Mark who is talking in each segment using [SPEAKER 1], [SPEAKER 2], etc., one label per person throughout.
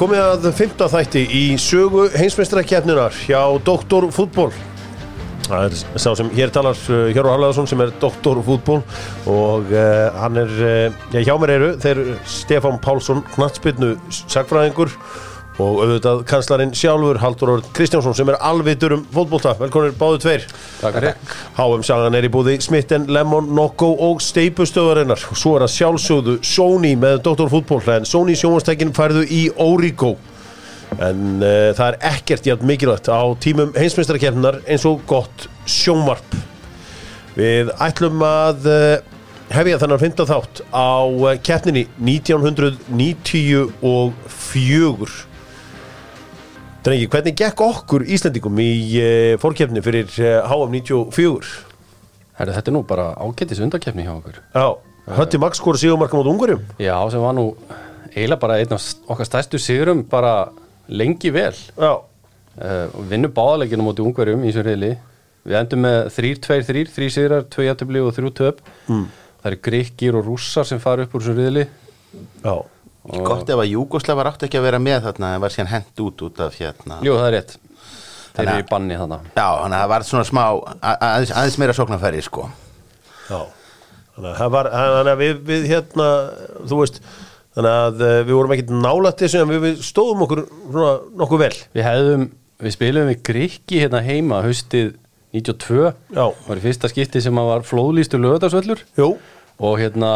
[SPEAKER 1] komið að fymta þætti í sögu heimsmeistarakefninar hjá Doktor Fútból. Það er sá sem hér talar uh, Hjörður Harlaðarsson sem er Doktor Fútból og uh, hann er, uh, já hjá mér eru þeir Stefán Pálsson, knatsbyrnu sagfræðingur og auðvitað kanslarinn sjálfur Haldur Orð Kristjánsson sem er alvitur um fótbolta. Velkonir báðu tveir. HM sagan er í búði Smitten, Lemon, Nokko og Steipustöðarinnar Svo er að sjálfsögðu Sony með Dr. Fútból en Sony sjónvastækin færðu í Origo en uh, það er ekkert jægt mikilvægt á tímum heimsmeistarakefnar eins og gott sjónvarp Við ætlum að uh, hefja þennan 15 þátt á uh, keppninni 1994 Drengi, hvernig gekk okkur Íslandingum í uh, fórkeppni fyrir uh, HM 94?
[SPEAKER 2] Herri, þetta er nú bara ágættis undarkeppni hjá okkur.
[SPEAKER 1] Já, höndi Max skora sígumarka mot ungurum
[SPEAKER 2] Já, sem var nú eiginlega bara einn af okkar stærstu sigurum bara lengi vel.
[SPEAKER 1] Já,
[SPEAKER 2] Uh, og vinnum báðalegjum mútið ungverjum í reyli. Við endum með 3-2-3, 3 sigrar, 2 jættubli og 3 töp. Mm. Það eru greikir og rússar sem fara upp úr
[SPEAKER 1] já,
[SPEAKER 3] Gott ef að Júgoslavar átti ekki að vera með þarna en var síðan hent út út af hérna.
[SPEAKER 2] Jú, það er rétt. Þeir eru í banni þannig.
[SPEAKER 3] Já, þannig að það var svona smá aðeins, aðeins meira sóknarfæri sko.
[SPEAKER 1] Já. Þannig að, var, þannig að við, við hérna, þú veist Þannig að uh, við vorum ekkert nálætt þessu en við, við stóðum okkur svona, nokkuð vel.
[SPEAKER 2] Við hefðum, við spilum við Grikki hérna heima haustið 92
[SPEAKER 1] Já.
[SPEAKER 2] var í fyrsta skipti sem að var flóðlýstu lögadagsvöllur
[SPEAKER 1] Jú,
[SPEAKER 2] og hérna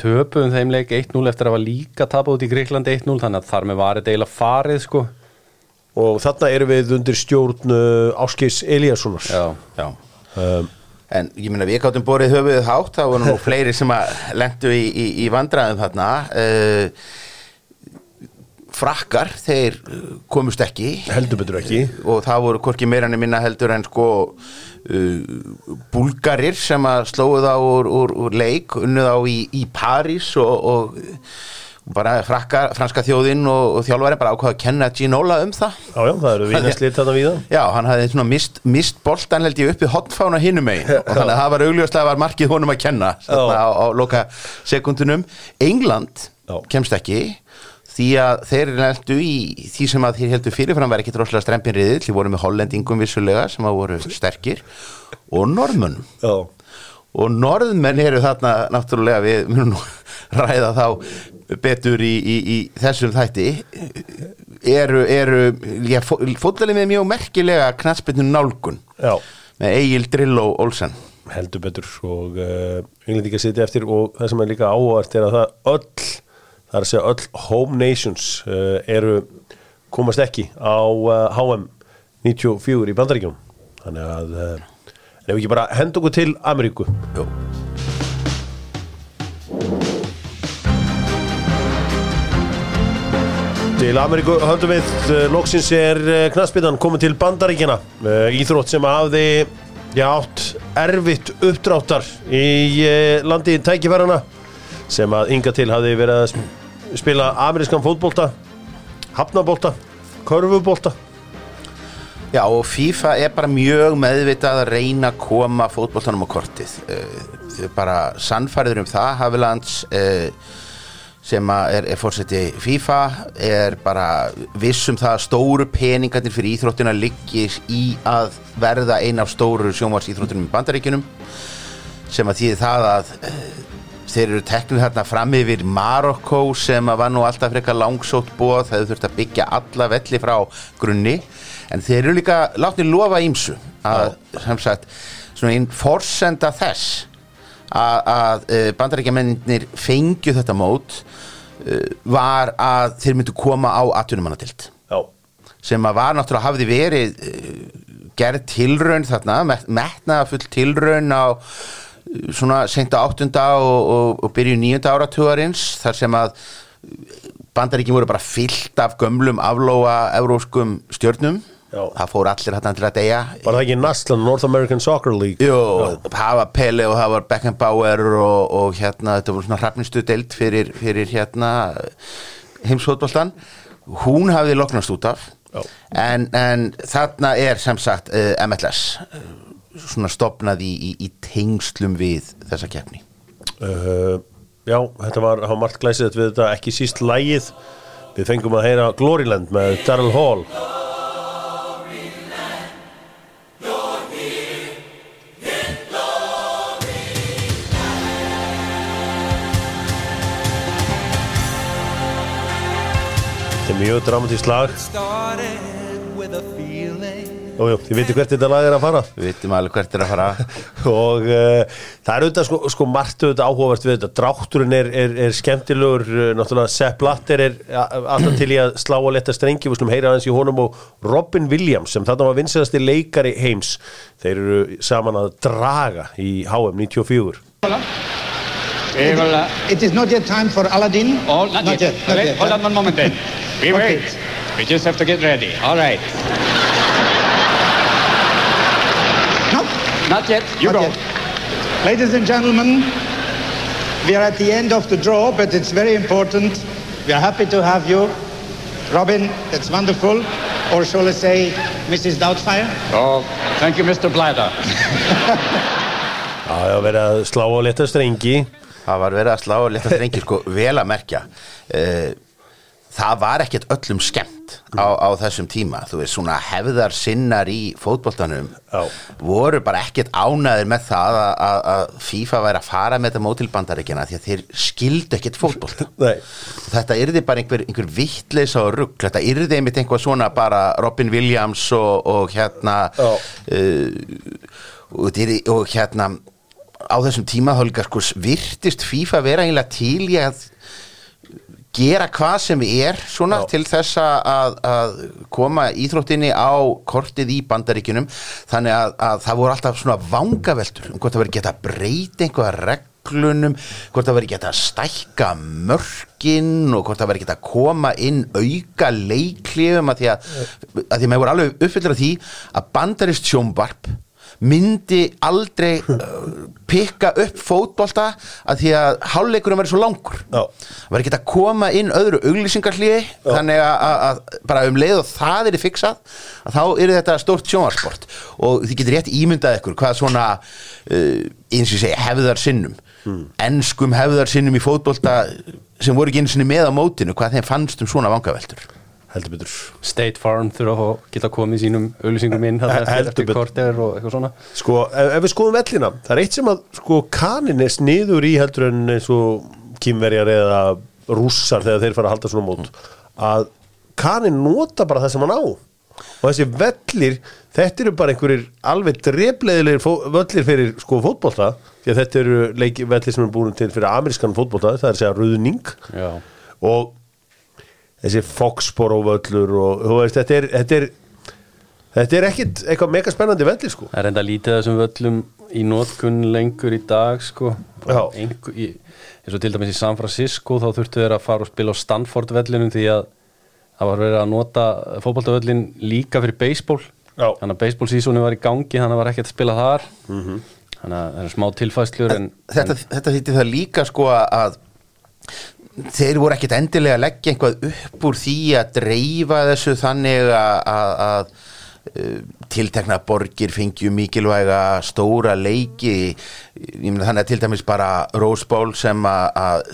[SPEAKER 2] töpuðum þeim leik 1-0 eftir að hafa líka tapað út í Gríklandi 1-0 þannig að þar með var þetta eiginlega farið sko.
[SPEAKER 1] Og þarna erum við undir stjórn uh, Áskis Elíassonar.
[SPEAKER 2] Já,
[SPEAKER 3] Já.
[SPEAKER 1] Um,
[SPEAKER 3] En ég meina við gáttum borið höfuðið hátt þá voru nú fleiri sem að lendu í, í, í vandræðum þarna. Uh, Frakkar, þeir uh, komust ekki.
[SPEAKER 1] Heldur betur ekki.
[SPEAKER 3] Og það voru hvorki meira enn minna heldur en sko uh, búlgarir sem að slóðu þá úr, úr, úr leik, unnu þá í, í París og, og bara frakka, franska þjóðinn og, og þjálfari bara ákvaða að kenna Ginola um það.
[SPEAKER 1] Já, já, það eru vinnaslið þarna við
[SPEAKER 3] Já, hann hafði svona mist, mist boltan held ég upp í hotfána hinum megin. Og þannig að það var augljóslega var markið honum að kenna á, á loka sekundunum England
[SPEAKER 1] Já.
[SPEAKER 3] kemst ekki því að þeir heldu í því sem að þeir heldu fyrirfram var ekki droslega strempin riðil, því voru með hollendingum vissulega sem að voru sterkir. Og norðmönnum
[SPEAKER 1] Já,
[SPEAKER 3] og norðmenn eru þarna náttúrulega við munum ræða þá betur í, í, í þessum þætti. Eru, eru já, fótlalið með mjög merkilega knatsbyrnu nálgun.
[SPEAKER 1] Já.
[SPEAKER 3] Með Egil Drilló Olsen.
[SPEAKER 1] Heldur betur og uh, englendingar sitja eftir og það sem er líka áhvert er að það öll það er að segja öll home nations uh, eru komast ekki á HM 94 í Bandaríkjum þannig að uh, ef ekki bara henda okkur til Ameríku.
[SPEAKER 3] Jú.
[SPEAKER 1] Til Ameríku höldum við, loksins er knaspinnan komin til Bandaríkjana Íþrótt sem hafði já, átt erfitt uppdráttar í landi tækifærana sem að ynga til hafði verið að spila amerískan fótbolta hafnabólta, körfubólta
[SPEAKER 3] Já og FIFA er bara mjög meðvitað að reyna að koma fótboltanum á kortið. Eh, þau bara sannfæriður um það Havilands eh, sem er, er fórseti FIFA er bara viss um það að stóru peningarnir fyrir íþróttina liggir í að verða ein af stóru sjónvarsíþróttunum í bandaríkjunum sem að þýði það að eh, þeir eru teknir þarna fram yfir Marokko sem var nú alltaf frekar langsótt búið þeir þurft að byggja alla velli frá grunni. En þeir eru líka látni lofa ímsu að sem sagt svona einn forsenda þess að, að uh, bandaríkjamennir fengju þetta mót uh, var að þeir myndu koma á atvinnumannatild
[SPEAKER 1] Já,
[SPEAKER 3] sem að var náttúrulega hafði verið uh, gerð tilraun þarna met, metnaða full tilraun á svona seinta áttunda og, og, og byrju nýjunda áratugarins þar sem að bandaríkjum voru bara fyllt af gömlum aflóa evróskum stjörnum.
[SPEAKER 1] Já.
[SPEAKER 3] það fór allir hættan til að deyja.
[SPEAKER 1] Var það ekki Naslan, North American Soccer League?
[SPEAKER 3] Jú, það var Pele og það var Beckenbauer og, og hérna, þetta voru svona hrafnistu deild fyrir, fyrir hérna heimsfótboltan hún hafði loknast út af. En, en þarna er sem sagt uh, MLS uh, svona stopnað í, í, í tengslum við þessa keppni?
[SPEAKER 1] Uh, Já, þetta var, var margt glæsið við þetta ekki síst lægið Við fengum að heyra Gloryland með Daryl Hall. Þetta er mjög dramatísk lag Jú, jú, þið veitir hvert þetta lag er að fara
[SPEAKER 3] við veitum alveg hvert er að fara
[SPEAKER 1] og uh, það er auðvitað sko, sko margt auðvitað áhugavert við þetta drátturinn er, er, er skemmtilegur uh, náttúrulega Sepp Blatter er a- alltaf til í að slá að leta strengi við slum heyra hans í honum og Robin Williams sem þarna var vinsæðasti leikari heims þeir eru saman að draga í HM 94
[SPEAKER 4] We will, uh,
[SPEAKER 5] It is not yet time for Aladdin.
[SPEAKER 4] oh, not,
[SPEAKER 5] Not
[SPEAKER 4] yet.
[SPEAKER 5] yet, not
[SPEAKER 4] Wait,
[SPEAKER 5] yet,
[SPEAKER 4] hold on one moment then. We
[SPEAKER 5] Okay.
[SPEAKER 4] wait. We just have to get ready. All right. Not yet. You
[SPEAKER 5] not
[SPEAKER 4] go.
[SPEAKER 5] yet. Ladies and gentlemen, we are at the end of the draw, but it's very important. We are happy to have you. Robin, that's wonderful. Or shall I say, Mrs. Doubtfire?
[SPEAKER 4] Oh, thank you, Mr. Bladder.
[SPEAKER 1] Já, já, verið að slá að leta strengi
[SPEAKER 3] það var verið að slá og leta strengi sko vel að merkja uh, það var ekkert öllum skemmt á, á þessum tíma þú veist svona hefðar sinnar í fótboltanum
[SPEAKER 1] Já.
[SPEAKER 3] voru bara ekkert ánæðir með það að, að, að FIFA væri að fara með þetta mótilbandaríkjana því að þeir skildu ekkert fótbolta
[SPEAKER 1] Nei,
[SPEAKER 3] þetta yrði bara einhver, einhver vittleisa og rugg þetta yrði einmitt einhvað svona bara Robin Williams og, og hérna
[SPEAKER 1] Já.
[SPEAKER 3] uh, og, þetta yrði- og hérna á þessum tíma þá líka sko virtist FIFA vera einlega til í að gera hvað sem er svona til þess að, að koma íþróttinni á kortið í bandaríkjunum. Þannig að, að það voru alltaf svona vangaveltur um hvort það verið geta að breyta einhverja reglunum hvort það verið geta stækka mörkin og hvort það verið geta koma inn auka leiklifum að því að, að því að maður voru alveg uppfyllir af því að bandarist sjómbarp myndi aldrei uh, pikka upp fótbolta að því að hálfleikurinn verið svo langur. Það var ekki að koma inn öðru auglýsingarhliði þannig að, bara um leið og það er fiksað að þá er þetta stórt sjónvarsport og þið getur rétt ímyndað ykkur hvað svona uh, eins og segi hefðar sinnum
[SPEAKER 1] Hmm.
[SPEAKER 3] enskum hefðar sinnum í fótbolta sem voru ekki einu sinni með á mótinu hvað þeim fannst um svona vangaveltur
[SPEAKER 1] heldur betur.
[SPEAKER 2] State Farm þurfa að geta komið sínum auðlýsingum inn
[SPEAKER 1] Heldur betur.
[SPEAKER 2] og eitthvað svona.
[SPEAKER 1] Sko, ef, ef við skoðum vellina það er eitt sem að, sko, kanin er sniður í heldur en eins og kýmverjar eða rússar þegar þeir fara að halda svona mót. Að kanin nota bara það sem hann á. Og þessi vellir þetta eru bara einhverjir alveg drefleðilegir völlir fyrir sko fótbolta. Því að þetta eru leiki, vellir sem er búin til fyrir amerískan fótbolta, það er að segja ruðning.
[SPEAKER 2] Já,
[SPEAKER 1] og þessi Foxboro völlur og þú veist, þetta er þetta er, þetta er ekkit eitthvað mega spennandi vellir sko
[SPEAKER 2] það er enda lítið þessum völlum í nótkunn lengur í dag sko. Einhver, í, eins og til dæmis í San Francisco þá þurftu þeir að fara og spila á Stanford vellinum því að það var verið að nota fótboltavöllin líka fyrir
[SPEAKER 1] Já.
[SPEAKER 2] þannig að seasoni var í gangi þannig að var ekkert að spila þar -hmm. þannig að það er smá tilfæslur en,
[SPEAKER 3] þetta, þetta þýtti það líka sko að þeir voru ekkit endilega að leggja einhvað upp úr því að dreifa þessu þannig að, uh, tiltekna borgir fengju mikilvæga stóra leiki meina þannig að til dæmis bara Rose Bowl sem að,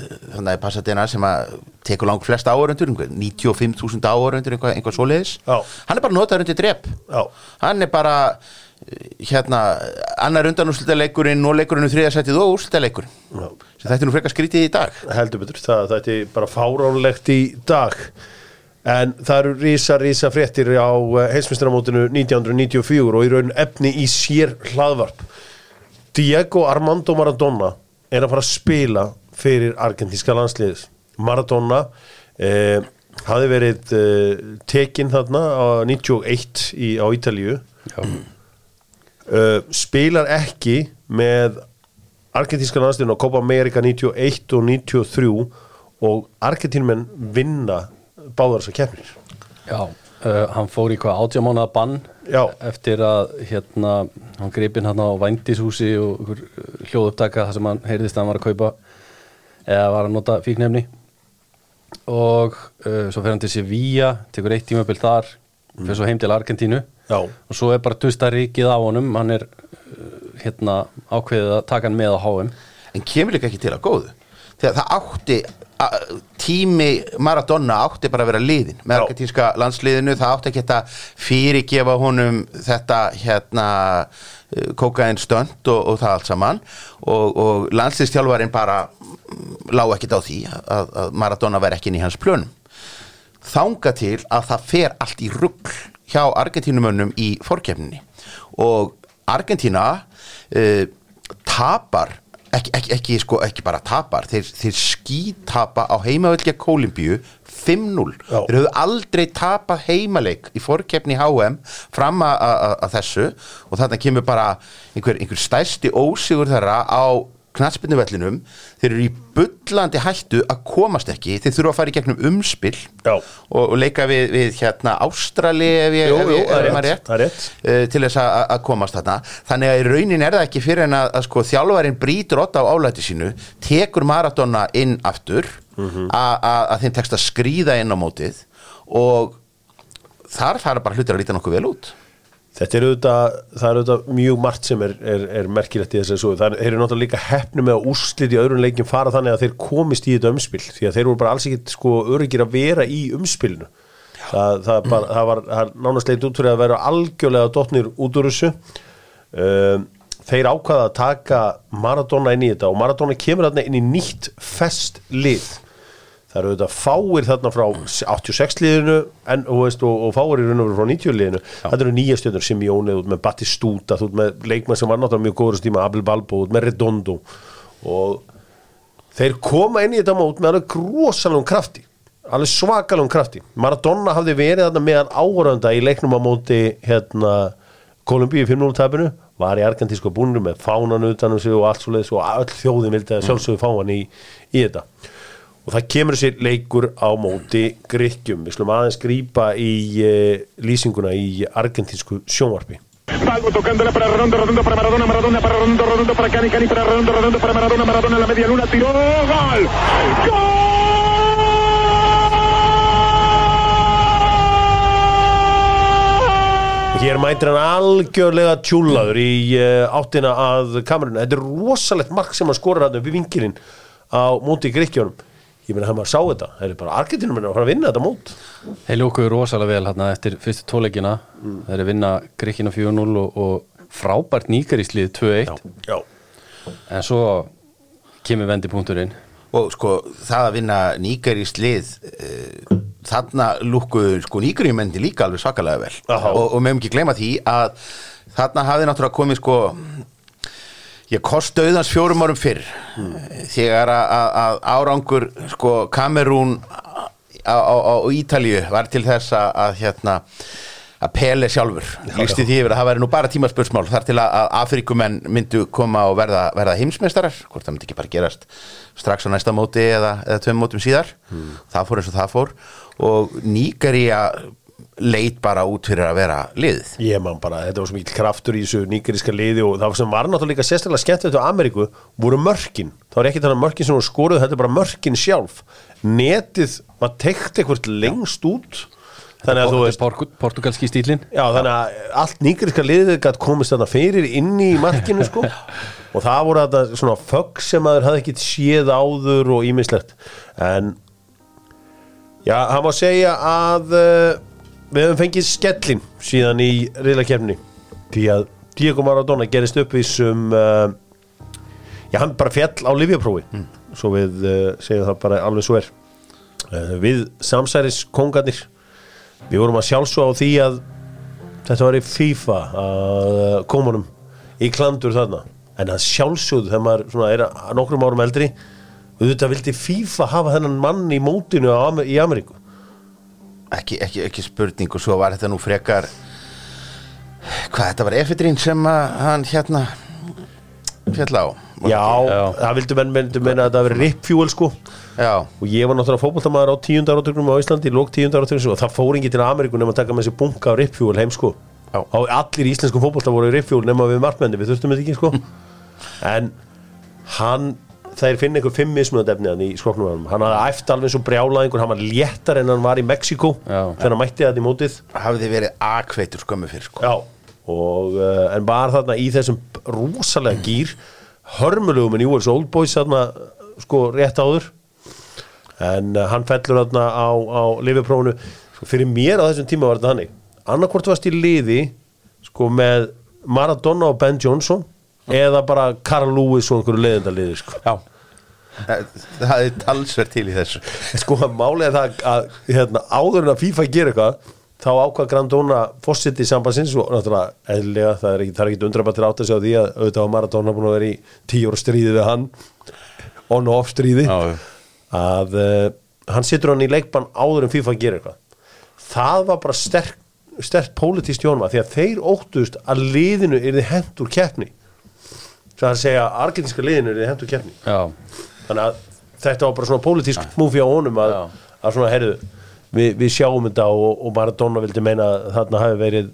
[SPEAKER 3] Pasadena sem að tekur langt flest áhörundur 95.000 áhörundur einhvað, einhvað svoleiðis
[SPEAKER 1] Já.
[SPEAKER 3] hann er bara notaður undir drep
[SPEAKER 1] Já.
[SPEAKER 3] hann er bara hérna, annar undan úrslitaleikurinn og leikurinn um þriðasætið og úrslitaleikurinn. Þetta er nú frekar skrítið í dag.
[SPEAKER 1] Heldur betur, það, það er bara fáránlegt í dag. En það eru rísa, rísa fréttir á heimsmyndstamótinu 1994 og í raun efni í sér hlaðvarp. Diego Armando Maradona er að fara að spila fyrir argentíska landsliðis Maradona eh, hafði verið eh, tekinn þarna á 91 í, á Ítalíu.
[SPEAKER 2] Já,
[SPEAKER 1] uh, spilar ekki með argentíska landsliðin á Copa America 91 og 93 og argentínmenn vinna báðar þessar keppnir.
[SPEAKER 2] Já uh, hann fór í hvað átjámánaða bann
[SPEAKER 1] Já.
[SPEAKER 2] eftir að hérna hann gripinn hann á vændishúsi og ykkur hljóðupptaka þar sem hann heyrðist að hann var að kaupa eða var að nota fíknefni og uh, svo fer hann til Sevilla tekur eitt tímabil þar fyrir svo heim til Argentínu
[SPEAKER 1] Já.
[SPEAKER 2] og svo er bara dusta ríkið á honum hann er uh, hérna ákveðið að taka hann með á HM
[SPEAKER 3] en kemur líka ekki til að góðu. Þegar það átti tími Maradona átti bara að vera liðin með
[SPEAKER 1] Já.
[SPEAKER 3] argentínska landsliðinu það átti ekki að fyrirgefa honum þetta hérna kokaðin stönd og, og það allt saman. Og, og landsliðstjálfarinn bara mm, lá ekkit á því að, að Maradona væri ekki inn í hans plönum. Þanga til að það fer allt í rugg hjá Argentínumönnum í fórkefninni og Argentína uh, tapar ekki, ekki, ekki, sko, ekki bara tapar þeir, þeir skítapa á heimavölgja Kólimbíu 5-0
[SPEAKER 1] Já.
[SPEAKER 3] þeir höfðu aldrei tapað heimaleik í fórkefni HM fram að- þessu. Og þarna kemur bara einhver, einhver stærsti ósigur þeirra á knatsbyrnuvellinum þeir eru í bullandi hættu að komast ekki þeir þurfa að fara í gegnum umspill og, og leika við, við hérna Ástrali ef ég,
[SPEAKER 1] er
[SPEAKER 3] maður
[SPEAKER 1] rétt, rétt.
[SPEAKER 3] eh, til þess að, komast þarna þannig að í raunin er það ekki fyrir en að, að sko, þjálfarinn brýtur otta á álæti sínu tekur Maradona inn aftur
[SPEAKER 1] Mhm.
[SPEAKER 3] að, að, þeim tekst að skríða inn á mótið og þar fara bara hlutir að líta nokkuð vel út
[SPEAKER 1] Þetta er auðvitað, það er auðvitað mjög margt sem er, er, er merkilegt í þessari sögu. Það er- þeir eru náttúrulega líka hefnu með að úrslit í öðrum leikin fara þannig að þeir komist í þetta umspil því að þeir voru bara alls ekkit sko öryggir að vera í umspilinu. Það, það, bara, það var það nánast leitt út fyrir að vera algjörlega dotnir út úr þessu. Um, þeir ákvaða að taka Maradona inn í þetta og Maradona kemur inn í nýtt fest lið. Það eru auðvitað fáir þarna frá 86 liðinu en, og, veist, og, og fáir í raun og veru frá 90 liðinu. Þetta eru nýja stjórnur Simeone út með Battistúta þú ert með leikmenn sem var náttúrulega mjög góður stíma Abel Balbo, út með Redondo. Og þeir koma inn í þetta mót með alveg rosalum krafti alveg svakalum krafti. Maradona hafði verið þarna meðan áhöranda í leiknum á móti hérna Kolumbíu 5-0 tapinu var í argentísku búinu með fánan utanum sig og allt svo leiðis og öll þjóðin vildi að sjálfsögðu fá hann í, í þetta og það kemur sér leikur á móti Grykkjum, við slum aðeins grípa í uh, lýsinguna í argentísku sjónvarpi
[SPEAKER 6] Balbo tocándola para Redondo, Redondo para Maradona, Maradona para Redondo, Redondo para Cani, Cani para Redondo, Redondo para Maradona, Maradona en la media luna, tiró, gol,
[SPEAKER 1] Hér mætir hann algjörlega tjúlaður í uh, áttina að kamerunna. Þetta er rosalegt mark sem hann skorar hann upp í vingilinn á móti Grykkjónum. Ég meina, þegar maður sá þetta, það er bara Argentinum að fara að vinna þetta mót.
[SPEAKER 2] Þeir ljókuðu rosalega vel hérna eftir fyrstu tóleikina mm. þeir eru vinna Gríkina 4-0 og, og frábært nýgaríslið 2-1
[SPEAKER 1] Já.
[SPEAKER 2] en svo kemur vendipunkturinn
[SPEAKER 3] og sko það að vinna nýgaríst lið uh, þarna lúkuðu sko nýgaríumendi líka alveg svakalega vel
[SPEAKER 1] Aha.
[SPEAKER 3] og, og meðum ekki gleyma því að þarna hafði náttúrulega komið sko ég kost auðans fjórum árum fyrr þegar að, árangur sko Kamerún á, á, á Ítalíu var til þess að, að hérna að Pele sjálfur. Lísti því yfir að það væri nú bara tímaspörsmál þar til að, Afrikumenn myndu koma og verða, verða heimsmeistarar hvort það myndi ekki bara gerast strax á næsta móti eða, eða tveim mótum síðar. Það fór eins og það fór. Og Nígeria leit bara út fyrir að vera liðið
[SPEAKER 1] Ég man bara, þetta var svo mikil kraftur í þessu nýgeríska liði og það sem var náttúrulega sérstaklega skemmtilegt á Ameríku voru mörkin. Það var ekki þannig mörkin sem voru skoruð, þetta er bara mörkin sjálf. Netið var teikt eitthvað lengst út. Þannig að þú veist,
[SPEAKER 2] Portu, portugalski stílin
[SPEAKER 1] Já, þannig að allt nýgriska liðið gætt komist þarna fyrir inn í markinu sko og það voru þetta svona fögg sem maður hafði ekkit séð áður og ímislegt en já, hann má segja að uh, við höfum fengið skellin síðan í riðlakefni því að Diego Maradona gerist uppvísum uh, já, hann bara fjall á livjaprófi svo við uh, segjum það bara alveg svo er. Uh, við samsæris kongarnir við vorum að sjálfsög á því að þetta var í FIFA að komunum í klandur þarna. En að sjálfsögðu þegar maður svona er að nokkrum árum eldri auðvitað vildi FIFA hafa þennan mann í mótinu í Ameríku
[SPEAKER 3] ekki, ekki, ekki spurning og svo var þetta nú frekar hvað þetta var efidrín sem að hann hérna fjall á
[SPEAKER 1] já,
[SPEAKER 2] Já.
[SPEAKER 1] það vildu menn myndu menna að þetta veri ripfjúel sko.
[SPEAKER 3] Já,
[SPEAKER 1] og ég var náttúrulega fótboltamaður á tíundar átöknum á Íslandi, lók tíundar átöknum og það fór ekki til Ameríku nema að taka með sér bunga á ripfjúel heim sko.
[SPEAKER 3] Já.
[SPEAKER 1] á allir íslenskum fótbolta voru ripfjúel nema við markmenni, við þurftum þetta ekki sko. En hann þeir finna einhver fimm mismunandi efni hann í skoknum. Hann hann hafði æft alveg og brjálaðingur hann var léttar en hann var í Mexiko þegar hann mætti þetta í mótið.
[SPEAKER 3] Hafði verið akveitur skömmu fyrir sko.
[SPEAKER 1] Og, uh, en var þarna í þessum rosalega gýr hörmulegum en Júels Old Boys þarna sko rétt áður. En uh, hann fellur þarna á, á lifiprófunu sko, fyrir mér á þessum tíma var þetta hannig annarkvort varst í liði sko með Maradona og Ben Johnson eða bara Carl Lewis og einhverju leiðindaliði sko.
[SPEAKER 3] Það er talsverð til í þessu.
[SPEAKER 1] Sko að máli er það að hérna, áður en að FIFA gera eitthvað þá ákvað Grandona fósitt í sambansins og náttúrulega eðlilega það er ekki, ekki undrabættir átt að segja á því að auðvitað var Maradona búin að vera í tíu ára stríði við hann on off stríði
[SPEAKER 3] Já.
[SPEAKER 1] að uh, hann situr hann í leikbann áður en FIFA gera eitthvað. Það var bara sterk, sterk pólitíst jónma því að þeir óttust að liðinu er þið hent úr keppni það er að segja að argentinska liðinu er úr keppni.
[SPEAKER 2] Já,
[SPEAKER 1] þannig að þetta var bara svona pólitísk múfi á honum að, að svona heyrðu við, við sjáum þetta og, og Maradona vildi meina að þarna hafi verið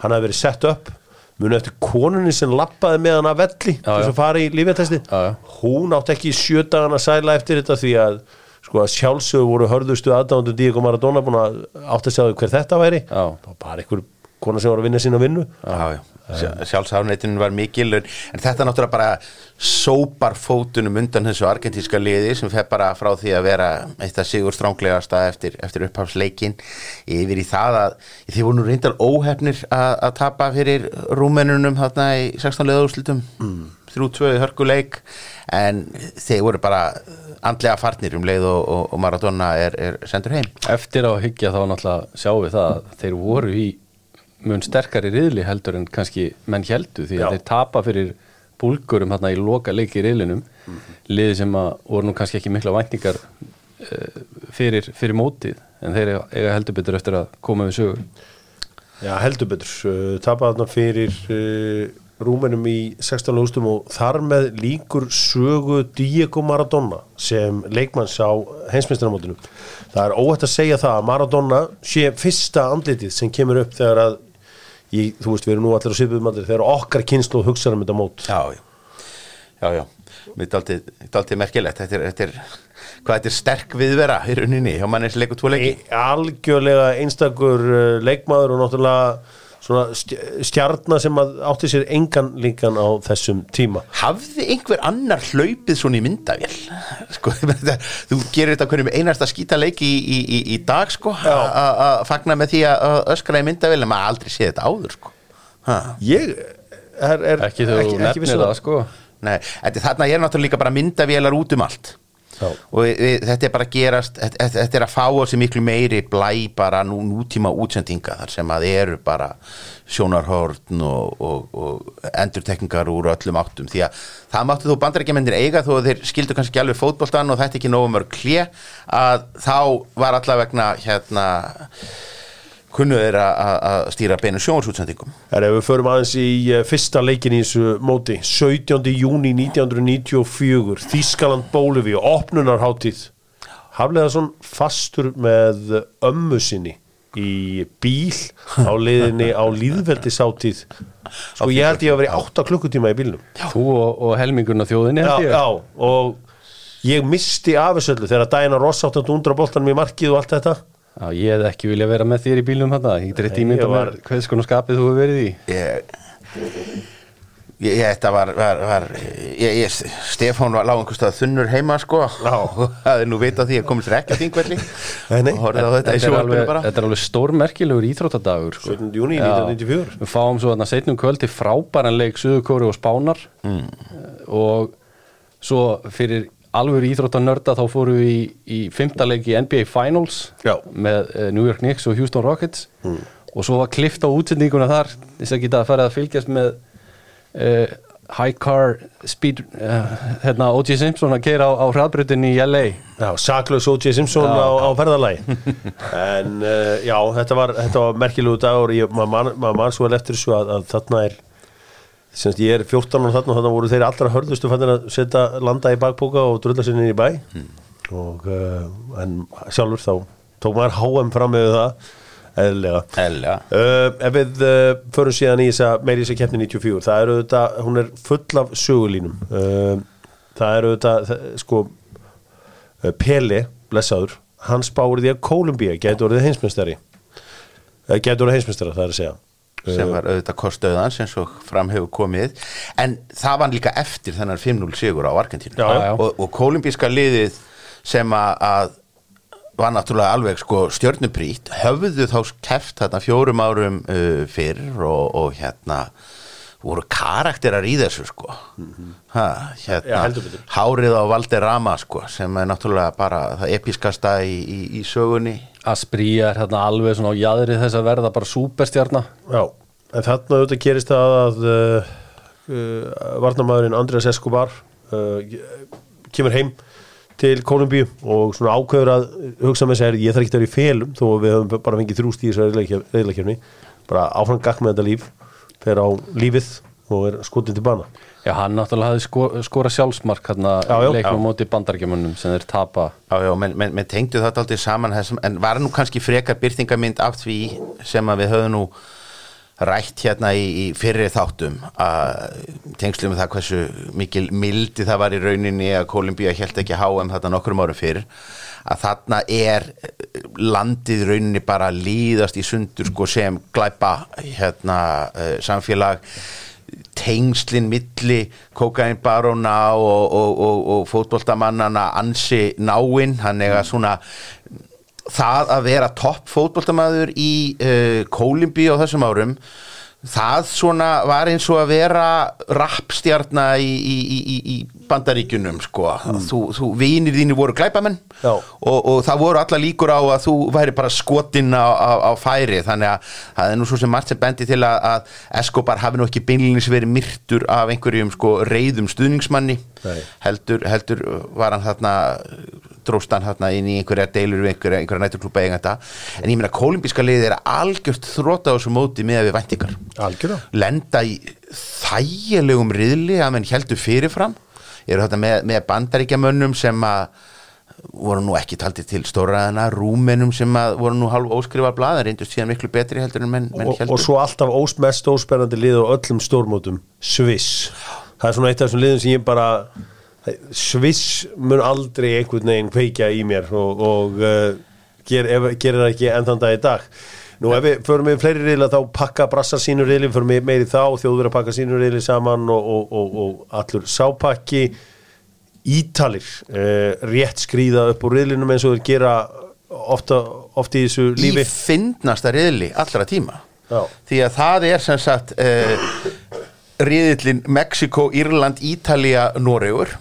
[SPEAKER 1] hann hafi verið sett upp munu eftir konunni sem lappaði með hann að velli þess að fara í
[SPEAKER 2] já.
[SPEAKER 1] hún átti ekki sjö dagana sæla eftir þetta því að sko að sjálfsögur voru hörðustu aðdándu Diego Maradona búin að átti að segja hver þetta væri. Var bara einhver kona sem var að vinna sína vinnu
[SPEAKER 3] Já, já. Sjálfsafnættinu var mikil en þetta náttúrulega bara sópar fótunum undan þessu argentíska liði sem fer bara frá því að vera eitt af sigur stránglegasta eftir, eftir upphafsleikin yfir í það að þið voru nú reyndar óhefnir að, að tapa fyrir rúmenunum þarna í 16 leðúrslutum mm. 3-2 í hörkuleik en þeir voru bara andlega farnir um leið og, og, og Maradona er, er sendur heim
[SPEAKER 2] eftir að hyggja þá náttúrulega sjáum við það að þeir voru í mun sterkari riðli heldur en kannski menn heldu því að þeir tapa fyrir búlgurum hérna í loka leiki í riðlinum. Liði sem að voru nú kannski ekki mikla væntingar uh, fyrir, fyrir mótið en þeir eiga- heldur betur eftir að koma við sögur
[SPEAKER 1] Já, heldur betur, uh, tapaði þarna fyrir uh, rúmenum í 16 lústum og þar með líkur sögu Diego Maradona sem leikmanns á heimsmeistaramótinu. Það er óhætt að segja það að Maradona sé fyrsta andlitið sem kemur upp þegar að, í, þú veist, við erum nú allir á svipuðum andlið, þegar okkar kynslu hugsaðum um þetta mót.
[SPEAKER 3] Já, já, já. Mér er daldið merkilegt þetta er, þetta er, hvað þetta er sterk viðvera í rauninni, hjá manni sem leikur tvo leiki
[SPEAKER 1] Algjörlega einstakur uh, leikmaður og náttúrulega svona stj- stjarna sem átti sér engan líkan á þessum tíma.
[SPEAKER 3] Hafði einhver annar hlaupið svona í myndavél? Sko, þú gerir þetta hvernig með einasta skýta leiki í, í, í, í dag, sko að fagna með því að öskra í myndavél en maður aldrei séð þetta áður, sko ha.
[SPEAKER 1] Ég er, er
[SPEAKER 2] ekki þú
[SPEAKER 1] viss
[SPEAKER 2] nefnir það sko
[SPEAKER 3] Nei, þetta, þarna er náttúrulega líka bara myndavélar út um allt
[SPEAKER 1] Já.
[SPEAKER 3] og við, þetta er bara að gerast þetta, þetta er að fá sig miklu meiri blæ bara nú, nútíma útsendinga þar sem að eru bara sjónarhorn og, og, og endurtekningar úr öllum áttum því að það máttu þú bandarækjumendir eiga þó að þeir skildu kannski ekki alveg fótboltan og þetta ekki nógu mörg klé að þá var allavegna hérna kunnu þeir að- stýra beinu sjónarsútsendingum
[SPEAKER 1] Er ef við förum aðeins í eh, fyrsta leikin í þessu móti 17. júni 1994 Þískaland Bólivíu, opnunarháttíð Hafleðarsson fastur með ömmu sinni í bíl á leiðinni á líðveldisháttíð Sko ég held ég að vera í 8 klukkutíma í bílnum.
[SPEAKER 2] Þú og, og helmingurinn á þjóðinni
[SPEAKER 1] já,
[SPEAKER 2] held ég.
[SPEAKER 1] Já, og ég misti af þessu öllu þegar Diana Ross átti að undra boltanum í markið og allt þetta
[SPEAKER 2] Já, ég hef ekki vilja vera með þér í bílnum hérna, ég get rétt ímynda
[SPEAKER 1] var-
[SPEAKER 2] mér hvers konar skapið þú hefur verið í
[SPEAKER 3] ég, ég, þetta var, var, var ég, ég, Stefán var lág einhverstað þunnur heima sko það er nú veit að því að komið sér ekki að þingvelli
[SPEAKER 1] Nei, nei.
[SPEAKER 3] og horfði á þetta í
[SPEAKER 2] er
[SPEAKER 3] sjóarpinu
[SPEAKER 2] alveg,
[SPEAKER 3] bara
[SPEAKER 2] þetta er alveg stórmerkilegur íþróttadagur sko.
[SPEAKER 1] 17. júní
[SPEAKER 2] Já.
[SPEAKER 1] 1994
[SPEAKER 2] Við fáum svo þarna setnum kvöldi frábæran leik Suðurkóri og Spánar og svo fyrir alveg íþróttanörda þá fórum við í, í fymta leik í NBA Finals
[SPEAKER 1] Já.
[SPEAKER 2] með uh, New York Knicks og Houston Rockets og svo var klift á útsendinguna þar þess að geta að fara að fylgjast með uh, High Car Speed uh, hérna O.J. Simpson að keira á, á hraðbrutin í LA
[SPEAKER 1] Já, saklaus O.J. Simpson
[SPEAKER 2] Já.
[SPEAKER 1] á, á ferðalagi En uh, já, þetta var, var merkilegu dagur maður man, maður man svo vel eftir þessu að, að þarna er semst ég er 14 og þarna og þarna voru þeir allra hörðustu fannir að setja landa í bakbóka og drulla sér inn í bæ. Og uh, en sjálfur þá tók maður HM fram með það eðlilega.
[SPEAKER 3] Eðlilega.
[SPEAKER 1] Uh, ef við uh, förum síðan í þessa meiri þessa keppni 94, það er auðvitað hún er full af sögulínum. Það eru þetta, það, sko eh, Pele, blessaður hann spáir því að Kólumbía getur orðið heimsmeistari. Eh, getur orðið heimsmeistara, það er að segja
[SPEAKER 3] sem var auðvitað kostöðans eins og fram hefur komið. En það var líka eftir þennan 5-0 sigur á Argentínu. Og, og kolumbíska liðið sem að, var náttúrulega alveg sko stjörnuprýtt höfðu þá keft þarna fjórum árum uh, fyrr og, og hérna voru karakterar í þessu sko. Ha,
[SPEAKER 1] Já,
[SPEAKER 3] hérna,
[SPEAKER 1] heldur betur.
[SPEAKER 3] hárið á Valderrama sko sem er náttúrulega bara það episkasta í, í, í sögunni.
[SPEAKER 2] Aspría er hérna alveg svona á jæðri þess að verða bara súperstjarna
[SPEAKER 1] Já, en þarna auðvitað gerist það að uh, uh, varnamæðurinn Andrés Escobar uh, kemur heim til Kolumbíu og svona ákveður að hugsa með sér, ég þarf ekki að vera í felum þó við höfum bara fengið þrjúst í þessu reyðleikjörni bara áfram gakk með þetta líf fer á lífið og er skotið til bana.
[SPEAKER 2] Já, hann náttúrulega hafði sko, skora sjálfsmark hérna leiknum móti bandargemönnum sem þeir tapa.
[SPEAKER 3] Já, já, menn men, men tengdu þetta aldrei saman þessum, en var nú kannski frekar byrtingamind af því sem að við höfum nú rætt hérna í, í fyrri þáttum að tengslu með það hversu mikil mildi það var í rauninni að Kolumbía held ekki HM þetta nokkrum árum fyrir að þarna er landið í rauninni bara líðast í sundur sko sem glæpa hérna uh, samfélag. Tengslin milli kokainbaróna og, og, og, og fótboltamannana ansi náinn, hann er að svona það að vera topp fótboltamaður í uh, Kólimbi á þessum árum það svona var eins og að vera rappstjarna í, í, í, í- bandaríkjunum sko. þú, þú vinir þínu voru glæpamenn og, og það voru alla líkur á að þú væri bara skotinn á, á, á færi. Þannig að það er nú svo sem margt sem bendi til að, að Escobar hafi nú ekki beinlýnis verið myrtur af einhverjum sko reyðum stuðningsmanni. Heldur, heldur var hann þarna dróst hann þarna inn í einhverja deilur við einhverja, einhverja nætturklúpa eiganda en ég meina kólimbíska liðið er algjört þróta á þessu móti með við væntingar.
[SPEAKER 1] Algjörða
[SPEAKER 3] lenda í þægilegum riðli að menn heldur fyrirfram. Eru þetta með, með bandaríkjamönnum sem að voru nú ekki taldið til stóraðana rúmenum sem að voru nú hálf óskrifa blaðar reyndust síðan miklu betri heldur en menn, menn
[SPEAKER 1] og,
[SPEAKER 3] heldur
[SPEAKER 1] og svo alltaf óst mest óspennandi lið á öllum stórmótum Sviss. Það er svona eitt af þessum liðum sem ég bara Sviss mun aldrei einhvern veginn kveikja í mér og, og uh, ger, ef, gerir það ekki enn þann dag í dag. Nú ef við förum við fleiri riðla þá pakka brassar sínur riðli förum við meiri þá, þjóður að pakka sínur riðli saman og, og, og, allur sápakki. Ítalir uh, rétt skrýða upp úr riðlinum eins og þeir gera ofta, ofta í þessu lífi.
[SPEAKER 3] Í fyndnasta riðli allra tíma.
[SPEAKER 1] Já.
[SPEAKER 3] því að það er sem sagt uh, riðillin Mexiko, Írland, Ítalía, Noregur.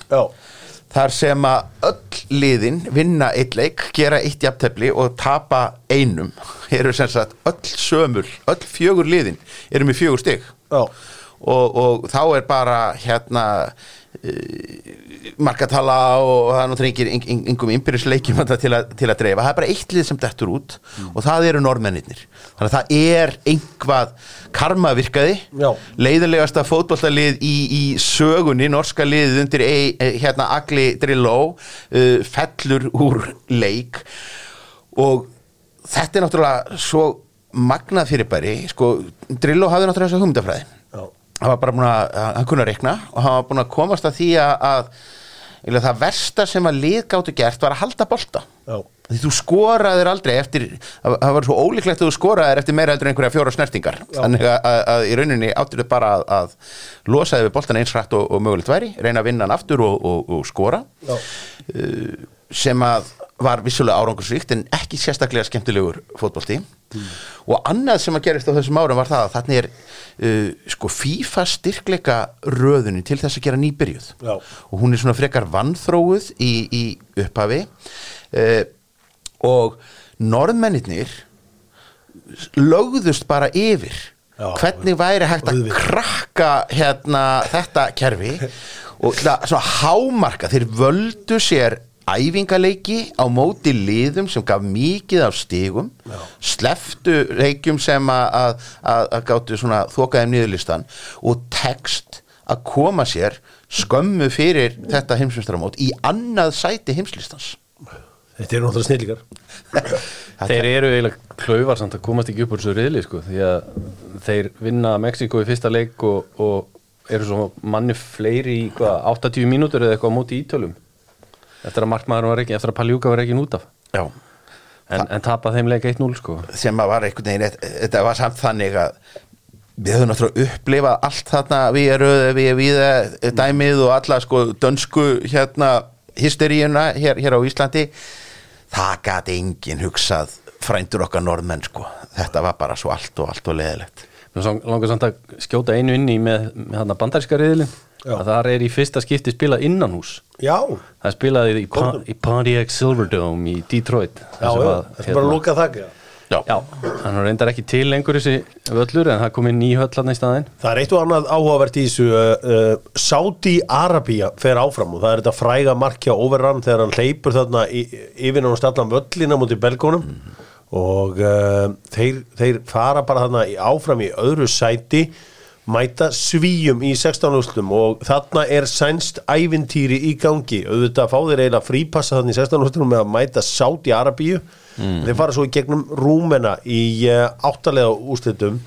[SPEAKER 3] Þar sem að öll liðin vinna eitt leik, gera eitt jafntefli og tapa einum. Eru sem sagt öll sömul, öll fjögur liðin eru með fjögur stig.
[SPEAKER 1] Já,
[SPEAKER 3] og, og þá er bara hérna markatala og það er náttúrulega engin engum innbyrðisleikjum til, til að dreifa, það er bara eitt lið sem dettur út og það eru normennir þannig að það er einhvað karma virkaði.
[SPEAKER 1] Já.
[SPEAKER 3] leiðilegasta fótbollalið í, í sögunni, norska liðið undir e, hérna Agli Drilló uh, fellur úr leik. Og þetta er náttúrulega svo magnað fyrirbæri. Sko, Drilló hafði náttúrulega þessa hugmyndafræði.
[SPEAKER 1] já.
[SPEAKER 3] Hann var bara búin að, hann kunna rekna og hann var búin að komast að því að, að það versta sem að lið gáttu gert var að halda bolta
[SPEAKER 1] Já.
[SPEAKER 3] því þú skoraðir aldrei eftir það var svo ólíklegt að þú skoraðir eftir meira heldur einhverja fjóra snertingar þannig að, að, að í rauninni áttur þau bara að, að losaði við boltan eins hrætt og, og mögulegt væri reyna að vinna hann aftur og, og, og skora
[SPEAKER 1] Já.
[SPEAKER 3] uh, sem að var vissulega árangursvíkt en ekki sérstaklega skemmtilegur fótbolti. Og annað sem að gerist á þessum árum var það að þarna er uh, sko FIFA styrkleika röðunin til þess að gera nýbyrjuð.
[SPEAKER 1] Já.
[SPEAKER 3] og hún er svona frekar vannþróuð í, í upphafi. Uh, og norðmennirnir lögðust bara yfir
[SPEAKER 1] Já,
[SPEAKER 3] hvernig væri hægt að krakka hérna þetta kerfi. Og svona hámarka þeir völdu sér æfingaleiki á móti liðum sem gaf mikið af stigum sleftu leikjum sem að, að, að, að gáttu svona þokaðum niðurlistan og text að koma sér skömmu fyrir þetta heimsmyndstarmót í annað sæti heimslistans.
[SPEAKER 1] Þetta eru náttúrulega snillíkar
[SPEAKER 2] Þeir eru eiginlega klaufar samt að komast ekki upp úr þessu riðli sko, því að þeir vinna Mexiko í fyrsta leik og, og eru svo manni fleiri í hvað, 80 mínútur eða eitthvað á móti ítölum eftir að markmaður var ekki, eftir að Paljúka var ekki út af.
[SPEAKER 3] Já,
[SPEAKER 2] en, en tapa þeim leik 1-0 sko.
[SPEAKER 3] Sem að var einhvern veginn þetta var samt þannig að við höfum náttúrulega upplifað allt þarna við erum við, við dæmið og alla sko dönsku hérna hysteríuna hér, hér á Íslandi. Það gæti enginn hugsað frændur okkar norðmenn sko. Þetta var bara svo allt og allt og leðilegt
[SPEAKER 2] Mér langar samt að skjóta einu inn í með, með hann bandaríska riðilin að það er í fyrsta skipti spilað innanhús
[SPEAKER 1] Já,
[SPEAKER 2] það er spilað í, Pa- í Pontiac Silverdome í Detroit. Að,
[SPEAKER 1] það er bara að lúka þakka
[SPEAKER 2] Já, hann er reyndar ekki til lengur þessi völlur en það kom inn ný höll hann í staðinn.
[SPEAKER 1] Það er eitt og annað áhugavert í þessu uh, uh, Saudi-Arabia fer áfram og það er þetta fræga markja overrun þegar hann hleypur þarna í, yfir náttúrulega stallan völlina mútið belgónum. Og uh, þeir, þeir fara bara þarna í, áfram í öðru sæti mæta svíjum í 16 úrslutum og þarna er sænst ævintýri í gangi. Auðvitað fá þeir eiginlega frípassa þarna í 16 úrslutum með að mæta Saudi-Arabíu þeir fara svo í gegnum Rúmena í uh, áttalega úrslutum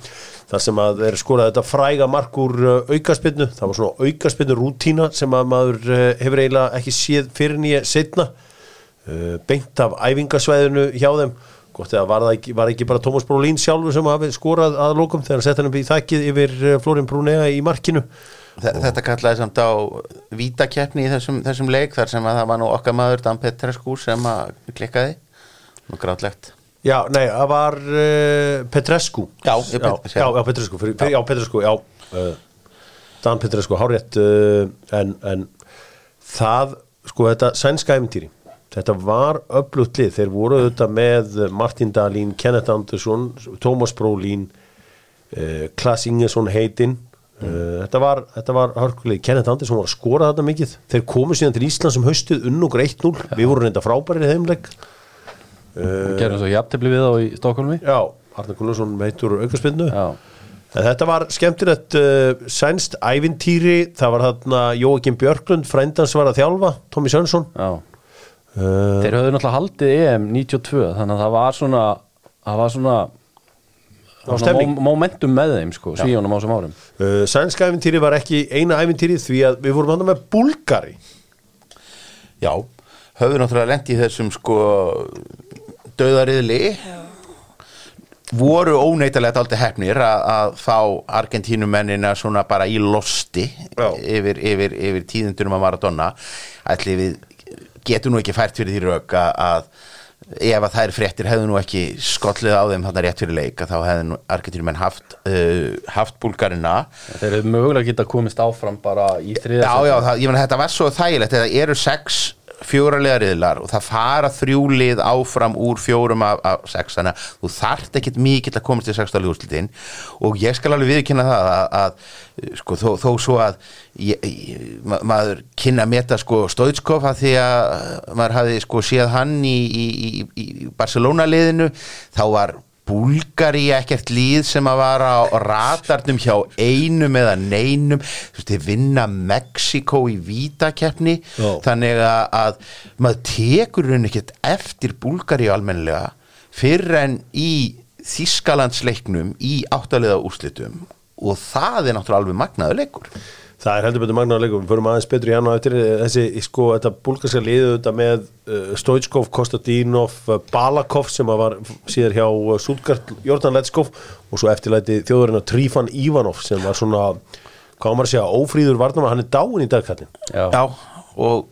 [SPEAKER 1] þar sem að þeir skora þetta fræga mark úr uh, aukaspinnu, það var svona aukaspinnu rútína sem að maður uh, hefur eiginlega ekki séð fyrir nýja setna beint af æfingasvæðinu hjá þeim gott eða var ekki, var ekki bara Tómas Brolín sjálfur sem hafi skorað að lokum þegar hann sett hann upp í þakkið yfir uh, Florin Brunea í markinu?
[SPEAKER 3] Þe- Þetta kallaði samt á vítakeppni í þessum, þessum leik þar sem að það var nú okkar maður Dan Petrescu sem að klikkaði. Nú grátlegt.
[SPEAKER 1] Já, nei, það var uh, Petrescu.
[SPEAKER 3] Já,
[SPEAKER 1] já, já, já, Petrescu fyrir, fyrir, Já, Petrescu, uh, Dan Petrescu, hárétt uh, en, en það, sko, þetta sænska æfintýri þetta var öflugt lið. Þeir voru auðvitað með Martin Dahlín Kenneth Andersson, Thomas Brolin uh, Klaas Ingesson heitinn. Uh, þetta var, var hörkuleg Kenneth Andersson var að skora þetta mikið. Þeir komu síðan til Ísland sem haustuð unn og 1-0 við vorum reynda frábærir í þeimleik
[SPEAKER 2] Við gerum svo jafntefli við á í Stokkólmi
[SPEAKER 1] Já, Arnar Gunnarsson meitur aukarspinnu En þetta var skemmtilegt uh, sænst ævintýri, það var þarna Jóakim Björklund, frændans var að þjálfa Tommy Sönsson
[SPEAKER 2] já Þeir höfðu náttúrulega haldið EM 92 þannig að það var svona það var svona,
[SPEAKER 1] var
[SPEAKER 2] svona momentum með þeim sko, svíjónum á þessum árum.
[SPEAKER 1] Uh, Sænsk ævintýri var ekki eina ævintýri því að við vorum hann með Búlgari.
[SPEAKER 3] Já, höfðu náttúrulega lent í þessum sko döðariðli voru óneitalegt aldrei hefnir að, fá Argentínumennina svona bara í losti yfir, yfir, yfir tíðundunum að Maradona. Ætli við getum nú ekki fært fyrir því rauk að, ef að þær fréttir hefðu nú ekki skollið á þeim þarna rétt fyrir leik að þá hefðu nú Argentínumenn haft, uh, haft búlgarina.
[SPEAKER 2] Þeir hefðu mögulega geta komist áfram bara í þriða
[SPEAKER 3] Já, já, það, ég meina þetta var svo þægilegt. Þetta eru sex fjóralega riðlar og það fara þrjúlið áfram úr fjórum af, af sex þannig að þú þarft ekkit mikill að komast til sextali úrslitin og ég skal alveg viðkynna það að, að sko, þó, þó svo að ég, ma maður kynna að meta sko Stoitskov að því að maður hafi sko séð hann í, í, í, í Barcelona liðinu þá var Búlgari ekkert líð sem að vara á ratarnum hjá einum eða neinum. Þú veist, þið vinna Mexiko í vítakeppni þannig að, að maður tekur raun ekkert eftir Búlgari almennilega fyrir en í Þískalandsleiknum í áttaliða úrslitum. Og það er náttúrulega alveg magnaður leikur
[SPEAKER 1] Það er heldur betur magnaður leikum, við förum aðeins betur í hann á eftir þessi, sko, þetta búlgarska liðu þetta með uh, Stoichkov, Kostadinov, uh, Balakov sem var síðar hjá uh, Súlgart, Jordan Letskov og svo eftirlæti þjóðurinn Trífan Ivanov sem var svona, hvað maður að segja, ófríður varnama, hann er dáin í dagkallin.
[SPEAKER 2] Já.
[SPEAKER 3] Já, og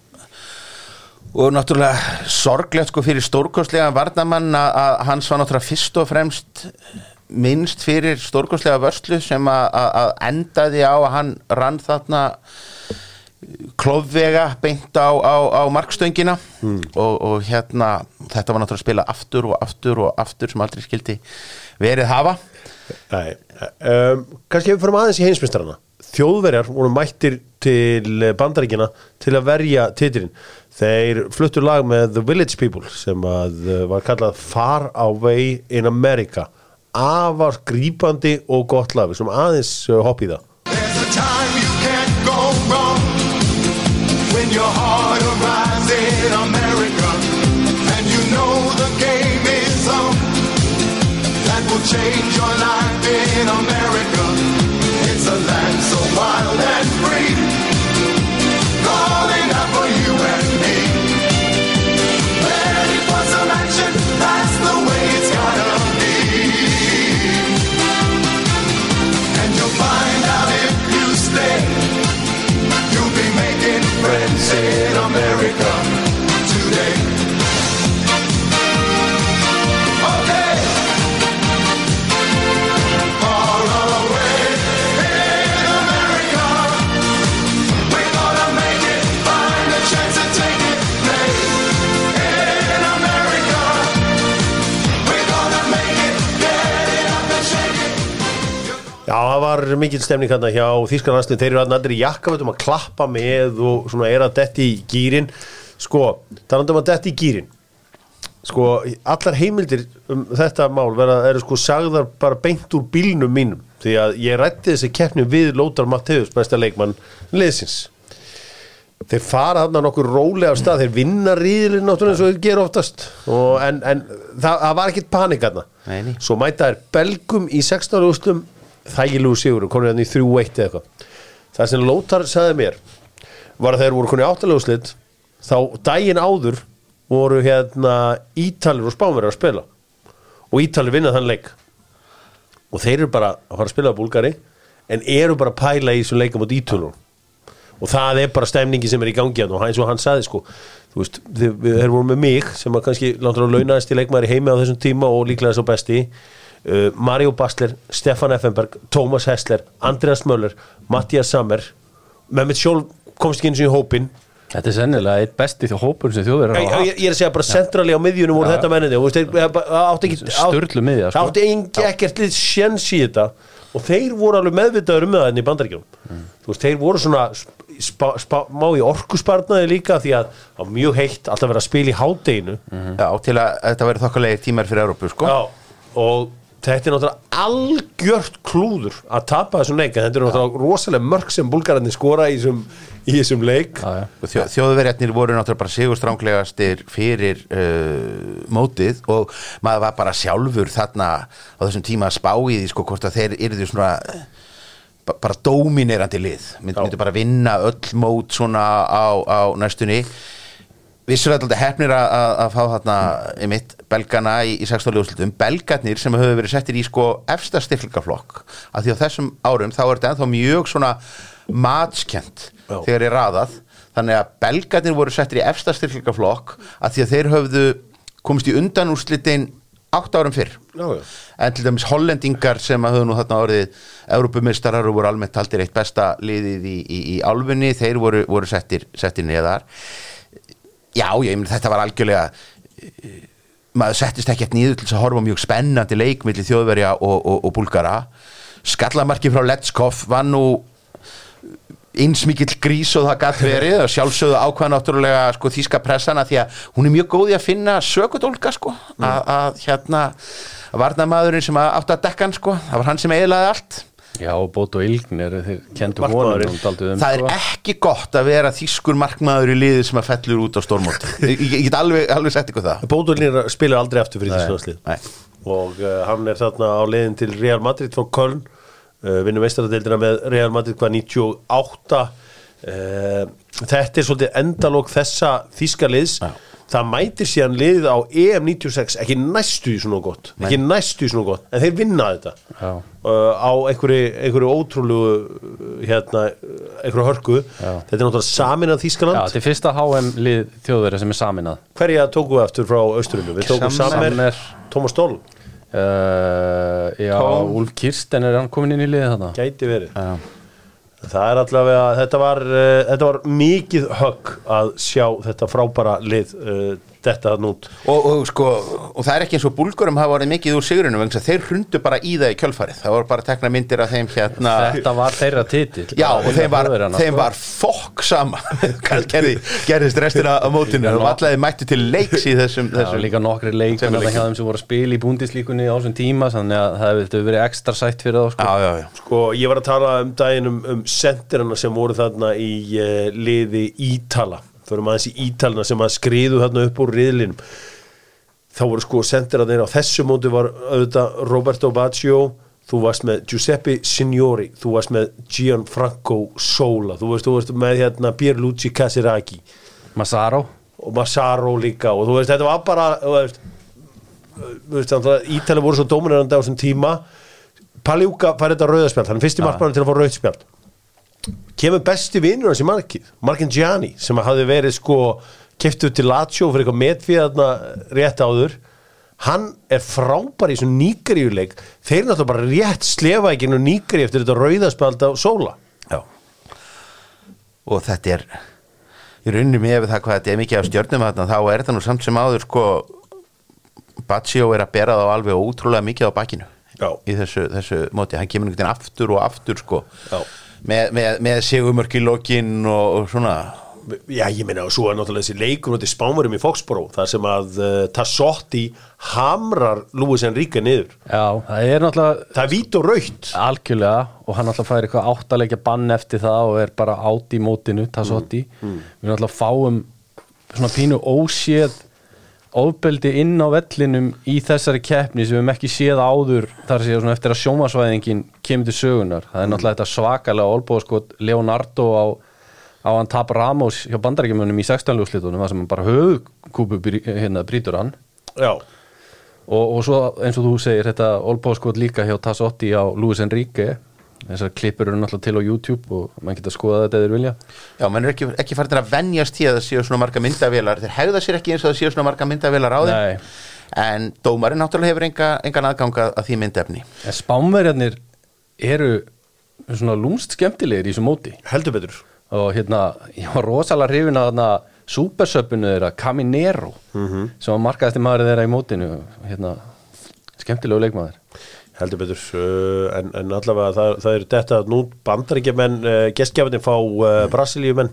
[SPEAKER 3] og náttúrulega sorglegt sko fyrir stórkostlega varnamann að hans var náttúrulega fyrst og fremst minnst fyrir stórkostlega vörslu sem að, að, að endaði á að hann rann þarna klófvega beint á, á, á markstöngina. Og, og hérna þetta var náttúrulega að spila aftur og aftur og aftur sem aldrei skildi verið hafa.
[SPEAKER 1] Nei, um, kannski við fyrir aðeins í heimsmyndstarana þjóðverjar voru mættir til bandaríkina til að verja titilinn. Þeir fluttu lag með The Village People sem að uh, var kallað Far Away in America afar grípandi og gott lag. Við sem aðeins uh, hopp í það.
[SPEAKER 7] There's a time you can't
[SPEAKER 1] var mikil stemning hérna hjá Þískarlandslið, þeir eru allir í jakkafötum að klappa með og svona er að detti í gýrin sko, talandi um að detti í gýrin sko, allar heimildir um þetta mál verða, eru sko sagðar bara beint úr bílnum mínum því að ég rætti þessi keppni við Lótar Matteus, besta leikmann liðsins þeir fara þarna nokkur rólega af stað, þeir vinna ríðilinn náttúrulega eins og þeir gera oftast og, en, en það, það var ekkit panik
[SPEAKER 3] nei.
[SPEAKER 1] svo mæta þær belgum í 16. úrstum þægilegu sigur, konur hérna í 3-1 eða eitthvað. Það sem Lótar sagði mér var að þeir voru konur í áttalegu úrslit þá daginn áður voru hérna Ítalir og Spánverðar að spila. Og Ítalir vinna þann leik. Og þeir eru bara að fara að spila á Búlgari en eru bara að pæla í þessum leikum á Ítölunum og það er bara stemningi sem er í gangi hérna. Og eins og hann saði sko þú veist, þeir, voru með mig sem kannski landur að launaðist í leikmaður í heimi á þessum tíma og líklega svo besti uh, Mario Basler, Stefan Effenberg Thomas Hessler, Andreas Möller Mattias Sammer. Mehmet Sjólf komst ekki eins og í hópin
[SPEAKER 2] Þetta er sennilega eitt besti þjó hópur sem þjóður
[SPEAKER 1] ég, ég, ég er að segja bara centrali á miðjunum voru
[SPEAKER 2] Já.
[SPEAKER 1] þetta og þú veist, þeir- það
[SPEAKER 2] miðja, sko.
[SPEAKER 1] það átti engi ekkert lið sjens í þetta. Og þeir voru alveg meðvitaður um það enn í bandaríkjum þú veist, þeir voru svona spa, spa, má í orkuspartnaði líka því að það var mjög heitt alltaf verið að spila í hádeginu.
[SPEAKER 3] Já, til að þetta verði þokkalegi tímar fyrir Európu sko.
[SPEAKER 1] Já, og þetta er náttúrulega algjört klúður að tapa þessum leik en þetta er náttúrulega rosalega mörg sem búlgararnir skora í þessum, í þessum leik.
[SPEAKER 3] Þjó, þjóðverjarnir voru náttúrulega bara sigurstránglegastir fyrir uh, mótið og maður var bara sjálfur þarna á þessum tíma að spá í því sko hvort að þeir yrðu svona ba- bara dóminerandi lið. Myndu bara vinna öll mót svona á, á næstunni vissulega alltaf hefnir að, að, að fá þarna einmitt belgana í, í 16. úrslitum belgarnir sem höfðu verið settir í sko efsta styrklingaflokk að því á þessum árum þá er þetta ennþá mjög svona matskent
[SPEAKER 1] Já.
[SPEAKER 3] þegar er raðað þannig að belgarnir voru settir í efsta styrklingaflokk að því að þeir höfðu komist í undan úrslitin átt árum fyrr
[SPEAKER 1] Já, já.
[SPEAKER 3] en til dæmis hollendingar sem að höfðu nú þarna orðið Európumistarar og voru almennt taldir eitt besta liðið í, í, í álfunni þeir voru, voru settir, settir neðar já, ég meina þetta var algjörlega eh, maður settist ekkert nýður til að horfa mjög spennandi leik milli þjóðverja og, og, og búlgara. Skallamarki frá Letskov var nú eins mikill grís og það gætt verið. Og sjálfsögðu ákvæða náttúrulega sko, þýska pressana því að hún er mjög góð í að finna sökudólka sko, að, að hérna að varnamaðurinn sem átti að dekka hann sko, það var hann sem eiginlega allt
[SPEAKER 2] Já, og Bót og Ilgnir, þeir kendu
[SPEAKER 1] Markmaðurinn.
[SPEAKER 2] honum um,
[SPEAKER 3] það er
[SPEAKER 2] sko.
[SPEAKER 3] ekki gott að vera þýskur markmaður í liði sem að fellur út á stórmóti ég, ég get alveg, alveg sett ykkur það
[SPEAKER 1] Bóðurlín spilar aldrei aftur fyrir þessu
[SPEAKER 3] Nei.
[SPEAKER 1] og uh, hann er þarna á leiðin til Real Madrid frá Köln uh, vinnum meistaradeildina með Real Madrid hvað 98 uh, þetta er svolítið endalók þessa þýska liðs
[SPEAKER 3] Já.
[SPEAKER 1] Það mætir síðan liðið á EM 96 ekki næstu í svona gott ekki næstu í svona gott, en þeir vinna þetta. Uh, á einhverju, einhverju ótrúlegu uh, hérna, uh, einhverju hörku.
[SPEAKER 2] Já.
[SPEAKER 1] þetta er náttúrulega samin af
[SPEAKER 2] Já, þetta er fyrsta HM-lið þjóðverja sem er saminað
[SPEAKER 1] hverja tókum við aftur frá Östurinu við tókum
[SPEAKER 2] Sammer.
[SPEAKER 1] Sammer, Thomas Stoll
[SPEAKER 2] uh, Já,
[SPEAKER 3] Tom.
[SPEAKER 2] Úlf Kirsten er hann komin inn í liðið þarna?
[SPEAKER 1] Gæti verið.
[SPEAKER 3] Já.
[SPEAKER 1] Það er allavega, þetta var uh, þetta var mikið högg að sjá þetta frábæra lið uh, þetta nút
[SPEAKER 3] og, og sko, og það er ekki eins og búlgurum hafa verið mikið úr sigurinu að þeir hrundu bara í það í kjölfarið. Það voru bara tekna myndir af þeim hérna.
[SPEAKER 2] Þetta var þeirra titill.
[SPEAKER 3] Já, og þeim var, þeim
[SPEAKER 2] sko.
[SPEAKER 3] var fokk sama hvað gerði, gerðist restina á mótinu? Og allavega mættu til leiks í þessum, þessum
[SPEAKER 2] líka nokkri leik
[SPEAKER 3] Sem
[SPEAKER 2] hjá þeim sem voru að spila í búndislíkunni á þessum tíma þannig að það hefði verið ekstra sætt fyrir þá sko.
[SPEAKER 3] Já, já, já.
[SPEAKER 1] Sko, ég var að tala um daginn um, um sendirana sem voru þarna í uh, liði Ítala förum aðeins í Ítalina sem að skriðu þarna upp úr riðlinum. Þá voru sko sendirarnir á þessu móti var auðvitað Roberto Baggio þú varst með Giuseppe Signori þú varst með Gianfranco Sola þú varst, þú varst með hérna Pierluigi Casiraghi.
[SPEAKER 2] Massaro.
[SPEAKER 1] Og Massaro líka og þú veist, þetta var bara veist, veist að Ítali voru svo dóminarandi á þessum tíma. Paljúka fær þetta rauðaspjald hann er fyrsti markmann til að fá rauðspjald kemur besti vinnur hans í markið Markin Gianni sem hafði verið sko keftu til Lazio fyrir eitthvað metfíðarna rétt áður. Hann er frábær í þessum nýgaríuleik þeir náttúrulega bara rétt slefa ekki nú nýgarí eftir þetta rauðaspjald á sóla
[SPEAKER 3] Já. Og þetta er í rauninni með það hvað þetta er mikið af stjörnum þarna, þá er þetta nú samt sem áður sko Baggio er að bera þá alveg ótrúlega mikið á bakinu
[SPEAKER 1] Já.
[SPEAKER 3] í þessu, þessu móti, hann kemur einhvern veginn aftur og aftur sko.
[SPEAKER 1] Já.
[SPEAKER 3] Með, með, með sigumörk í lokin og, og svona
[SPEAKER 1] Já, ég meina, og svo er náttúrulega þessi leikur út í spámurum í Foxborough, þar sem að uh, Tassotti hamrar Lúis Enrique niður.
[SPEAKER 2] Já, það er náttúrulega
[SPEAKER 1] Það er vít og raut.
[SPEAKER 2] algjörlega og hann náttúrulega fær eitthvað áttalegja bann eftir það og er bara átt í mótinu Tassotti, við náttúrulega fáum svona pínu óséð ofbeldi inn á vellinum í þessari keppni sem við hefum ekki séð áður þar segja svona eftir að sjómasvæðingin kemur til sögunar, það er náttúrulega þetta svakalega olbóðskot Leonardo á, á hann tap Ramos hjá bandarækjumunum í 16. úrslitunum, það sem hann bara höfukúpu hérna brýtur hann.
[SPEAKER 1] Já,
[SPEAKER 2] og, og svo eins og þú segir þetta olbóðskot líka hjá Tassotti á Luis Enrique þessar klippur eru náttúrulega til á YouTube og mann geta að skoða þetta eða þeir vilja.
[SPEAKER 3] Já, menn er ekki, ekki farin að venjast í að það séu svona marga myndavélar. Þeir hegða sér ekki eins og það séu svona marga myndavélar á þeim.
[SPEAKER 2] Nei.
[SPEAKER 3] en dómarinn náttúrulega hefur enga, engan aðganga að því myndefni.
[SPEAKER 2] En spánverjarnir eru svona lúmst skemmtilegir í þessu móti.
[SPEAKER 1] Heldur betur.
[SPEAKER 2] og hérna, ég var rosalega hrifin að þarna súpersöpunu þeirra Caminero sem var markaðasti maður þeirra í mótinu. Hérna, skemmtilegu leikmaður
[SPEAKER 1] heldur betur. En, en allavega það, það eru þetta nú bandaríkjumenn, gestgjafinni fá uh, Brasilíumenn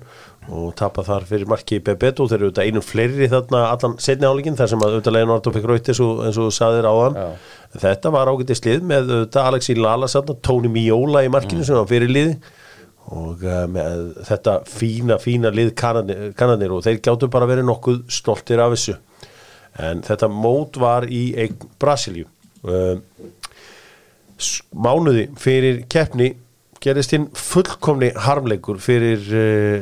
[SPEAKER 1] og tapa þar fyrir marki Bebeto, þeir eru auðvitað einum fleiri þarna allan setni álíkin þar sem að auðvitað Leonardo fikk rauti eins og eins og saðir áðan.
[SPEAKER 2] Já.
[SPEAKER 1] þetta var ágætið slið með auðvitað Alexi Lala satna, Tony Miola í markinu sem var fyrir liði og með þetta fína, fína lið kannanir, kannanir og þeir gáttu bara verið nokkuð stoltir af þessu. En þetta mót var í eign Brasilíu. S- mánuði fyrir keppni gerist hinn fullkomni harmleikur fyrir uh,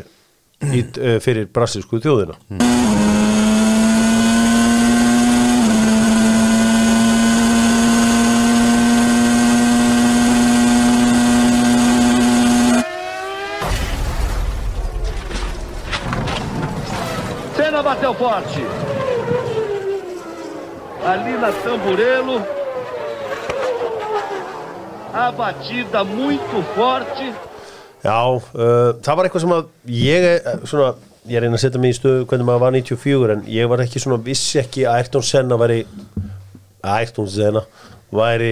[SPEAKER 1] í, uh, fyrir brasilsku þjóðina
[SPEAKER 8] Senna bateu forte. Ali na Tamburelo. A batida muito forte.
[SPEAKER 1] Já, uh, það var eitthvað sem að ég er svona, ég reyna að setja mig í stöðu hvernig maður var 94 en ég var ekki svona vissi ekki að Ayrton Senna væri Ayrton Senna væri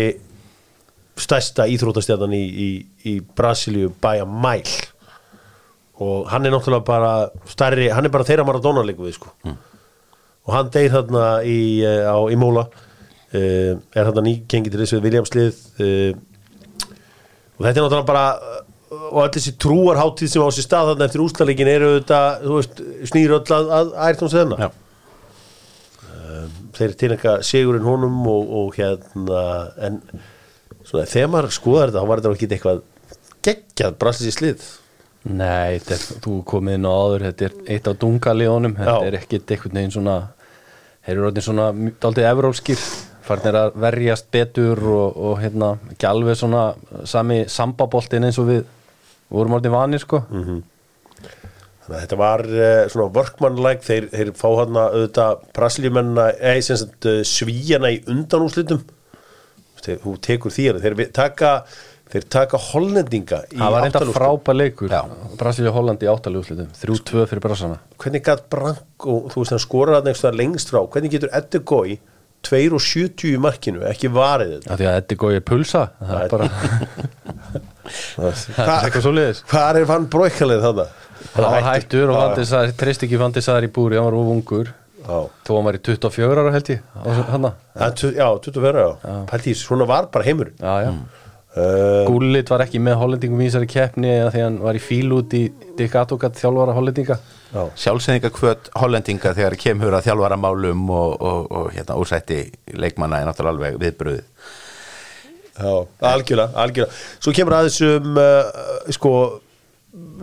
[SPEAKER 1] stærsta íþrótastjarnan í, í, í Brasilíu bæja mæl og hann er náttúrulega bara stærri, hann er bara þeirra Maradona leikum við sko og hann deyr þarna í, uh, á, í Móla. Uh, er þarna nýgengið til þess við Williamslið uh, og þetta er náttúrulega bara og allir þessi trúarháttíð sem á sér stað þarna eftir úslaleikin eru þetta, snýr öll að, að Ayrton Senna
[SPEAKER 3] Já.
[SPEAKER 1] um, þeir til eitthvað sigurinn honum og, og hérna en svona, þegar maður skoðar þetta þá var þetta ekki eitthvað geggjað brasilísk slið.
[SPEAKER 2] Nei, er, þú komið inn á áður þetta er eitt á dungalíðunum þetta er ekkit einhvern veginn svona þeir eru orðin svona daldið evrópskir farnir að verjast betur og, og hérna, ekki alveg svona sami sambaboltin eins og við vorum orðin vanir sko.
[SPEAKER 1] Þannig að þetta var uh, svona workmanlæk, þeir, þeir fá hann að auðvitað brasilíumennina, eða sem sagt uh, svíjana í undanúslitum þú tekur því þeir taka, þeir taka hollendinga
[SPEAKER 2] það var
[SPEAKER 1] áttaúrslit.
[SPEAKER 2] frábær leikur. Brasilíu Hollandi í áttaluguslitum 3-2 fyrir brassana
[SPEAKER 1] hvernig gætt Branko, þú veist hann einhverstað lengst frá, hvernig getur Eddi Gói 2.70 í markinu, ekki varið þetta.
[SPEAKER 2] Því að þetta er pulsa það er bara það er eitthvað svo liðis
[SPEAKER 1] hvað er fann bróikalið þarna?
[SPEAKER 2] það var hættur og treyst ekki Vandisar í búri, hann var of ungur.
[SPEAKER 1] Já.
[SPEAKER 2] þó hann var í 24 ára held ég
[SPEAKER 1] Já, tu- já, 24 já, Pæltís, svona var bara heimur
[SPEAKER 2] já, já.
[SPEAKER 1] uh,
[SPEAKER 2] Gullit var ekki með hollendingum í þessari keppni eða því hann var í fíl út í Dick Advocat þjálfara hollendinga
[SPEAKER 3] sjálfsendingakvöt hollendinga þegar kemur að þjálfara málum og, og, og hérna úrsætti leikmanna er náttúrulega alveg viðbröðið
[SPEAKER 1] Já, algjörlega, algjörlega. Svo kemur aðeins um uh, sko,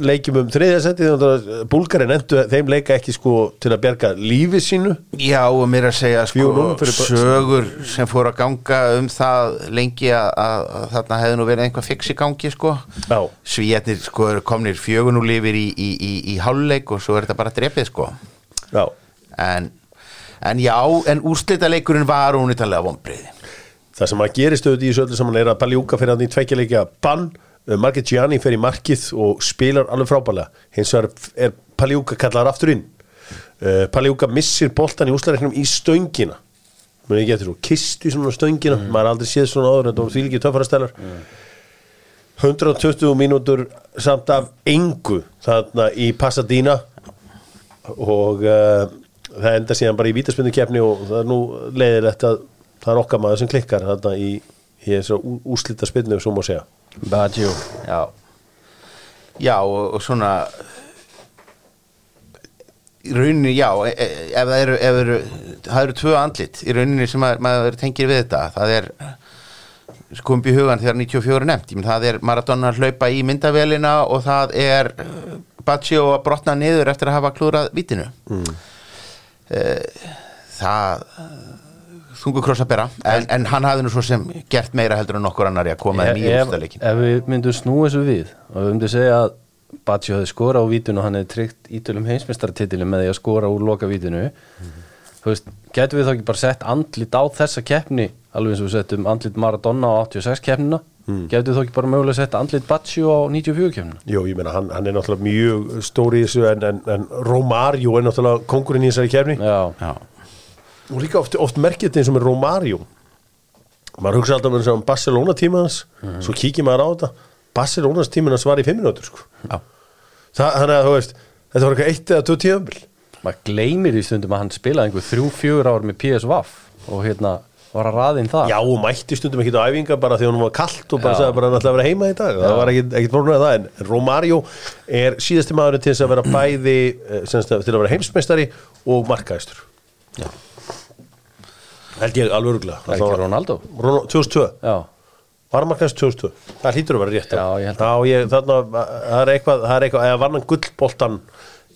[SPEAKER 1] leikjum um þriðasetti Búlgarinn endur þeim leika ekki sko til að bjarga lífi sínu.
[SPEAKER 3] Já og mér að segja sko,
[SPEAKER 1] 4-0 fyrir Bra-
[SPEAKER 3] sögur sem fór að ganga um það lengi að, að, að þarna hefði nú verið einhvað fix í gangi sko. Svíjarnir sko komnir fjögunul yfir í, í, í, í hálfleik og svo er þetta bara drepið sko.
[SPEAKER 1] Já,
[SPEAKER 3] en, en já, en úrslita leikurinn var ónýttanlega vonbreiði
[SPEAKER 1] það sem að gerist auðvitað í þessu öllu saman er að Paljúka fyrir hann í tveikjuleikja bann Margit Gianni fer í markið og spilar alveg frábælega hins vegar er Paljúka kallar aftur inn. Uh, Paljúka missir boltan í úslareiknum í stöngina. Meni ekki eftir svo kistu svona stöngina, maður har aldrei séð svona áður þetta voru því líki töffarastælar 120 mínútur samt af engu þarna í Pasadena. Og uh, það enda síðan bara í vítaspindu keppni og það er nú leiðilegt að það er okkar maður sem klikkar þarna í, í þessu úslita spinnu sem má segja
[SPEAKER 2] Baggio
[SPEAKER 3] Já. Já og, og svona í rauninni já e, e, ef það eru, ef eru það eru tvö andlit í rauninni sem maður, maður tengir við þetta það er skum í hugan þegar 94 er nefnt, menn það er Maradona að hlaupa í myndavélina og það er uh, Baccio að brotna niður eftir að hafa klúrað vítinu. Mm. það þungu kross að bera en, en hann hafði nú svo sem gert meira heldur en nokkur annar í að koma inn í
[SPEAKER 2] ef,
[SPEAKER 3] úrstæðleikin
[SPEAKER 2] ef við myndum snúa þessu við og við myndum segja að Baggio hefði skora á vítinu og hann hefði tryggt ítölum heimsmeistartitilum með því að skora úr loka vítinu þú veist, getum við þá ekki bara sett andlit á þessa keppni alveg eins og við settum andlit Maradona á 86 keppnina? Mm. getum við þá ekki bara mögulega sett andlit Baggio á 94 keppnina?
[SPEAKER 1] Jú, ég meina, hann, hann er náttúrulega mjög stóri í þessu en, en, en Romario er náttúrulega kongurinn í þessari kefni
[SPEAKER 2] Já,
[SPEAKER 3] Já,
[SPEAKER 1] og líka oft, oft merkið þetta eins og með Romario. Maður hugsa alltaf um Barcelona tímaðans svo kíkir maður á þetta. Barcelonas tímaðans var í 5 minútur sko.
[SPEAKER 3] já,
[SPEAKER 1] Þa, þannig að þú veist, þetta var eitthvað eitt eða tvö tíðanbíl
[SPEAKER 2] maður gleymir í stundum að hann spilaði einhver þrjú, fjögur ár með PSVaf og hérna var að raðinn það
[SPEAKER 1] Já, og mætti stundum ekki á æfinga bara því að hún var kallt og bara
[SPEAKER 2] Já.
[SPEAKER 1] sagði að hann ætlaði að vera heima í dag. Það var ekkit, ekkit problem með það en Romario er síðasti maðurinn til þess að vera bæði eh, til að vera heimsmeistari og markaðistur.
[SPEAKER 2] Já.
[SPEAKER 1] Held ég alveg örgulega
[SPEAKER 2] Það er ekki Ronaldo?
[SPEAKER 1] 2002
[SPEAKER 2] Já,
[SPEAKER 1] Var hann markaðist 2002? Það hlýtur að vera rétt
[SPEAKER 2] Já, ég held
[SPEAKER 1] Já, ég, þarna, það er eitthvað, það er eitthvað eða vann hann gullboltan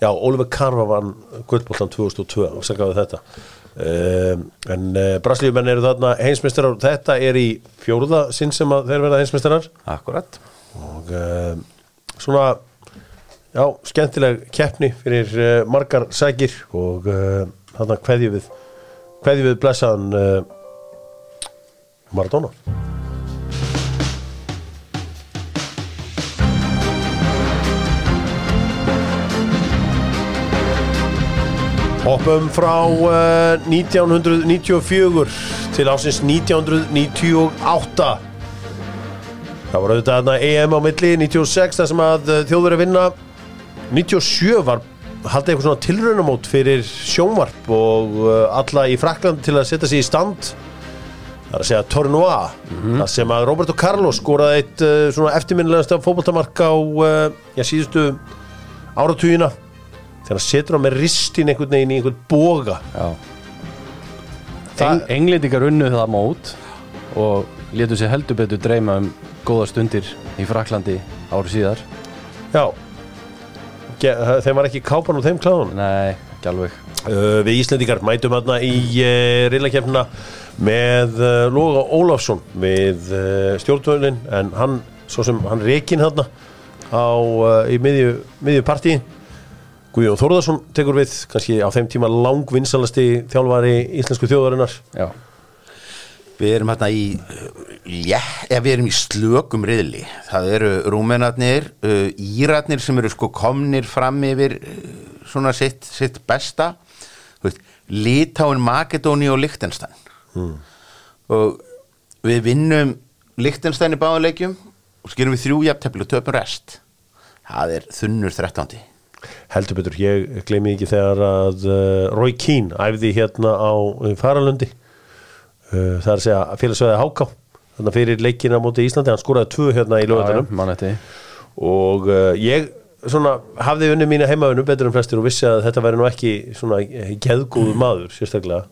[SPEAKER 1] Já, Oliver Carva vann gullboltan 2002 og sakaði þetta. Um, En uh, Braslíumenn eru þarna heimsmeistarar Þetta er í fjóruða sinn sem að þeir verða heimsmeistarar.
[SPEAKER 3] Akkurat.
[SPEAKER 1] Og um, svona já, skemmtileg keppni fyrir uh, margar sækir og uh, þarna kveðjum við kveðjum við blessaðan uh, Maradona. Hoppum frá uh, 1994 til ásins 1998 Það var auðvitað EM á milli 96 þar sem að uh, þjóður að vinna 97 var haldið eitthvað svona tilraunamót fyrir sjónvarp og uh, alla í Frakland til að setja sig í stand. Það er að segja Tournoi þar sem að Roberto Carlos skoraði eitt uh, svona eftirminnilegasta fótboltamark á uh, já, síðustu áratugina. Þegar hann setur á með ristin einhvern veginn í einhvern boga. Það-
[SPEAKER 2] Eng, Englendingar unnu það mót og létu sér heldur betur dreyma um góða stundir í Fraklandi ári síðar.
[SPEAKER 1] Já þeim var ekki kápan úr þeim kláðun
[SPEAKER 2] Nei, ekki alveg.
[SPEAKER 1] Uh, við Íslendingar mætum hérna í uh, rillakefnina með uh, Loga Ólafsson við uh, stjórnvölin en hann, svo sem hann rekin hérna í miðju, miðju partí. Guðjón Þórðarsson tekur við kannski á þeim tíma langvinsalasti þjálfari íslensku þjóðarinnar.
[SPEAKER 2] Já,
[SPEAKER 3] Við erum hérna í já, við erum í slökum riðli. Það eru rúmenarnir uh, íratnir sem eru sko komnir fram yfir uh, svona sitt, sitt besta. Litáin, Makedóni og Lichtenstein og við vinnum Lichtenstein í báðuleikjum og skirum við þrjú jafntefli og töpum rest. Það er þunnur 13.
[SPEAKER 1] heldur betur, ég gleymi ekki þegar að uh, Roy Keane æfði hérna á uh, Faralundi það er að segja félagsveði Háká þannig að fyrir leikina móti Íslandi hann skoraði tvö hérna í
[SPEAKER 2] því.
[SPEAKER 1] og uh, ég svona hafði unni mína heimaunum betur en flestir og vissi að þetta væri nú ekki svona geðgóðu maður sérstaklega.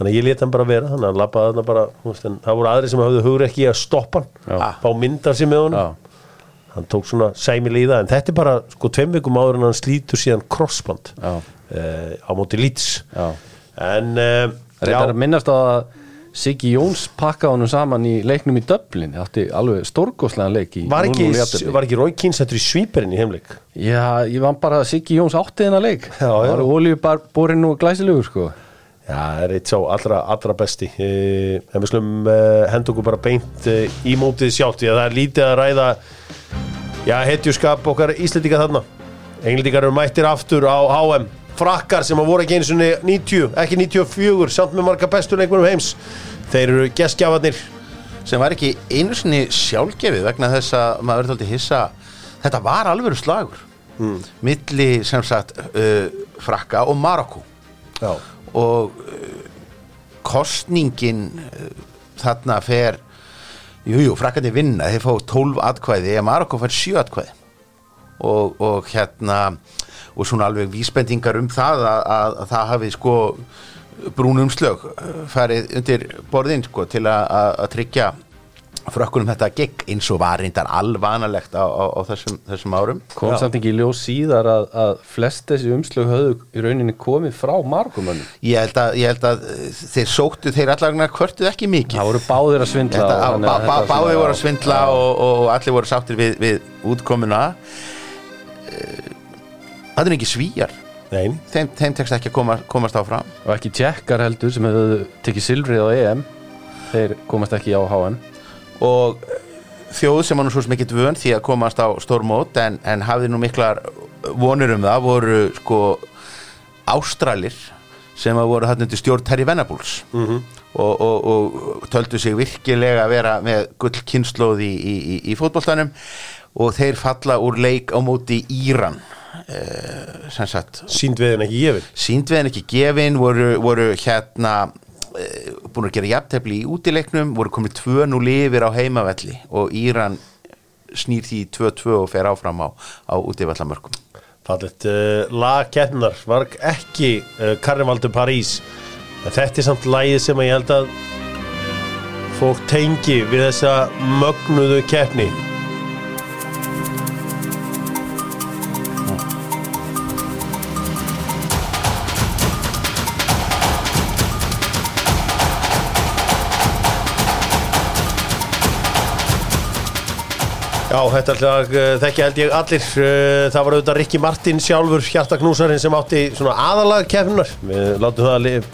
[SPEAKER 1] Þannig að ég leta hann bara vera þannig að hann labbaði hann bara veist, það voru aðri sem hafðu hugur ekki að stoppa hann fá myndar sér með honum.
[SPEAKER 2] Já,
[SPEAKER 1] hann tók svona sæmil í það en þetta er bara sko tveim vikum áður en hann slítur síðan crossband uh, á móti Leeds
[SPEAKER 2] Siggi Jóns pakka honum saman í leiknum í Dublin. Átti alveg stórgóðslegan leik í
[SPEAKER 1] var, ekki,
[SPEAKER 2] 0-0 jafntefli.
[SPEAKER 1] var ekki Rói Kín settur í svíperinn í heimleik?
[SPEAKER 2] Já, ég var bara að Siggi Jóns átti þennan leik.
[SPEAKER 1] Já, já.
[SPEAKER 2] Það var olíuborinn og glæsilegur sko.
[SPEAKER 1] Já, það er eitt sá allra, allra besti. Uh, en við slum uh, henda okkur bara beint uh, í mótið sjálft því að það er lítið að ræða já, hetjuskap okkar Íslendinga þarna. Englendingar eru mættir aftur á HM frakkar sem að voru ekki eins og 90, ekki 94 samt með marga bestu leikmennum heims. Þeir eru gestgjafarnir.
[SPEAKER 3] Sem var ekki einu sinni sjálfgefið vegna þess að maður verður alltaf hissa. Þetta var alvöru slagur
[SPEAKER 1] Mm.
[SPEAKER 3] milli sem sagt uh, Frakka og Marokko
[SPEAKER 1] Já,
[SPEAKER 3] og uh, kostningin uh, þarna fer jújú, jú, frakkandi vinna, þeir fá 12 atkvæði en Marokko fær 7 atkvæði. Og, og hérna og svona alveg vísbendingar um það að, að, að það hafi sko brún umslög uh, farið undir borðin sko til að, að, að tryggja frökkunum þetta gegn eins og var reyndar alvanalegt á, á, á þessum, þessum árum.
[SPEAKER 2] Kom samt ekki ljós síðar að, að flest þessi umslög höfðu í rauninni komið frá margumönnum?
[SPEAKER 3] Ég held að, ég held að uh, þeir sóttu þeir allavega kvörtuð ekki mikið.
[SPEAKER 2] Það voru báðir að svindla
[SPEAKER 3] Þetta,
[SPEAKER 2] og
[SPEAKER 3] bá,
[SPEAKER 2] þannig að
[SPEAKER 3] bá,
[SPEAKER 2] þetta
[SPEAKER 3] báði
[SPEAKER 2] svona-
[SPEAKER 3] voru að svindla og, og allir voru sáttir við, við útkomuna það er ekki svíjar
[SPEAKER 1] nein
[SPEAKER 3] þeim, þeim tekst ekki að koma, komast áfram.
[SPEAKER 2] Og ekki tjekkar heldur sem hefðu tekið silfrið á EM. Þeir komast ekki á HM
[SPEAKER 3] og þjóð sem nú svo ekki dvön því að komast á stórmót en, en hafði nú miklar vonur um það voru sko ástralir sem að voru hann undir stjórn Terry Venables. -hmm. og, og, og töldu sig virkilega að vera með gull kynnslóð í, í, í, í fótboltanum. Og þeir falla úr leik á móti Íran sem sagt
[SPEAKER 1] sínd við henni ekki gefin?
[SPEAKER 3] Sínd við henni ekki gefin voru, voru hérna e, búin að gera jafntefli í útileiknum voru komið 2-0 yfir á heimavelli og Íran snýr því 2-2 og fer áfram á, á útivallamörkum.
[SPEAKER 1] Fallet, uh, lagkennar var ekki uh, Paris en þetta er samt lagið sem að ég held að fólk tengi við þessa mögnuðu keppni Já, þetta lag uh, þekki held ég allir. Uh, það var auðvitað Rikki Martin sjálfur hjartaknúsarinn sem átti svona aðalag keppnunar við látum það að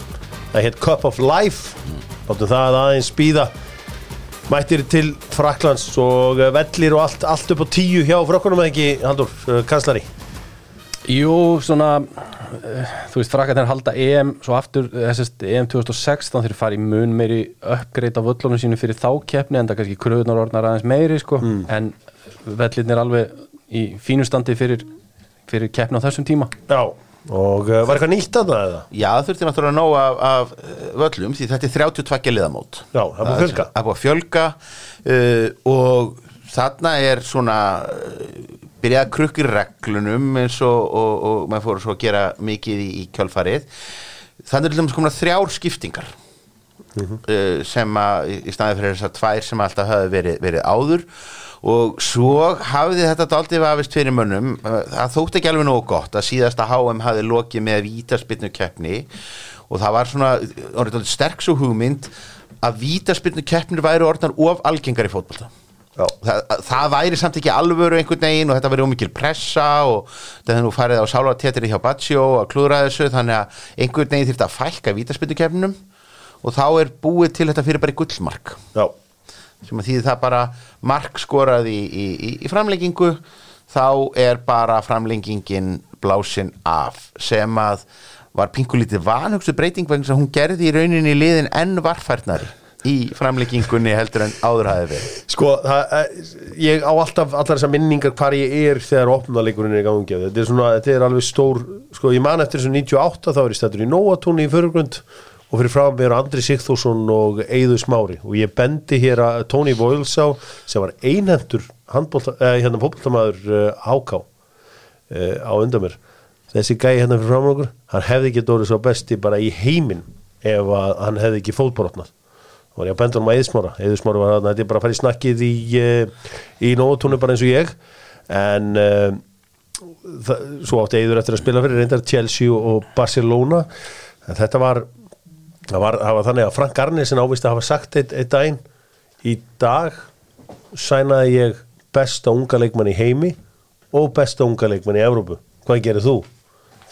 [SPEAKER 1] það hétt Cup of Life. Látum það aðeins býða mættir til Fraklands og uh, vellir og allt, allt upp á tíu hjá frökkunum eða ekki, Haldur, kanslari
[SPEAKER 2] Jú, svona þú veist, frakkarnir halda EM svo aftur, þessast EM 2016 þeir fara í mun meiri uppgreit á völlunum sínu fyrir þá keppni en það kannski kröðunar orðnar aðeins meiri sko. En vellirnir alveg í fínu standi fyrir, fyrir keppni á þessum tíma.
[SPEAKER 1] Já, og uh, var eitthvað nýtt að það eða?
[SPEAKER 3] Já, það þurfti náttúrulega að nóg af, af eh, völlum því þetta er 32 liðamót
[SPEAKER 1] Já, það er búið fjölga.
[SPEAKER 3] Það er búið fjölga uh, og þarna er svona uh, byrjað að krukka í reglunum eins og, og, og maður fór svo að gera mikið í, í kjölfarið. Þannig er til dæmis komin að þrjár skiptingar uh, sem að í- staðið fyrir þessar tvær sem alltaf hafi verið, verið áður. Og svo hafði þetta daldið vafist fyrir mönnum. Uh, það þótti ekki alveg nógu gott að síðasta HM hafi lokið með vítaspinnu keppni og það var svona dálítið sterk svo hugmynd að vítaspinnu keppnir væri orðnar of algengar í fótbolta.
[SPEAKER 1] Já.
[SPEAKER 3] Það, það væri samt ekki alvöru einhvern veginn og þetta væri ómikil pressa og þetta nú farið á sálartétri hjá Baccio að klúðra þessu þannig að einhvern veginn þyrfti að fækka vítaspindukefnum og þá er búið til þetta fyrir bara í gullmark.
[SPEAKER 1] Já,
[SPEAKER 3] sem að því það bara mark skorað í, í, í, í framlengingu þá er bara framlengingin blásin af sem að var pinkulítið vanhugstu breyting vegna að hún gerði í rauninni liðin enn varfærnari í framlengingunni heldur en áður hafi verið?
[SPEAKER 1] Sko, það, eh, ég á alltaf allar þessar minningar hvar ég er þegar opnaleikurinn er í gangi. Þetta er svona, þetta er alveg stór sko, ég man eftir þessu 98 þá er ég stættur í Nóatúni í fyrirgrund og fyrir frá mér Andri Sigþórsson og Eiður Smári. Og ég bendi hér að Tony Voiles á sem var handbólta, eh, hérna eh, háká eh, á undan mér. Þessi gæi hérna fyrir fram okkur hann hefði ekki dórið svo besti bara í heiminn ef hann hefði ekki fótbrotnað þá var ég að benda honum að Eðismára Eðismára var að þetta er bara að fara í snakkið í, eh, í nótúnu bara eins og ég. En uh, það, svo átti Eður eftir að spila fyrir reyndar Chelsea og, Barcelona. En þetta var það var, það var þannig að Frank Arnesen ávist að hafa sagt eitt, eitt daginn í dag sænaði ég besta unga leikmann í heimi og besta unga leikmann í Evrópu. Hvað gerir þú?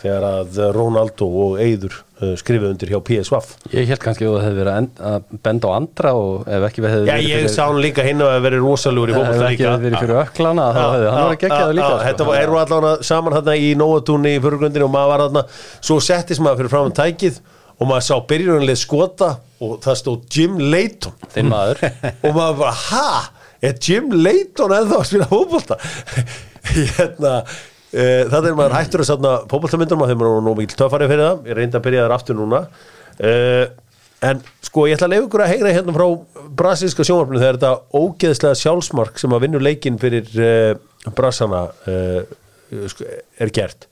[SPEAKER 1] þegar að Ronaldo og Eyður uh, skrifuð undir hjá PSV
[SPEAKER 2] Ég held kannski að það hefði verið að, end, að benda á andra og ef ekki hefði
[SPEAKER 1] Já, ég sá hann líka hinn að vera rosalugur í
[SPEAKER 2] Ef
[SPEAKER 1] fótbolta
[SPEAKER 2] ekki
[SPEAKER 1] líka.
[SPEAKER 2] hefði verið fyrir öklana þá hefði hann gegja það líka sko.
[SPEAKER 1] Þetta var, eru allavega saman hérna í Nóatúni í fyrirgrundinu og maður var hérna svo settist maður fyrir fram að tækið og maður sá byrjunarlið skota og það stóð Jim Leighton. Og maður bara, ha, er Jim Leighton ennþá að spila fótbolta hérna e, það er maður hættur að satna fótboltamyndum að þeim er nú mikil töffari fyrir það ég reyndi að byrja þar aftur núna e, en sko ég ætla að leiða ykkur að heyra hérna frá brasilíska sjónvarpinu þegar þetta ógeðslega sjálfsmark sem að vinna leikinn fyrir e, brasana sko, er gert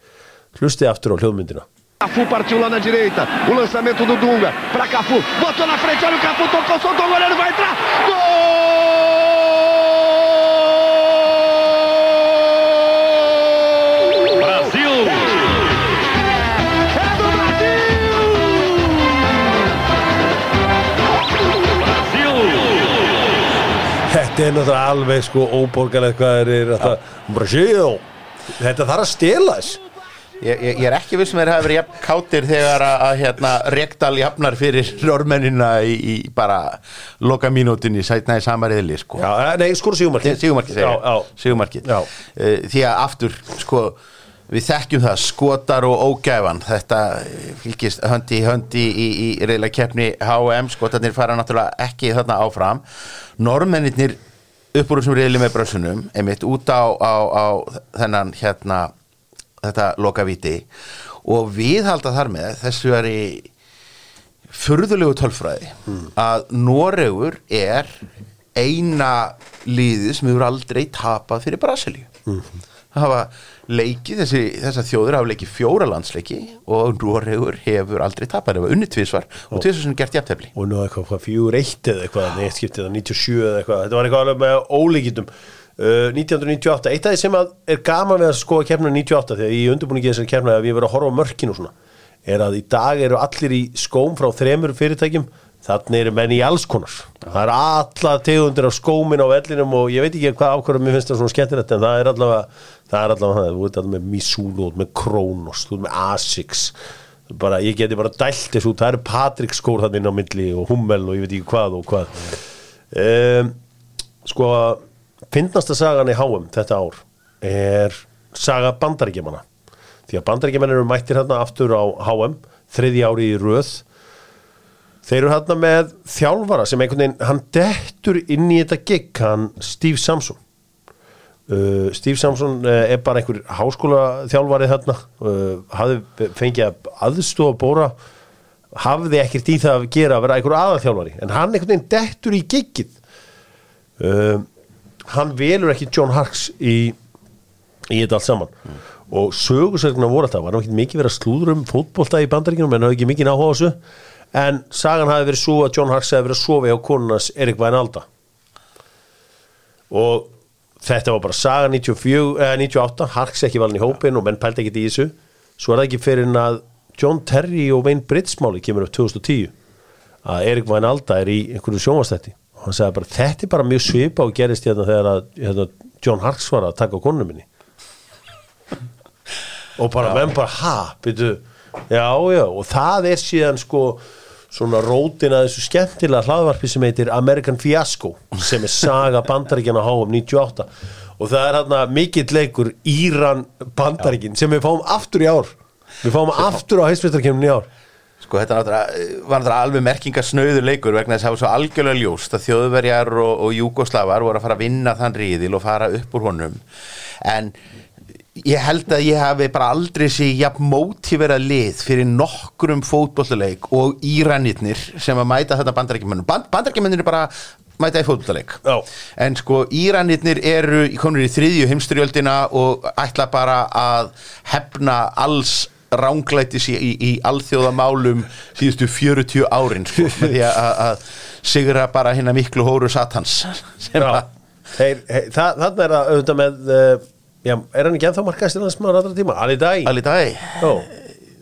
[SPEAKER 1] hlustið aftur á hljóðmyndina
[SPEAKER 8] Cafu partiu lá na direita. O lançamento do Dunga para Cafu. Botou na frente, olha o Cafu, tocou, soltou o goleiro, vai entrar. Gol!
[SPEAKER 1] Þetta er náttúrulega alveg sko óborgarlega hvað er þetta Brasil Þetta þarf að stela þess
[SPEAKER 3] Ég, ég, ég er ekki viss með að það hafi verið jafn kátir þegar að, að hérna, Rekdal jafnar fyrir normennina í, í bara loka mínútinni sætna í samariðli sko.
[SPEAKER 1] Eh, nei, skor sígumarki
[SPEAKER 3] Sigumarkið segja
[SPEAKER 1] Já, já.
[SPEAKER 3] Sigumarkið
[SPEAKER 1] Já.
[SPEAKER 3] Eh, Því að aftur sko Við þekkjum það, skotar og ógæfan. Þetta fylgist höndi í höndi í, í reyla keppni H&M, skotarnir fara náttúrulega ekki þarna áfram. Normennir upp úr þessum reyli með brössunum einmitt út á, á, á þennan hérna þetta lokavíti. Og við halda þar með þessu er í furðulegu tölfræði að Noregur er eina liðið sem hefur aldrei tapað fyrir Brasilíu. Það hafa leikið, þessi, þessar þjóður hafa leikið fjóra landsleiki og Noregur hefur aldrei tapað, það var unni tvisvar og tvisvar sem gert jafntefli.
[SPEAKER 1] Og nú eitthvað hvað, fjögur eitt eða eitthvað neitt skiptið eða 97 eða eitthvað. Þetta var eitthvað alveg með ólíkitum uh, 1998, eitt af því sem að er gaman að skoða kemna 98 þegar í undirbúningi þessari kemna að við verðum að horfa á mörkin og svona er að í dag eru allir í skóm frá þremur fyrirtækjum þannig eru menn í alls konar. Það er alla tegundir af skómin á vellinum og ég veit ekki hvað ákvörðum mér finnst það svona skemmtilegt en það er allavega það er allavega það, þú veit allavega með Mizuno með Kronos, þú ert með Asics. Bara, ég geti bara dælt þessu það eru Patrik skór þannig inn á milli og Hummel og ég veit ekki hvað og hvað. Um, sko finnasta sagan í HM þetta ár er saga bandaríkjamanna. Því að bandaríkjaman eru mættir hérna aftur á HM þriði ári í röð þeir eru hérna með þjálfara sem einhvern veginn, hann dettur inn í þetta gig, hann Steve Samson. Uh, Steve Samson uh, er bara einhver háskóla þjálfari þarna uh, hafði fengið aðstofa bóra hafði ekkert í það að gera að vera einhver aðalþjálfari en hann einhvern veginn dettur í giggið uh, hann velur ekki John Harks í, í þetta allt saman. Og sögursögna voru þetta var nú ekki mikið verið að slúður um fótbolta í bandaríkinum en hafði ekki mikið náhuga á þessu en sagan hafi verið svo að John Harks hefði verið að sofa hjá konunars Erik Vainalda og þetta var bara saga 94, eh, 98 Harks ekki valin í hópin og menn pældi ekki í þessu. Svo er það ekki fyrir en að John Terry og Wayne Britsmáli kemur upp 2010 að Erik Vainalda er í einhverju sjónvastætti og hann sagði bara þetta er bara mjög svipa og gerist hérna þegar að hérna, John Harks var að taka konunum minni. Og bara menn bara ha, byrju já já og það er síðan sko svona rótin að þessu skemmtilega hlaðvarpi sem heitir American Fiasco sem er saga bandaríkjana HM 98 og það er hérna mikill leikur Íran bandaríkin sem við fáum aftur í ár. Við fáum aftur á heimsveistarkemmin í ár.
[SPEAKER 3] Sko þetta var náttúrulega alveg merkingasnöður leikur vegna þess að það var svo algjörlega ljóst að þjóðverjar og, og júgoslavar voru að fara að vinna þann ríðil og fara upp úr honum. En ég held að ég hafi bara aldrei sé jafn mótíverað lið fyrir nokkrum fótbolluleik og íranirnir sem að mæta þetta bandarækjumennum Band, bandarækjumennir er bara mæta í fótbolluleik en sko íranirnir eru komnir í þriðju heimstyrjöldina og ætla bara að hefna alls ránglætis í, í, í alþjóðamálum síðustu 40 árin sko, með því að, að sigra bara hérna miklu hóru satans. Að
[SPEAKER 1] þeir, hei, það, þannig er það auðvitað með uh, já, er hann ekki ennþá markaðist innan smaður allra tíma? Ali Dæ?
[SPEAKER 3] alveg dag
[SPEAKER 1] Já,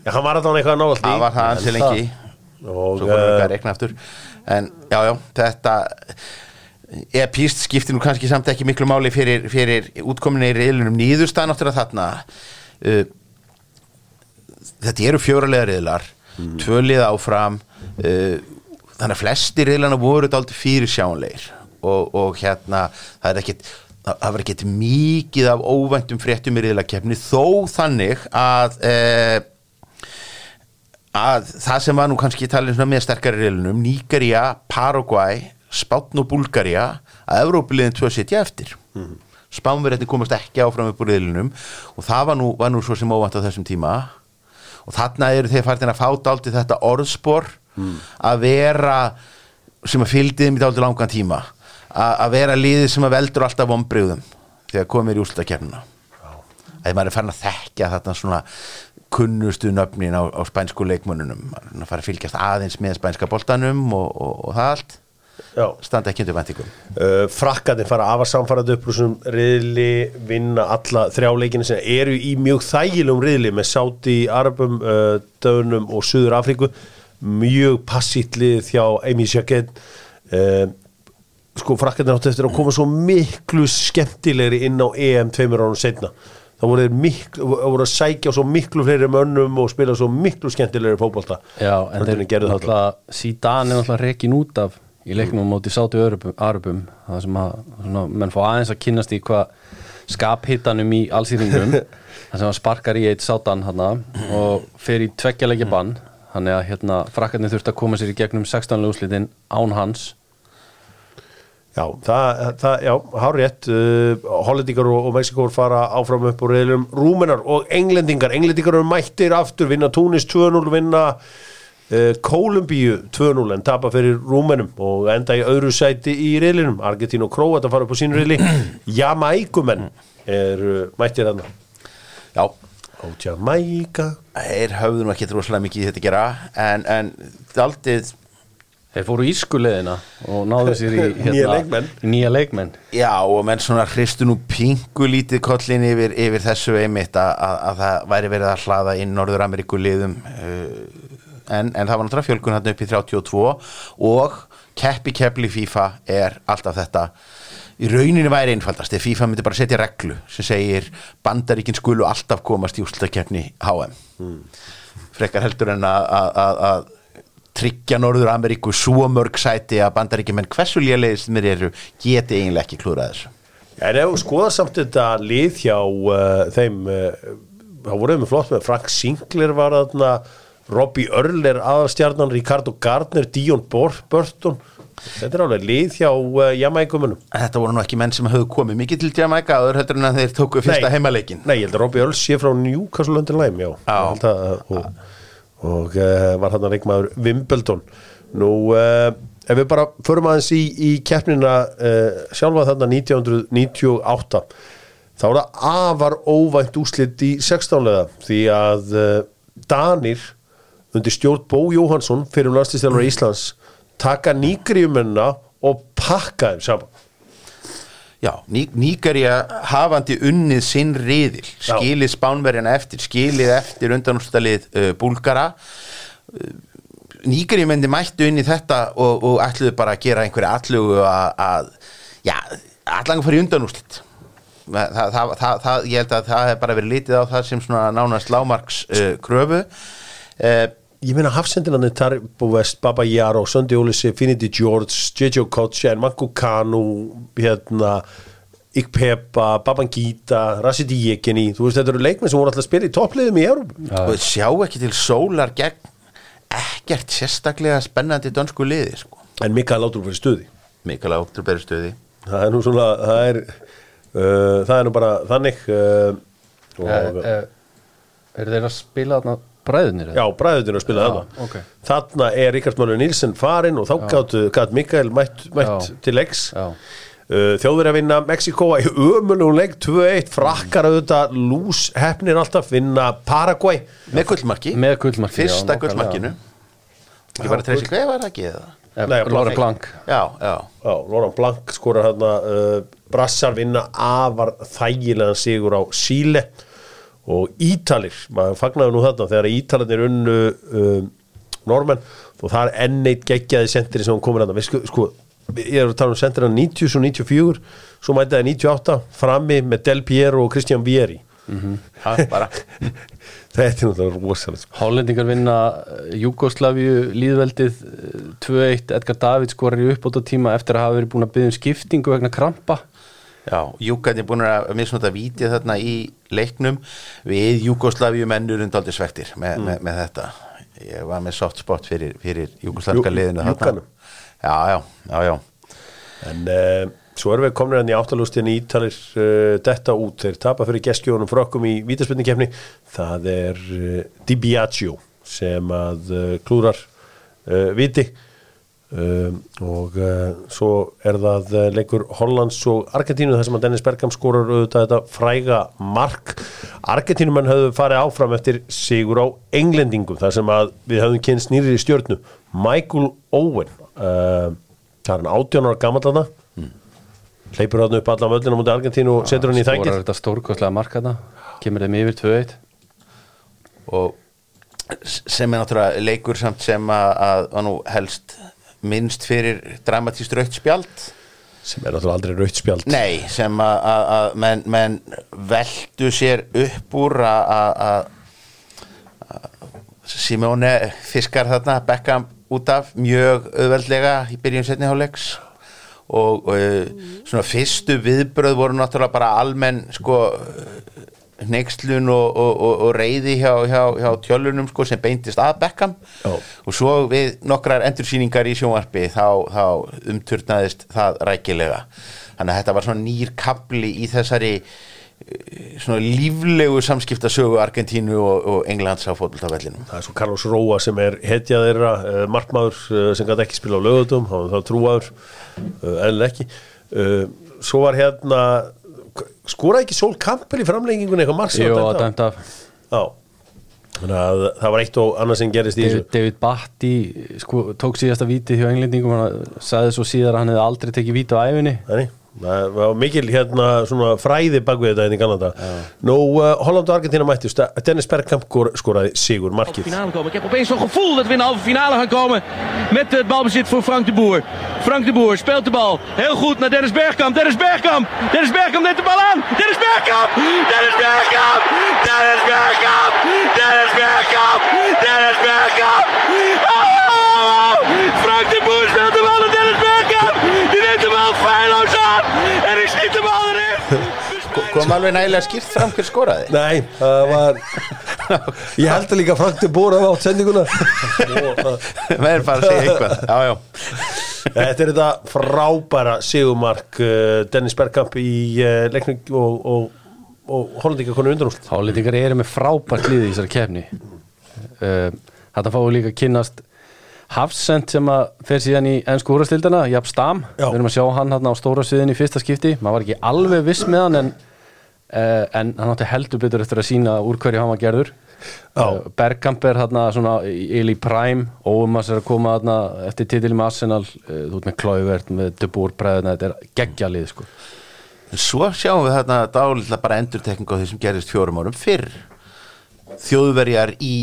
[SPEAKER 1] já, hann var alltaf eitthvað návallt í.
[SPEAKER 3] Það var það ansi lengi.
[SPEAKER 1] Og
[SPEAKER 3] svo vorum við
[SPEAKER 1] uh,
[SPEAKER 3] að rekna aftur. En já já þetta epíst skiptir nú kannski samt ekki miklu máli fyrir, fyrir útkominni í reilunum nýðurstað náttúrulega þarna uh, þetta eru fjóralega riðlar mm. tvölið áfram uh, þannig að flesti riðlana voru dálítið fyrir sjáanleir og, og hérna það er ekkit það var ekkit mikið af óvæntum fréttum í riðlakefni þó þannig að uh, að það sem var nú kannski talin með sterkari riðlunum Nígeria, Paraguay, Spátn og Búlgaria að Evrópuliðin tvö sitja eftir. Mm. Spánverðin komast ekki áfram upp úr riðlunum og það var nú, var nú svo sem óvænt á þessum tíma. Og þarna eru þeir farin að fáta aldrei þetta orðspor að vera sem að fylgdi þeim í dálítið langan tíma að að vera liðið sem að veldur alltaf vombriðum þegar komir í úrslutakefnina að maður er farin að þekkja þetta svona kunnustu nöfnin á, á spænsku leikmönnunum. Maður að fara að fylgjast aðeins með spænska boltanum og, og, og það allt.
[SPEAKER 1] Já.
[SPEAKER 3] standa ekki undir vendingum
[SPEAKER 1] Uh, frakkarnir fara afar samfarað upp þessum riðli, vinna alla þrjáleikina sem eru í mjög þægilegum riðli með Sáti, Arabum, uh, Dönum og Suður Afríku mjög passítt lið hjá Amy Jacket uh, sko frakkarnir áttu eftir að koma svo miklu skemmtilegri inn á EM tveimur ánum setna þá voru þeir miklu, voru að sækja svo miklu fleiri mönnum og spila svo miklu skemmtilegri fótbolta.
[SPEAKER 2] Já, en þeir
[SPEAKER 1] gerðu
[SPEAKER 2] náttúrulega Sídan er náttúrulega rekin út af í leiknum á móti sátu Arabum það sem að svona, menn fá aðeins að kynnast í hvað skaphittanum í allsýringum það sem að sparkar í eitt sátan hana, og fer í tveggjalegja bann. Þannig að hérna frakkarnir þurft að koma sér í gegnum 16. úrslitin án hans
[SPEAKER 1] Já, það, það já, hár rétt uh, Hollendingar og, og Mexikór fara áfram upp úr reyðlum Rúmenar og Englendingar Englendingar eru mættir aftur, vinna Túnis 2-0 vinna uh, Kólumbíu 2-0 en tapa fyrir Rúmenum og enda í öðru sæti í reyðlinum Argentín og Króat að fara upp á sínu reyðli Jamaíkumenn er uh, mættir þarna.
[SPEAKER 3] Já,
[SPEAKER 1] á Jamaíka.
[SPEAKER 3] Þeir höfðu nú ekki rosalega mikið þetta gera en, en daldið
[SPEAKER 2] þeir fóru ískuleðina og náðu sér í, hérna,
[SPEAKER 1] Nýja leikmenn.
[SPEAKER 2] nýja leikmenn.
[SPEAKER 3] Já, og menn svona hristu nú pingu lítið kollin yfir, yfir þessu einmitt að, að, að það væri verið að hlaða inn Norður Ameríku liðum uh, en, en það var náttúrulega fjölgun hann upp í 32 og keppi keppli FIFA er alltaf þetta. Í rauninni væri einfaldast ef FIFA myndi bara setja reglu sem segir bandaríkin skulu alltaf komast í úrslutakeppni HM frekar heldur en að tryggja Norður Ameríku svo mörg sæti að bandaríkjum en hversu lélegist mér eru geti eiginlega ekki klúrað þessu?
[SPEAKER 1] En ef þú skoðar samt þetta lið hjá uh, þeim uh, þá voru þeim flott með Frank Sinclair var þarna Robbie Earl er aðalstjarnan Ricardo Gardner, Dion Burton. Þetta er alveg lið hjá uh, Jamaicumunum
[SPEAKER 3] Þetta voru nú ekki menn sem höfðu komið mikið til Jamaica áður heldur en að þeir tóku fyrsta heimaleikin
[SPEAKER 1] Nei, ég held að Robbie Earl sé frá Newcastle London Lime, já,
[SPEAKER 3] Já.
[SPEAKER 1] Og, uh, var hann að reikmaður Wimbledon. Nú, uh, ef við bara förum aðeins í, í keppnina uh, sjálfa þarna 1998 þá er það afar óvænt úslit í 16 lega því að Danir undir stjórn Bó Jóhansson fyrir landslýstjálfur Íslands taka nýgriðumenna og pakka þeim saman
[SPEAKER 3] Já, Ní Níkarja hafandi unnið sinn riðil. Skilið spánverjana eftir, skilið eftir undanúrstalið uh, búlgara. Uh, Níkarja myndi mættu inn í þetta og, og ætluðu bara að gera einhverja allugu að, já, allan að fara í undanúrslit. Það, það, það, ég held að það hef bara verið litið á það sem svona nánast lámarks uh, kröfu uh,
[SPEAKER 1] Ég meina hafsendinarnir Taribo West, Baba Jaro, Söndi Ólisi, Finity George, Jejo Kotsjan, Manko Kanu, hérna, Ikpepa, Babangita, Rashidi Jekini, þú veist þetta eru leikmenn sem voru alltaf að spila í toppliðum í Európa.
[SPEAKER 3] og sjá ekki til sólar gegn ekkert sérstaklega spennandi dönsku liði sko.
[SPEAKER 1] En Mikael látur fyrir stuði.
[SPEAKER 3] Mikala óttur stöði
[SPEAKER 1] Það er nú svona, það er, uh, það er nú bara þannig uh, og,
[SPEAKER 2] er, er, er þeir að spila þarna bræðinir?
[SPEAKER 1] Já, bræðutin að spila þarna.
[SPEAKER 2] ok.
[SPEAKER 1] Þarna er Ríkard Mánu Nilsen farinn og þá gáttu, gátt Mikael mætt, mætt til leiks.
[SPEAKER 2] Já.
[SPEAKER 1] Uh, Þjóður að vinna Mexiko í ömulugum leik 2-1, frakkar auðvitað lús hefnir alltaf vinna Paraguay.
[SPEAKER 3] Með gullmarki.
[SPEAKER 2] Með gullmarki
[SPEAKER 3] fyrsta
[SPEAKER 2] já,
[SPEAKER 3] gullmarkinu. Ekki bara treysi hvað var það ekki eða
[SPEAKER 2] Eh,
[SPEAKER 1] Nei,
[SPEAKER 2] Lóra Blank
[SPEAKER 3] já, já,
[SPEAKER 1] Já, Loran Blank skorar hérna uh, Brassar vinna afar þægilegan sigur á Síle og Ítalir, maður fagnaði nú þarna þegar Ítalarnir unnu uh, normenn og það er enn eitt geggjaði sendiri sem komur þarna. Við sko, sko, ég er að tala um sendirina 90 og 94 svo mæti það 98 frammi með Del Piero og Christian Vieri.
[SPEAKER 3] Ha, bara
[SPEAKER 1] þetta er náttúrulega rosalegt sko.
[SPEAKER 2] Hollendingar vinna Júgoslavíu líðveldið eh, 2-1 Edgar David skorar í uppbóta tíma eftir að hafa verið búin að byggja um skiptingu vegna krampa
[SPEAKER 3] Já, Júkarnir búin að misnóta vítið þarna í leiknum. Við Júgoslavíu mennur undaldi svektir með,
[SPEAKER 1] Mm.
[SPEAKER 3] með, með þetta. Ég var með soft spot fyrir, fyrir Júgoslavska
[SPEAKER 1] Jú-
[SPEAKER 3] liðinu þarna. Já, já, já, já.
[SPEAKER 1] En uh, svo erum við komin hann í áttalústin í Ítalir uh, detta út, þeir tapa fyrir geskjónum frökkum í vítaspenningkefni það er uh, Di Biagio sem að klúrar viti um, og uh, svo er það uh, leikur Hollands og Argentínu þar sem að Dennis Bergam skorar auðvitað þetta fræga mark. Argentínumenn höfðu farið áfram eftir sigur á englendingum þar sem að við höfðum kynst nýri í stjörnu Michael Owen. Uh, það er hann 18 ára gammal þarna. Hleypur hann upp alla möllina mútið Argentínu og setur hann í
[SPEAKER 2] skorar
[SPEAKER 1] þækið
[SPEAKER 2] þetta stórkostlega markaða kemur þeim yfir 2-1
[SPEAKER 3] og sem er náttúrulega leikur samt sem að, að, að nú helst minnst fyrir dramatíst rautt spjald?
[SPEAKER 1] Sem er náttúrulega aldrei rautt spjald.
[SPEAKER 3] Nei, sem að, menn, menn veldu sér upp úr að- Simone fiskar þarna Beckham út af mjög auðveldlega í byrjun setni hálfleiks. Og uh, svona fyrstu viðbröð voru náttúrulega bara almenn sko neykslun og, og, og, reyði hjá, hjá, hjá tjölunum sko sem beintist að Beckham.
[SPEAKER 1] Já.
[SPEAKER 3] og svo við nokkrar endursýningar í sjónvarpi þá, þá umturnaðist það rækilega. Þannig að þetta var svona nýr kapli í þessari eh, svona líflegu samskiptasögu Argentínu og, og Englands á fótboltavellinum.
[SPEAKER 1] Það er svo Carlos Róa sem er hetja þeirra uh, markmaður uh, sem gæti ekki spila á lögutum þá trúaður uh, en ekki. Uh, svo var hérna skoraði ekki Sól Kampel í framlengingunni eitthvað marg sem
[SPEAKER 2] Jú, að
[SPEAKER 1] dæmt
[SPEAKER 2] af.
[SPEAKER 1] Þannig að það var eitt og annað sem gerist í
[SPEAKER 2] David,
[SPEAKER 1] þessu.
[SPEAKER 2] David Batty sko, tók síðasta vítið hjá englendingum hann sagði svo síðar að hann hefði aldrei tekið vítið á æfinni
[SPEAKER 1] Þannig, það var mikil hérna svona fræði bakvið þetta hérna í Kanada Nú, uh, Holland og Argentina mættust Dennis Bergkamp skor- skoraði sigur markið
[SPEAKER 9] finale komen. Ik heb opeens zo'n gevoel dat we in de halve finale gaan komen met het balbezit voor Frank de Boer. Frank de Boer speelt de bal heel goed naar Dennis Bergkamp. Dennis Bergkamp. Dennis Bergkamp neemt de bal aan. Dennis Bergkamp. Dennis Bergkamp. Dennis Bergkamp. Dennis Bergkamp. Dennis Bergkamp. Oh! Frank de Boer speelt de bal naar Dennis Bergkamp. Die neemt de bal feilloos aan. En ik schiet de bal erin.
[SPEAKER 3] Kom alveg nægilega skýrt fram hver skoraði.
[SPEAKER 1] Nei, það var Ég held að líka Frank de Boer hafa átt sendinguna.
[SPEAKER 3] Við erum bara að segja eitthvað. Já, já.
[SPEAKER 1] Þetta er þetta frábæra sigumark uh, Dennis Bergkamp í uh, leikning og, og, og Hollandinga konu undanúst
[SPEAKER 2] Hálendingar eru með frábært liði í þessari kefni uh, Þetta fáum við líka að kynnast Hafsend sem að fer síðan í ennsku úrastildina, Jáp Stam. Við erum að sjá hann hann á stóra sviðin í fyrsta skipti. Maður var ekki alveg viss með hann en, en hann átti heldur betur eftir að sína úr hverju hann var gerður. Uh, Bergkamp er hann svona í í prime, Óumas er að koma hann eftir titil með Arsenal. Uh, þú ert með Klauvert, með De Boer bræðina þetta er geggjalið sko.
[SPEAKER 3] Svo sjáum við þarna dálítið bara endurtekningu á því sem gerist fjórum árum fyrr. Þjóðverjar í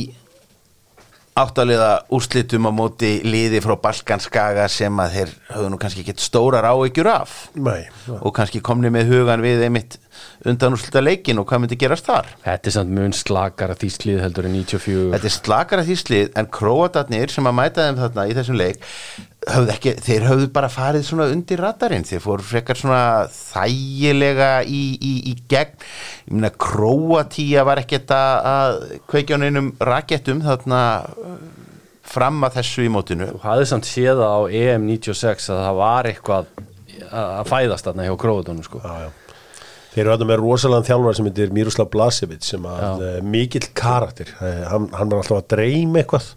[SPEAKER 3] áttaliða úrslitum á móti liði frá Balkanskaga sem að þeir höfðu nú kannski ekkert stórar áhyggjur af.
[SPEAKER 1] Nei,
[SPEAKER 3] og kannski komni með hugan við einmitt undan úrslita leikin og hvað myndi gerast þar?
[SPEAKER 2] Þetta er samt mun slakara þýsklið heldur en 94
[SPEAKER 3] Þetta er slakara þýslið en króatarnir sem að mæta þeim þarna í þessum leik höfðu ekki, þeir höfðu bara farið svona undir radarinn, þeir fóru frekar svona þægilega í, í, í gegn, ég meina króatía var ekkert að, kveikja á neinum rakettum þarna uh, fram að þessu í mótinu.
[SPEAKER 2] Þú hafði samt séð það á EM 96 að það var eitthvað að fæðast þarna hjá króðunum sko.
[SPEAKER 1] já, já. Þeir eru þetta með rosalega þjálfar sem heitir Miroslav Blasevic sem að uh, mikill karakter. Uh, hann, hann var alltaf að dreyma eitthvað.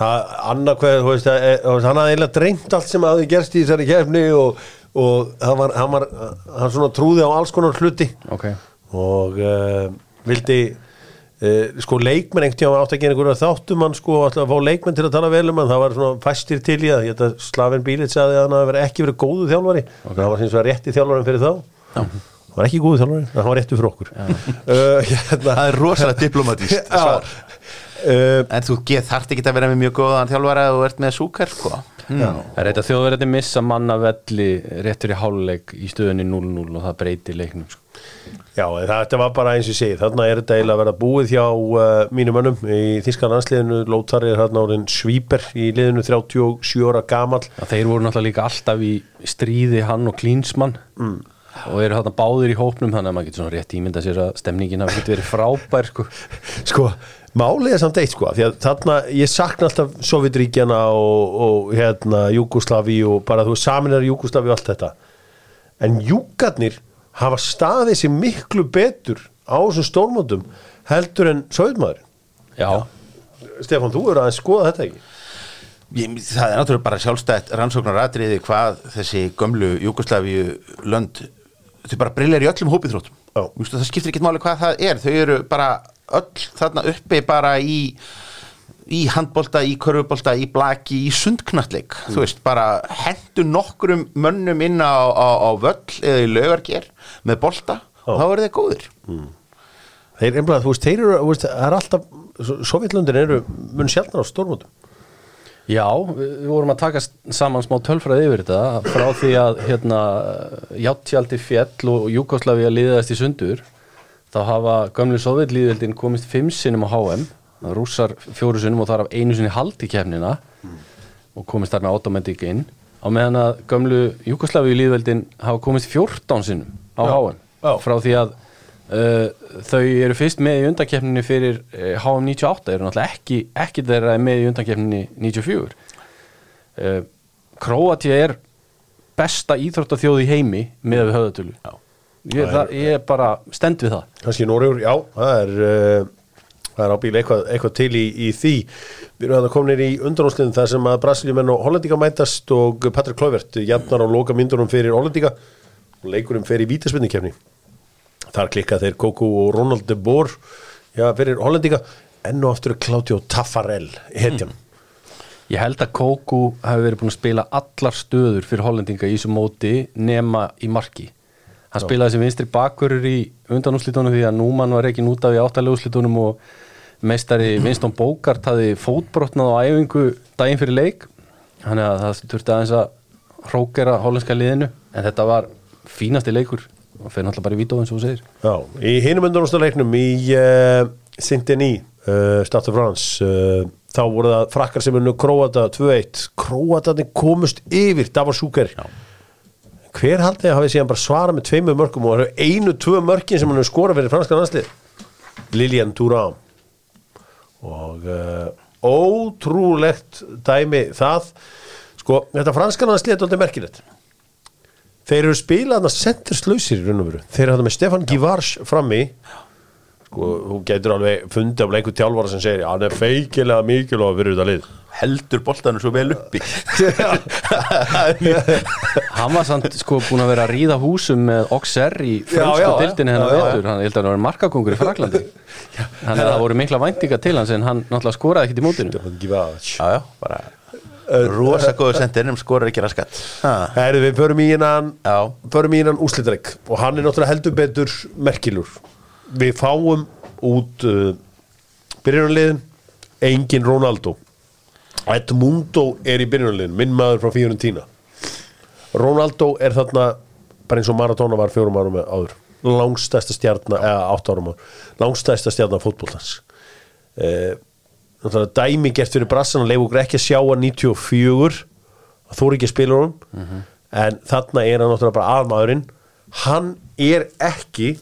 [SPEAKER 1] Það- Anna hvað, þú veist, eh, þú veist, hann hafði eiginlega dreymt allt sem hafði gerst í þessari kefni og, og hann var, hann var hann svona trúði á alls konar hluti.
[SPEAKER 2] Okay.
[SPEAKER 1] og uh, vildi uh, sko leikmenn einhvern tíma átt að gera einhverja þáttum hann sko alltaf að fá leikmenn til að tala vel um hann. Það var svona fæstir til það ég að Slavin Bílitz sagði að hann verið ekki verið góðu þjálfari. Okay. hann var sem svo rétti þjálfarin fyrir þá hann var ekki góðu þjálfari, hann var réttu fyrir okkur. Uh, hérna,
[SPEAKER 3] Það er rosalega diplomatíst
[SPEAKER 1] Já. uh,
[SPEAKER 3] En þú get, þarft ekki að vera með mjög góðan þjálfara og þú ert með súkar sko.
[SPEAKER 2] Er þetta þjóðverðin missa manna velli réttur í háluleik í stöðunni 0-0 og það breytir leiknum sko.
[SPEAKER 1] Já, þetta var bara eins og segi þarna er þetta eiginlega að vera búið hjá uh, mínum mönnum í þískan landsliðinu. Lótar er þarna orðin Svíper í liðinu 37 ára gamall.
[SPEAKER 2] Að þeir voru náttúrulega líka alltaf í stríði hann og Klinsmann. Mm. Og eru þarna báðir í hópnum þannig að maður getur svona rétt ímynda sér að stemningin hafi getur verið frábær sko.
[SPEAKER 1] sko, málið er samt eitt sko því að þarna, ég sakna alltaf Sovjetríkjana og, og hérna Júgoslavi og bara þú saminar Júgoslavi og allt þetta. En Júgarnir hafa staðið sér miklu betur á þessum stórmótum heldur en Sovjetmaðurinn.
[SPEAKER 2] Já,
[SPEAKER 1] Stefán, þú eru aðeins skoða þetta ekki?
[SPEAKER 3] Ég, það er náttúrulega bara sjálfstætt rannsóknar atriði hvað þessi gömlu Júgoslavíu lönd þau bara brillar í öllum hópiðróttum
[SPEAKER 1] Já.
[SPEAKER 3] það skiptir ekkert máli hvað það er. Þau eru bara öll þarna uppi bara í í handbolta, í körfubolta, í blaki í sundknalleg, þú veist bara hendu nokkrum mönnum inn á, á, á völl eða í laugarger með bolta og þá eru þeir góðir.
[SPEAKER 1] Þeir, einblað, þú veist, þeir eru, það er alltaf Sovjetlöndin eru mun sjálfnar á stórmótum
[SPEAKER 2] Já, við vorum að taka saman smá tölfræði yfir þetta frá því að hérna, Játtjaldi fjall og Júkoslavia liðast í sundur þá hafa gömlu Sovjetlíðveldin komist fimm sinnum á HM rússar fjóru sinnum og þar af einu sinni haldi kefnina og komist þar með automatic inn á meðan að gömlu Júkoslavíu líðveldin hafa komist 14 sinnum á
[SPEAKER 1] Já,
[SPEAKER 2] HM
[SPEAKER 1] já.
[SPEAKER 2] frá því að þau eru fyrst með í undankefninni fyrir uh, HM 98 eru náttúrulega ekki, ekki þeirra með í undankefninni 94 uh, Króatía er besta íþróttaþjóð í heimi með við höfðatölu. Ég, ég er bara stend við það.
[SPEAKER 1] Kannski Noregur, já, það er það er ábíl eitthvað, eitthvað til í, í því. Við erum að komin í undanúsliðin þar sem að Brasiljumenn og Hollendinga mætast og Patrik Klövert jafnar á loka myndunum fyrir Hollendinga. Og leikurum fyrir vítaspinnikefni þar klikka þeir Koko og Ronald de Boer já, fyrir Hollendinga. Enn og aftur er Claudio Taffarel hetjan.
[SPEAKER 2] Ég held að Kóku hafi verið búin að spila allar stöður fyrir hollendinga í þessu móti nema í marki. Hann spilaði sem vinstri bakverður í undanúslitunum því að Núman var ekki út af í áttalega úslitunum og meistari Winston Bogart hafi fótbrotnað á æfingu daginn fyrir leik. Þannig að það þurfti aðeins að hrókera hollenska liðinu. En þetta var fínasti leikur og fyrir náttúrulega bara í vítóð eins og þú segir.
[SPEAKER 1] Já, í hinum undanúsliðleiknum í uh, Saint-Denis uh, Stade de France uh, þá voru það frakkar sem unnu Króata 2-1 Króatarnir komust yfir Davor Súker hver haldið að hafi síðan bara svarað með tveimur mörgum og það eru einu, tvö mörkin sem hann hefur skorað fyrir franska landslið Lilian Thuram. Og ótrúlegt dæmi það. Sko, þetta franska landslið er alltaf merkilegt þeir eru spilað að senterslausir í raun og veru. Þeir eru þetta með Stefan Givars frammi. Sko, þú getur alveg fundið af einhver tjálfara sem segir, hann er feikilega mikilvæg fyrir þetta lið.
[SPEAKER 3] Heldur boltanum svo vel uppi.
[SPEAKER 2] Hann var samt sko búin að vera að ríða húsum með Oxer í dildinni
[SPEAKER 1] já,
[SPEAKER 2] hennar vetur, hann held að hann var markakongur í Fraklandi Þannig að það voru mikla væntinga til hans en hann náttúrulega skoraði ekkit í mótinu.
[SPEAKER 1] Stefan Givars.
[SPEAKER 3] Já, já, bara sendir en skorar ekki raskat.
[SPEAKER 1] Herðu, við förum í innan
[SPEAKER 3] Já.
[SPEAKER 1] förum í innan úslitreik og hann er náttúrulega heldur betur merkilur. Við fáum út uh, byrjunarliðin engin Ronaldo. Edmundo er í byrjunarliðin minn maður frá Fiorentina. Ronaldo er þarna bara eins og Maradona var fjórum árum áður. Langstæsta stjarnar, eða átt árum langstæsta stjarnar fótbollans eh, náttúrulega dæmi gert fyrir brassan að leifu okkur ekki að sjá að 94 að þú er ekki að spila honum en þarna er hann náttúrulega bara aðmaðurinn hann er ekki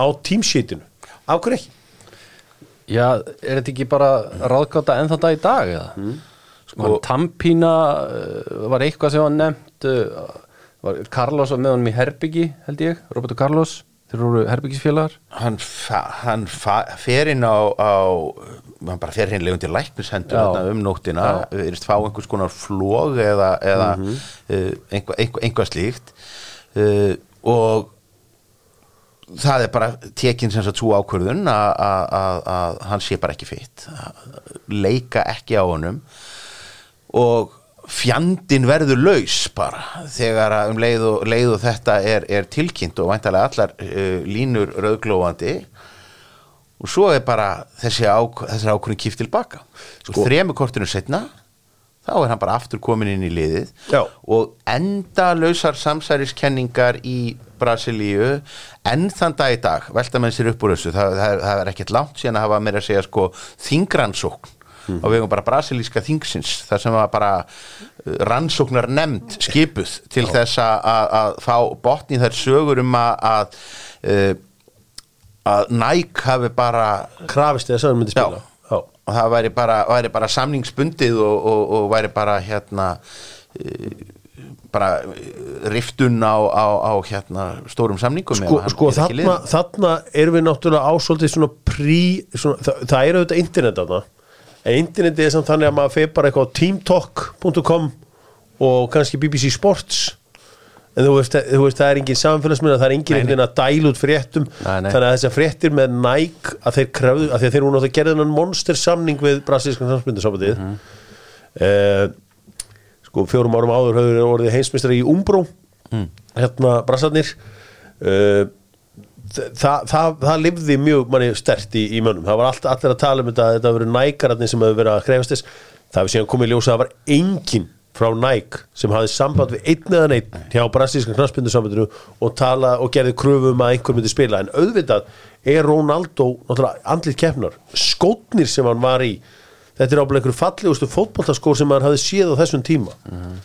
[SPEAKER 1] á tímsítinu af hverju ekki?
[SPEAKER 2] Já, er þetta ekki bara ráðgáta enn þetta í dag eða? Mm. Sko, Tampína uh, var eitthvað sem var nefnt uh, var Carlos var með honum í Herbyggi held ég, Roberto Carlos þeir eru Herbyggisfélagar
[SPEAKER 3] hann, fa, hann fa, fer inn á, á hann bara fer inn legundi læknishendur um nóttina, virðist fá einhvers konar flóg eða, eða
[SPEAKER 2] Mhm.
[SPEAKER 3] uh, einhvað, einhvað, einhvað slíkt. Uh, og það er bara tekin sem svo ákvörðun að- hann sé bara ekki fitt leika ekki á honum. Og fjandin verður laus bara þegar um leið og, leið og þetta er, er tilkynnt og væntalega allar uh, línur rauðglóandi. Og svo er bara þessi, ák ákvörðin kýft tilbaka sko, þremu kortinu setna þá er hann bara aftur komin inn í liðið.
[SPEAKER 1] Já.
[SPEAKER 3] og enda lausar samsæriskenningar í Brasilíu en þann dag í dag velta með sér upp úr þessu. Það, það, það er ekkert langt síðan að hafa meira að segja sko þingransókn
[SPEAKER 1] Mhm.
[SPEAKER 3] á vegum bara brasilíska þingsins þar sem var bara uh, rannsóknar nefnd skipuð til þess að- fá botni þær sögur um að að, uh, að Nike hafi bara
[SPEAKER 1] krafist að hann myndi spila
[SPEAKER 3] Já. og það væri bara, væri bara samningsbundið og, og, og væri bara hérna e, bara riftun á, á, á hérna stórum samningum
[SPEAKER 1] sko, sko
[SPEAKER 3] er
[SPEAKER 1] þarna, þarna erum við náttúrulega ásóldið svona prí svona, það, það er auðvitað internet þarna en internetið er samt þannig að maður feir bara eitthvað á teamtalk.com og kannski BBC Sports. En þú veist, þú veist það er engin samfélagsmynda það er engin einhvern veginn að dæla út fréttum.
[SPEAKER 2] Nei, nei.
[SPEAKER 1] þannig að þessar fréttir með Nike að þeir krefðu, að að þeir eru náttúrulega gerðið þennan monster samning við brasilískan samspindasambandið mm sko fjórum árum áður höfður þeir orðið heimsmeistari í Umbró hérna brassarnir. Uh, það, það, það lifði mjög manni stert í, í mönnum. Það var allt, allir að tala um þetta þetta verið nækararnir sem hefur verið að krefast þess. Það hefur síðan komið í ljós að það var engin frá Nike sem hafði samband við einn eða neitt hjá brasilískan knarspindusambandinu og tala og gerði kröfu um að einhver myndi spila. En auðvitað er Ronaldo andlið keppnar. Skótnir sem hann var í þetta er ábúinlega einhverju fallegustu fótboltaskór sem hann hafði séð á þessum tíma.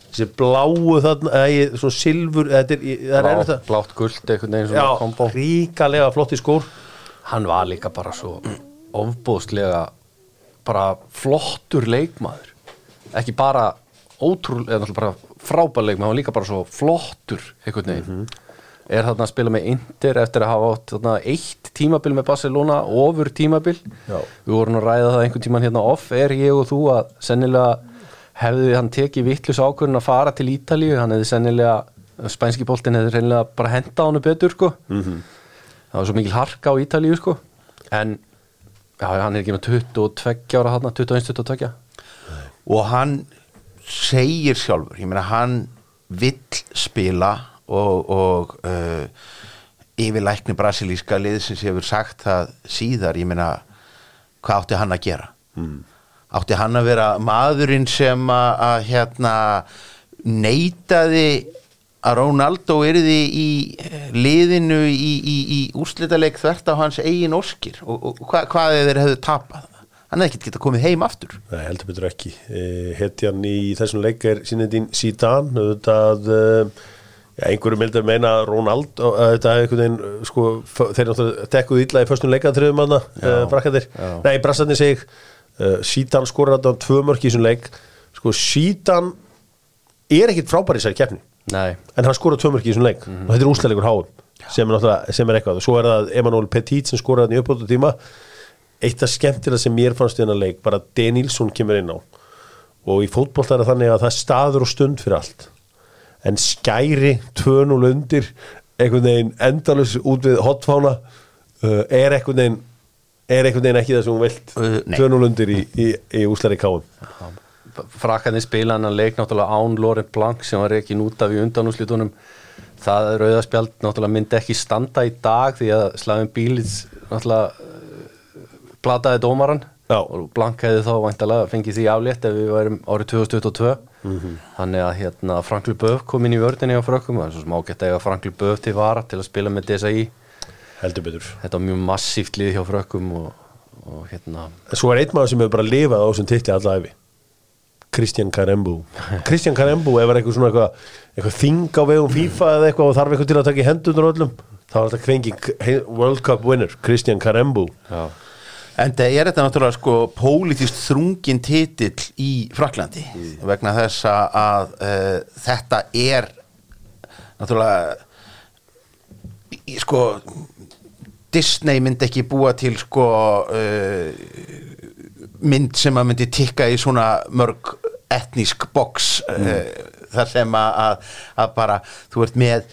[SPEAKER 1] Þessi bláu þarna eða svona silfur þetta er, það er að
[SPEAKER 2] blátt guld veginn svona
[SPEAKER 1] já,
[SPEAKER 2] kombo.
[SPEAKER 1] ríkalega flotti skór.
[SPEAKER 2] Hann var líka bara svo ofbóðslega bara flottur leikmaður. Ekki bara ótrúlega, eða bara frábær leikmaður, hann var líka bara svo flottur einhvern veginn er þarna að spila með Inter eftir að hafa átt þarna eitt tímabil með Barcelona, ofur tímabil.
[SPEAKER 1] Já.
[SPEAKER 2] við vorum að ræða það einhvern tíman hérna off, er ég og þú að sennilega hefði hann tekið vittlus ákvörðun að fara til Ítalíu, hann hefði sennilega spænski boltin hefði reynilega bara henda hann betur sko.
[SPEAKER 1] Mhm.
[SPEAKER 2] það var svo mikil harka á Ítalíu sko. En já, hann er ekki með 22 ára þarna 21-22
[SPEAKER 3] og hann segir sjálfur ég meina hann vill spila og, og uh, yfirlækni brasilíska liðsins hefur sagt það síðar ég meina hvað átti hann að gera? Mm. átti hann að vera maðurinn sem að, að hérna neitaði að Ronaldo yrði í eh, liðinu í, í, í úrslitaleg þvert á hans eigin óskir? Og, og hvað, hvað þeir hefðu tapað? Hann hefði ekkert getað komið heim aftur.
[SPEAKER 1] Nei, heldur betur ekki. Eh, Hetjan í þessum leik er sínendín Zidane auðvitað eh, já, einhverju mildur meina að Ronaldo eh, þetta er einhvern veginn eh, sko, þeir náttúrulega tekkuð illa í förstum leikaðtriðum manna uh, brakkandir, nei, brassarnir seg uh, Zidane skorur þetta tvö mörk í þessum leik. Sko, Zidane er ekkit frábær í sér keppni.
[SPEAKER 2] Nei,
[SPEAKER 1] en hann skoraði tvö mörk í þessum leik. Og þetta er úsleikur háum sem er, sem er eitthvað. Og svo er það Emanuel Petit sem skoraði hann í uppbótu tíma eitt af skemmtilega sem mér fannst í hennar leik bara D. Nilsson kemur inn á. Og í fótbolta en skæri 2-0 undir einhvern veginn endalus út við hotfána uh, er einhvern veginn er einhvern veginn ekki það sem hún vilt.
[SPEAKER 3] Uh, nei.
[SPEAKER 1] 2-0 undir í, í, í úsleiri káum
[SPEAKER 2] frakkanir spila hann leik náttúrulega án Laurent Blanc sem var ekki út af í undanúslitunum það rauðaspjald náttúrulega myndi ekki standa í dag því að Slavin Bílits náttúrulega eh, plataði dómaran
[SPEAKER 1] Já.
[SPEAKER 2] og Blanc hefði þá væntalega fengið því aflétt ef við værum árið 2022
[SPEAKER 1] Mhm.
[SPEAKER 2] þannig að hérna Frank Luböf kom inn í vördinni á frökkum það er svo sem ágætt að eiga Frank Luböf til vara til að spila með DSI
[SPEAKER 1] heldur betur.
[SPEAKER 2] Þetta var mjög massíft lið hjá frökkum og, og hérna.
[SPEAKER 1] Svo er einn maður sem hefur bara lifað á þessum titli alla æfi Christian Karembu. Christian Karembu ef er eitthvað svona eitthvað, eitthvað þing á vegum FIFA eða eitthvað og þarf eitthvað til að taka í hendunar öllum þá er þetta kvengi World Cup winner Christian Karembu.
[SPEAKER 2] Já,
[SPEAKER 3] En það er þetta náttúrulega sko pólitist þrungin titill í Fraklandi vegna þess að, uh, þetta er náttúrulega í, sko Disney myndi ekki búa til sko uh, mynd sem að myndi tikka í svona mörg etnísk box uh, þar sem að, að bara þú ert með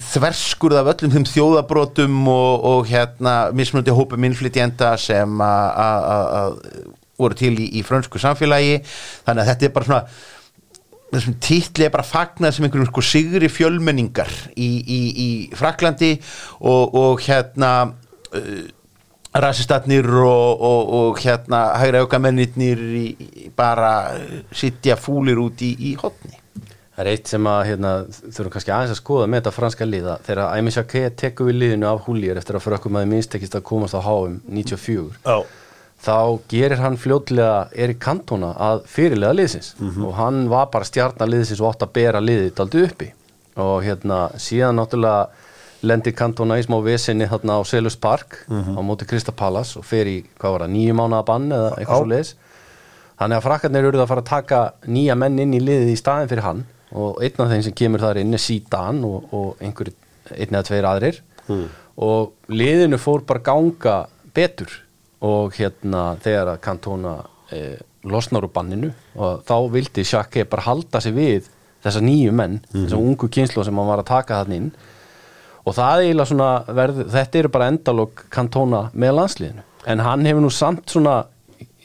[SPEAKER 3] þverskurð af öllum þeim þjóðabrótum og, og hérna mismunandi hópum innflytjenda sem að- voru til í, í frönsku samfélagi. Þannig að þetta er bara svona þessum titli er bara fagnað sem einhverjum sko sigri fjölmenningar í, í, í Fraklandi og, og hérna uh, rasistatnir og, og, og hérna hægra í bara sitja fúlir út í, í hotni
[SPEAKER 2] Það er eitt sem að hérna, þurfum kannski aðeins að skoða með þetta franska liða þegar Aimé Jacquet tekur við liðinu af húlýr eftir að frökkum að minnstekist að komast á HM 94
[SPEAKER 1] Já,
[SPEAKER 2] þá gerir hann fljótlega Erik Cantona að fyrirlega liðsins. Og hann var bara stjarnar liðsins og átt að bera liðið daldi uppi. Og hérna síðan náttúrulega lendir Cantona í smá vesinni þarna á Selus Park á móti Krista Pallas og fer í, hvað var það, nýju mánuða bann eða eitthvað svo liðs þannig að frakkarnir eru að fara að taka nýja menn inn í liðið í staðin fyrir hann og einn af þeim sem kemur þar inn er Zidane og, og einhver, einn eða tveir aðrir. Og liðinu fór bara ganga betur. Og hérna þegar að Cantona eh, losnar úr banninu og þá vildi Sjakke bara halda sig við þessa nýju menn, þessa ungu kynslu sem hann var að taka þann inn. Og það er eiginlega svona verð, þetta eru bara endalok Cantona með landsliðinu. En hann hefur nú samt svona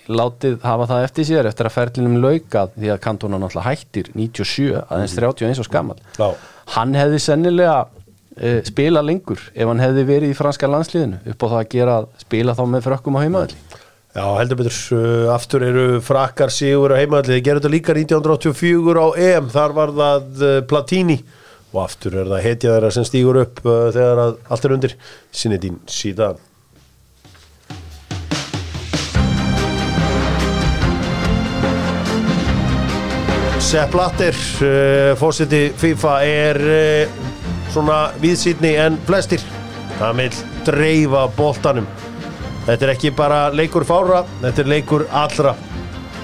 [SPEAKER 2] látið hafa það eftir sér eftir að ferlinum laukað því að Cantona náttúrulega hættir 97 aðeins 31 og skammal
[SPEAKER 1] Já.
[SPEAKER 2] hann hefði sennilega uh, spila lengur ef hann hefði verið í franska landsliðinu upp á það að gera spila þá með frökkum á heimaðalli
[SPEAKER 1] Já, heldur betur, aftur eru frakkar sigur á heimaðalli, þeir gerðu þetta líka 1984 á EM, þar var það uh, Platini. Og aftur er það hetja þeirra sem stígur upp uh, þegar allt er undir. Sinedín síðan Sepp Blatter, uh, fósiti FIFA er uh, svona viðsýtni en flestir. Hann vil dreifa boltanum. Þetta er ekki bara leikur fára, þetta er leikur allra.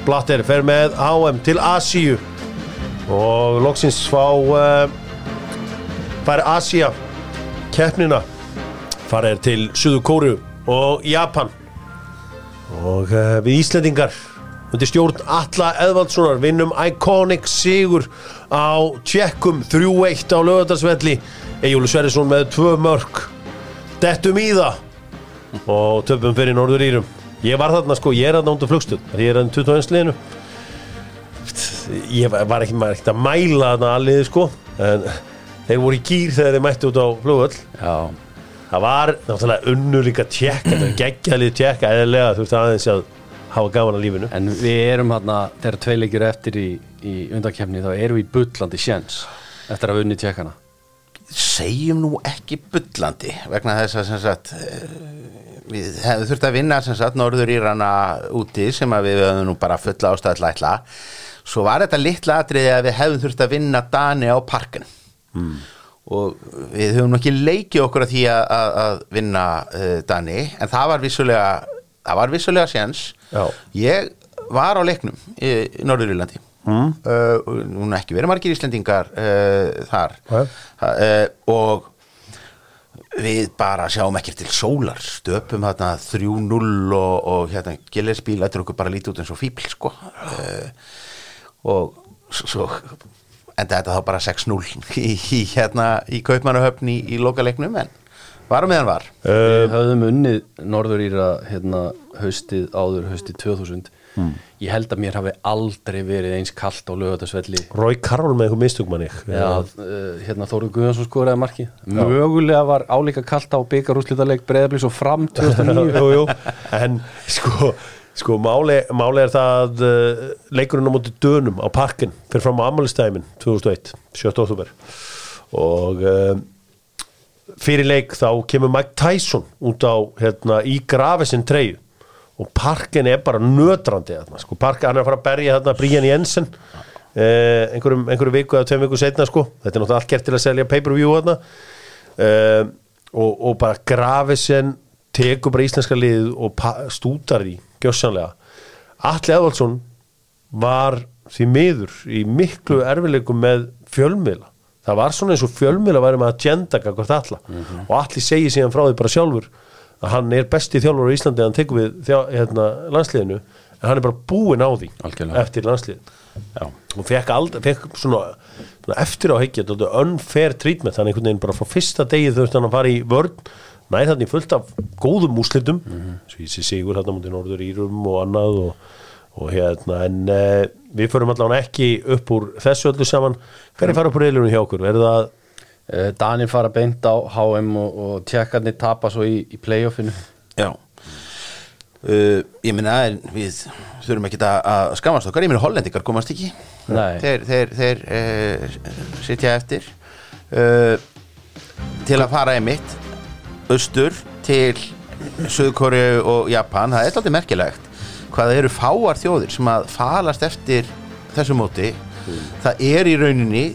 [SPEAKER 1] Blatter fer með HM til Asíu og loksins fá uh, fær Asía keppnina. Farið til Suðu Kóru og Japan. Og við Íslendingar undir stjórn Alla Eðvaldssonar. Vinnum Iconic Sigur á tjekkum 3-1 á lögadarsvelli Egil Sverrisson með tvö mörg dettum í það. Og töpum fyrir Norður Írum. Ég var þarna sko, ég er þarna undir flugstöð því ég er þarna 21 liðinu. Ég var var ekki, maður ekkert að mæla þarna alliði sko. En þeir voru í gýr þegar þeir mættu út á flugvöll.
[SPEAKER 2] Já,
[SPEAKER 1] það var náttúrulega unnur líka tjekka það er geggjalið tjekka eðlilega. Þú veist aðeins að hafa gaman að lífinu.
[SPEAKER 2] En við erum hérna þegar tvei leikir eftir í, í undakefni þá erum við í bullandi sjens eftir að vunni tjekkana
[SPEAKER 3] segjum nú ekki bullandi vegna þess að sagt eh, við hefum þurft að vinna sagt Norður Írana úti sem við höfum nú bara fulla ástæð til að ætla. Svo var þetta litla atriði að við hefum þurft að vinna Dani á parkin mm. og við höfum ekki leikið okkur að því að, að, að vinna uh, Dani en það var vissulega það var vissulega séns
[SPEAKER 1] Já.
[SPEAKER 3] ég var á leiknum í, í Norður Írlandi mm. uh, núna ekki verið margir Íslendingar uh, þar
[SPEAKER 1] Nei.
[SPEAKER 3] uh, og við bara sjáum ekki til sólar stöpum þarna 3-0 og, og hérna Gillersbíl lætur okkur bara lítið út eins og fíbl sko uh, og svo enda þetta þá bara 6-0 í, í hérna í Kaupmannahöfn í, í lokaleiknum en varum meðan var?
[SPEAKER 2] Við höfðum unnið Norður Íra hérna haustið áður haustið 2000 ég held að mér hafi aldrei verið eins kalt á lögatarsvelli
[SPEAKER 1] Rói Karol með eitthvað mistök manni
[SPEAKER 2] Já, uh, hérna Þóru Guðjónsson skoraði marki mögulega var álíka kalt á byggarúslitaleg breyðablís og fram 2009
[SPEAKER 1] jú, jú. en sko sko máli, máli er það að uh, leikurinn á móti dönum á parkin fyrir fram á ammælistæmin 2001 7. oktober og uh, fyrir leik þá kemur Mike Tyson út á hérna, í grafisinn treyju og parkin er bara nötrandi þarna, sko. parkin, hann er að fara að berja þarna Brian Jensen eh, einhverjum, einhverjum viku eða tveim viku setna sko. þetta er náttúrulega allt gert til að selja pay-per-view þarna um, og, og bara grafisinn tekur bara íslenska liðið og stútar í gjössanlega Atli Eðvaldsson var því miður í miklu erfileikum með fjölmiðla það var svona eins og fjölmiðla væri með agenda gagvart alla og Atli segir síðan frá því bara sjálfur að hann er besti þjálfur á Íslandi að hann tekur við þjá, hérna, landsliðinu en hann er bara búinn á því
[SPEAKER 2] Algjörlega.
[SPEAKER 1] eftir landsliðin og fekk, aldrei, fekk svona, svona eftir á heikja unfair treatment þannig einhvern veginn bara frá fyrsta degi þurfti hann að fara í vörn nær þannig fullt af góðum úslitum mm -hmm. sé sigur hérna mútið Norður Írum og annað og, og hérna en uh, við förum allavega ekki upp úr þessu öllu saman. Hvernig fara upp úr reilunum hjá okkur? Er það
[SPEAKER 2] uh, Danir fara beint á HM og, og tjekkarnir tapa svo í, í playoffinu.
[SPEAKER 3] Já, uh, ég minna við þurfum ekki að, að skamast okkar. Ég minna hollendingar komast ekki.
[SPEAKER 2] Nei.
[SPEAKER 3] þeir, þeir, þeir uh, sitja eftir. Uh, til að fara einmitt austur til Suðkóri og Japan það er alltaf merkilegt hvað það eru fáar þjóðir sem að falast eftir þessu móti. Það er í rauninni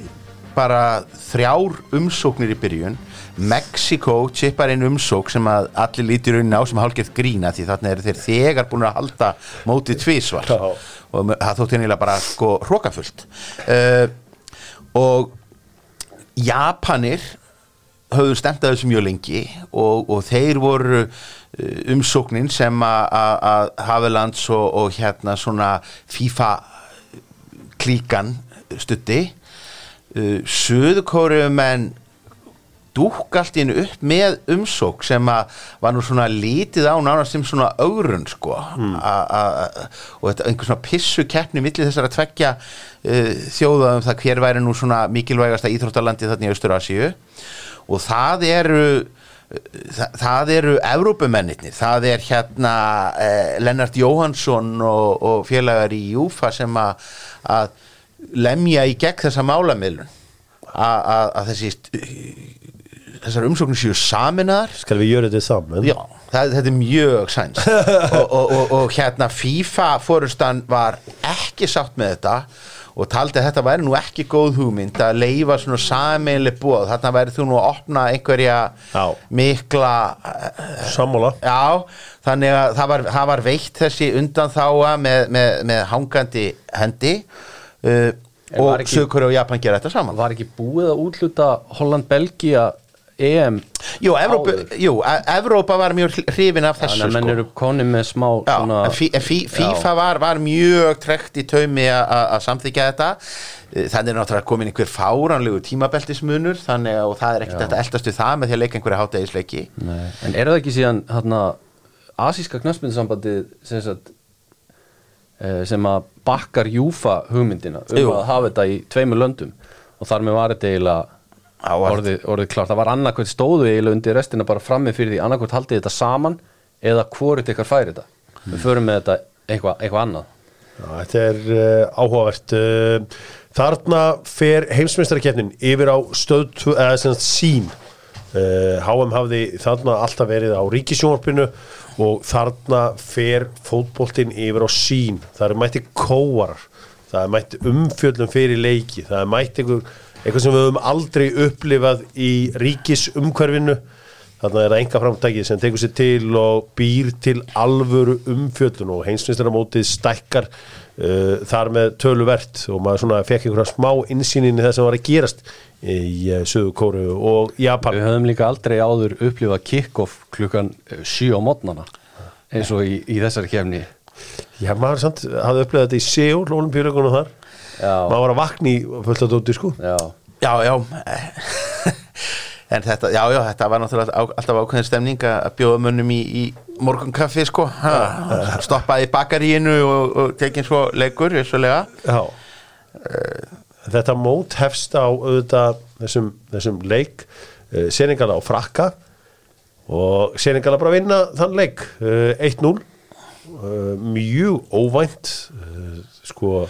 [SPEAKER 3] bara þrjár umsóknir í byrjun. Mexiko chippar inn umsók sem að allir lítur rauninni á sem hálfgerð grína því þarna eru þeir þegar búin að halda mótið tvísvar og það þótti hennilega bara sko hrókafullt uh, og Japanir höfðu stemt að þessu mjög lengi og, og þeir voru umsóknin sem að- Havelands og, og hérna svona FIFA klíkan stutti uh, Suðukórumenn dúk allt einu upp með umsók sem að var nú svona lítið á nánast sem svona augrun sko.
[SPEAKER 1] Hmm.
[SPEAKER 3] a, a, a, og þetta einhver svona pissu keppni milli þessar að tveggja uh, þjóða um það hver væri nú svona mikilvægasta íþróttalandi þarna í Austur-Asíu. Og það eru það, það eru Evrópumennirnir, það er hérna eh, Lennart Jóhansson og, og félagar í Júfa sem að lemja í gegn þessa málamiðlun. Að þessi þessar umsóknir séu saminaðar
[SPEAKER 1] Skal við gjöra þetta saman?
[SPEAKER 3] Já, það, þetta er mjög sæns og, og, og, og hérna FIFA fórustan var ekki sátt með þetta og taldi að þetta væri nú ekki góð hugmynd að leifa svona sameinlega búið þarna væri þú nú að opna einhverja
[SPEAKER 1] Já.
[SPEAKER 3] mikla
[SPEAKER 1] Sammála.
[SPEAKER 3] Já, þannig að það var, það var veitt þessi undanþáa með, með, með hangandi hendi. Uh, og
[SPEAKER 2] ekki-
[SPEAKER 3] Sökur og Japan gera þetta saman.
[SPEAKER 2] Var ekki búið að útluta Holland-Belgia EM
[SPEAKER 3] Jú, Evrópu,
[SPEAKER 2] áður?
[SPEAKER 3] jú, E- Evrópa var mjög hrifin af þessu
[SPEAKER 2] Þannig að menn
[SPEAKER 3] sko.
[SPEAKER 2] eru koni með smá
[SPEAKER 3] Já,
[SPEAKER 2] svona,
[SPEAKER 3] fí, fí, FIFA var, var mjög trekt í taumi að samþykja þetta Eh, þannig er náttúrulega komin einhver fáranlegu tímabeltismunur þannig að það er ekkert að eldast við það með því að leika einhverja hátægisleiki.
[SPEAKER 2] En er það ekki síðan hérna, asíska knastmyndsambandið sem, eh, sem að bakkar júfa hugmyndina um
[SPEAKER 3] Jú.
[SPEAKER 2] að hafa þetta í tveimur löndum og þar með var þetta eiginlega orðið, orðið klart, það var annarkvæmt stóðu eiginlega undir restina bara frammi fyrir því annarkvæmt haldið þetta saman eða hvorið ykkar færi þetta. Við förum með þetta eitthvað eitthva annað.
[SPEAKER 1] Já, þetta er uh, áhugavert. Uh, Þarna fer heimsmeistarakefnin yfir á stöð eða sín uh, HM hafði þarna alltaf verið á ríkisjónvarpinu og þarna fer fótboltinn yfir á sín það er mætti kóarar. Það er mætti umfjöllum fyrir leiki. Það er mætti einhver, eitthvað sem við höfum aldrei upplifað í ríkisumhverfinu Þannig er það enga framtækið sem tekur sér til og býr til alvöru umfjöllun og heimsmyndstarmótið stækkar uh, þar með töluvert og maður svona fekk einhverja smá innsýnin í það sem var að gerast í uh, Suðu Kóru og Japan.
[SPEAKER 2] Við höfum líka aldrei áður upplifað kick-off klukkan 7 á mótnana eins og í, í þessari kefni
[SPEAKER 1] Já, maður samt hafði upplifað þetta í Seúl, olimpíuleikunum þar. Maður var að vakna í fullt að dóti, sko.
[SPEAKER 2] já,
[SPEAKER 3] Já, já. En þetta, já, já, þetta var náttúrulega alltaf ákveðin stemning að bjóða mönnum í, í morgunkaffi, sko. Ha, stoppaði bakaríinu og, og tekinn svo leikur, vissulega.
[SPEAKER 1] Já. Þetta mót hefst á auðvitað þessum, þessum leik uh, Seningala á frakka. Og Seningala bara vinna þann leik uh, 1-0 uh, mjög óvænt uh, sko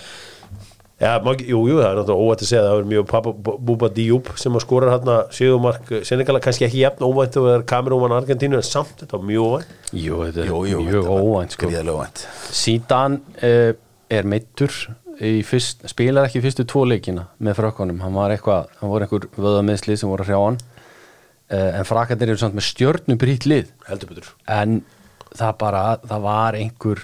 [SPEAKER 1] Ja, jú, jú, það er náttúrulega óvænt að segja að það er mjög Papa Búba Diop sem að skora hérna Sigurmark Senegala, kannski ekki jafn óvænt og það er Kamerúman Argentínu, en samt þetta var mjög óvænt.
[SPEAKER 2] Jú, þetta er
[SPEAKER 3] Jú, jú,
[SPEAKER 2] mjög óvænt sko.
[SPEAKER 3] Óvænt.
[SPEAKER 2] Sídan uh, er meittur fyrst, spilar ekki fyrstu tvo leikina með frakkanum, hann var eitthvað hann voru einhver vöðameðsli sem voru að hrjá hann. Uh, en frakkandir eru samt með stjörnu brýtt lið en það bara, það var einhver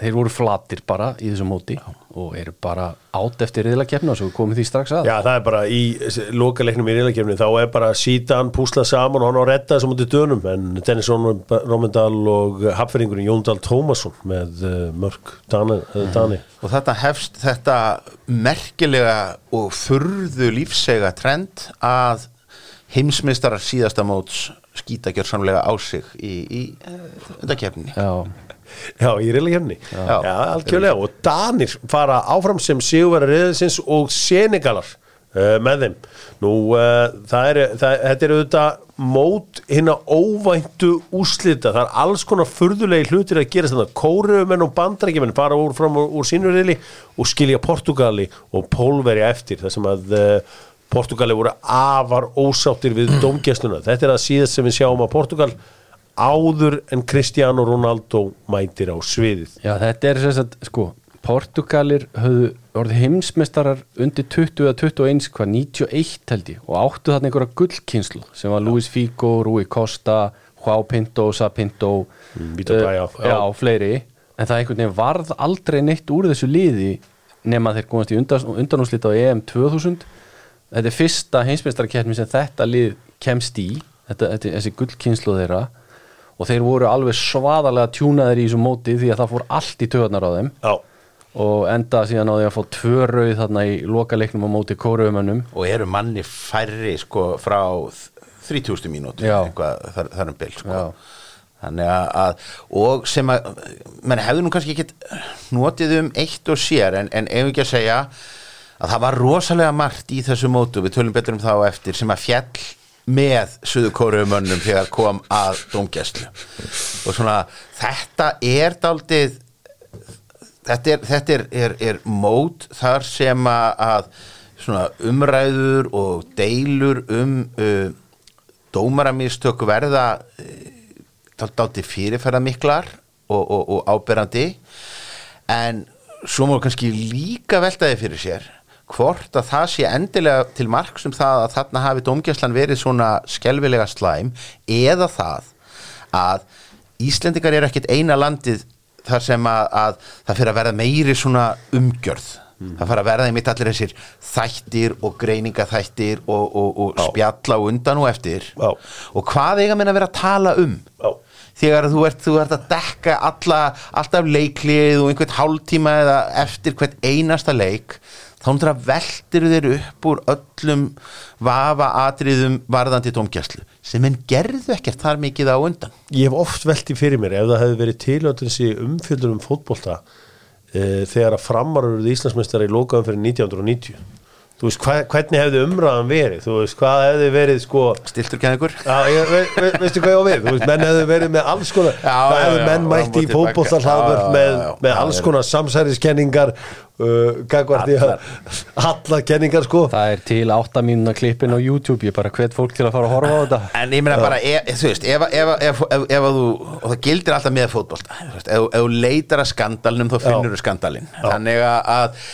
[SPEAKER 2] þeir voru flatir bara í þessu móti og eru bara átt eftir riðlakefni og svo komið því strax að
[SPEAKER 1] Já, það er bara í lokaleiknum í reylakefni þá er bara sítan púslað saman og hann á að redda þessu mútið dönum en Dennis Rómendal og hapfæringurinn Jóndal Tómasson með uh, mörg Dani, uh, Dani.
[SPEAKER 3] Og þetta hefst þetta merkilega og furðu lífsega trend að heimsmeistarar síðasta móts skýta gjörsamlega á sig í, í undakefni.
[SPEAKER 2] Já,
[SPEAKER 1] Já, í algjörlega. og Danir fara áfram sem sigurvera reyðsins og Senegalar uh, með þeim. Nú, uh, það er, það, þetta er auðvitað mót hérna óvæntu úslita það er alls konar furðulegi hlutir að gera þannig kóruumenn og bandrækjumenn fara úr fram úr, úr sínurriðli og skilja Portugali og Pólverja eftir. Þar sem að uh, Portugali voru afar ósáttir við domgæsluna þetta er að síðast sem við sjáum að Portugal áður en Cristiano Ronaldo mætir á sviðið.
[SPEAKER 2] Já, þetta er sem sagt, sko Portugalir höfðu orðið heimsmeistarar undir 20 eða 21 hvað 91 held ég og áttu þarna einhverja gullkynslu sem var Luis Figo, Rui Costa Joao Pinto, Sapinto
[SPEAKER 1] Vítor Braga,
[SPEAKER 2] já. já, fleiri. En það einhvern veginn varð aldrei neitt úr þessu liði nema þeir komast í undan, undanúslit á EM 2000 þetta er fyrsta heimsmeistarkeppni sem þetta lið kemst í þetta, þetta, þessi gullkynslu þeirra og þeir voru alveg svaðalega tjúnaðir í þessu móti því að það fór allt í töðnar á þeim
[SPEAKER 1] Já,
[SPEAKER 2] og enda síðan á því að fá tvö rauð þarna í lokaleiknum á móti kóruumönnum
[SPEAKER 3] og eru manni færri sko frá 3000 mínútur
[SPEAKER 2] Já.
[SPEAKER 3] eitthvað þar, þar um bil sko.
[SPEAKER 2] Já.
[SPEAKER 3] þannig að, og sem að menn hefðu nú kannski ekkit notið um eitt og sér en, en ef ekki að segja að það var rosalega margt í þessu mótu við tölum betur um það á eftir sem að fjall með suðu kóruumönnum þegar kom að dómgæslu. Og svona þetta er daldið þetta er, þetta er, er, er mót þar sem að, umræður og deilur um uh, dómaramistök verða uh, dátti fyrirferða miklar og, og, og áberandi. En svo má kannski líka veltaði fyrir sér hvort að það sé endilega til marks um það að þarna hafi dómgæslan verið svona skelvilega slæm eða það að Íslendingar eru ekkit eina landið þar sem að, að það fyrir að verða meiri svona umgjörð. Það fyrir að verða í mitt allir þessir þættir og greiningaþættir og, og, og spjalla og undan og eftir.
[SPEAKER 1] Já.
[SPEAKER 3] og hvað eiga menn að vera að tala um?
[SPEAKER 1] Já,
[SPEAKER 3] þegar þú ert, þú ert að dekka alla, alltaf leiklið og einhvern hálftíma eða eftir hvert einasta leik þá náttúrulega veltir þér upp úr öllum vafa atriðum varðandi dómgæslu sem en gerðu ekkert þar mikið á undan
[SPEAKER 1] ég hef oft velti fyrir mér ef það hefði verið tilhjóttur þessi umfjöldur um fótbolta uh, þegar að framaruð Íslandsmeistari í lokaðum fyrir 1990 þú veist, hva, hvernig hefði umræðan verið þú veist, hvað hefði verið sko
[SPEAKER 3] Stiltur kenningur?
[SPEAKER 1] Já, ve, ve, veistu hvað ég á við þú veist, menn hefði verið með alls konar
[SPEAKER 3] Já,
[SPEAKER 1] það
[SPEAKER 3] já,
[SPEAKER 1] hefði
[SPEAKER 3] já,
[SPEAKER 1] menn mætti í
[SPEAKER 3] Já, já,
[SPEAKER 1] með,
[SPEAKER 3] já, já.
[SPEAKER 1] með
[SPEAKER 3] Já,
[SPEAKER 1] alls
[SPEAKER 3] já.
[SPEAKER 1] konar samsæriskenningar uh, gagvart í að allar. kenningar sko.
[SPEAKER 2] Það er til 8 mínuna klippin á YouTube ég bara hvet fólk til að fara að horfa á þetta.
[SPEAKER 3] En ég meina bara, e, þú veist, ef, ef, ef, ef, þú, og það gildir alltaf með veist, ef, þú leitar að skandalnum þá finnur þú skandalinn. Þannig að, að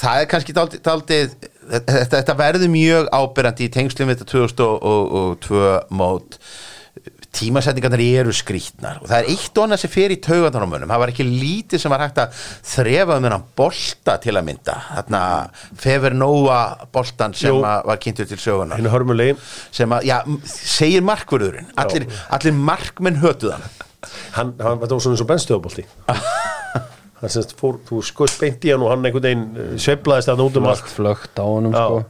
[SPEAKER 3] það er kannski daldið, daldið þetta, þetta verður mjög ábyrrandi í tengslum við þetta 2002 mót tímasetningarnar eru skrítnar og það er eitt og annað sem fer í taugandan á mönnum. Það var ekki lítið sem var hægt að þrefa um hennan bolta til að mynda. Þarna Fever Nova boltan sem
[SPEAKER 1] Jú.
[SPEAKER 3] var kynntur til
[SPEAKER 1] hörmulegi
[SPEAKER 3] sem að, já, segir markvörðurinn. Allir, allir markmenn hötuð hann.
[SPEAKER 1] Hann, hann var svona eins og bennstöðabolti hann semst fór, þú skoðst beint í hann og hann einhvern veginn uh, sveiflaðist að út um allt.
[SPEAKER 2] flögt á
[SPEAKER 1] Já.
[SPEAKER 2] sko.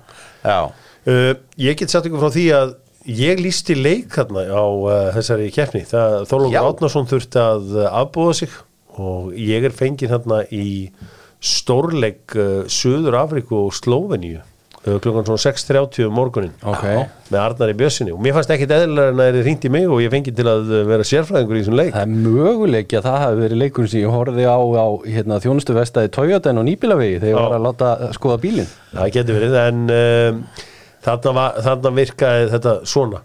[SPEAKER 3] já,
[SPEAKER 1] Uh, ég get sagt ykkur frá því að ég lísti leik þarna á uh, þessari keppni. Það. Þorlókur Átnason þurfti að uh, afbúða sig og ég er fengið þarna í stórleik uh, Suður Afríku og Slóveníu klukkan svona 6.30 um morgunin
[SPEAKER 2] Ok.
[SPEAKER 1] með Arnari Bjössinni og mér fannst ekkit eðlilega en að það er hringt í mig og ég fengið til að vera sérfræðingur í þessum leik
[SPEAKER 2] það er möguleiki að það hafi verið leikurinn sem ég horfði á, á hérna, þjónustu vestæði Toyota og Nýbílavegi þegar ég var að láta skoða bílinn
[SPEAKER 1] Það getur verið en um, þarna, virkaði þetta svona.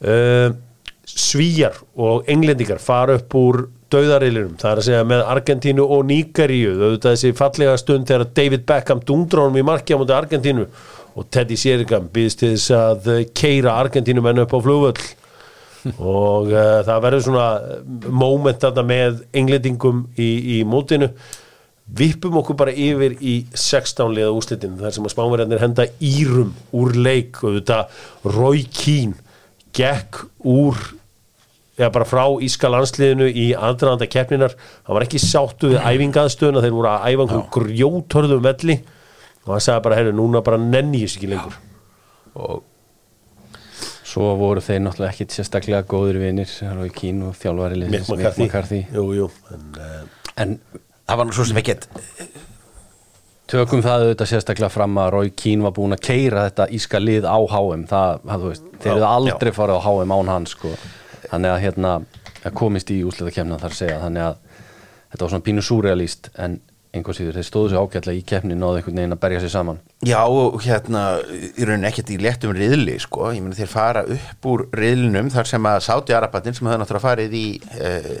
[SPEAKER 1] Um, Svíjar og englendingar fara upp úr dauðarilinum, það er að segja með Argentínu og Níkaríu, auðvitað þessi fallega stund þegar David Beckham dundrónum í marki á mútið Argentínu og Teddy Sheringham býðist til þess að uh, keira Argentínu menn upp á flugvöll. Og uh, það verður svona moment þarna með englendingum í, í mótinu vippum okkur bara yfir í 16 liða úslitin þar sem að spánverjarnir henda írum úr leik. Og þetta Roy Keane gekk úr eða bara frá íska landsliðinu í aðdraðanda keppninar hann var ekki sáttu við æfingaðstöðuna þeir voru að æfa einhverjum grjótörðum velli. Og hann sagði bara, heyrðu, núna bara nenni ég sér ekki lengur.
[SPEAKER 3] Og
[SPEAKER 2] svo voru þeir náttúrulega ekkit sérstaklega góður vinir Rói Kín og þjálfari
[SPEAKER 1] Mick McCarthy, en,
[SPEAKER 2] en
[SPEAKER 3] það var nú svo sem ekkert
[SPEAKER 2] Tökum það auðvitað sérstaklega fram að Rói Kín var búin að keira þetta íska lið á HM það, það veist, þeir eru aldrei farið á HM án hans sko. þannig að hérna komist í úsliðakefna þar að segja. Þannig að þetta var svona pínu súrealíst en einhvers síður, þeir stóðu sér ágætlega í keppni náðu einhvern veginn að berja sér saman.
[SPEAKER 3] Já, og hérna, í rauninni ekkert í léttum riðli, sko, ég meina þeir fara upp úr riðlinum þar sem að Sáti Arabatin sem hefði náttúrulega farið í eh,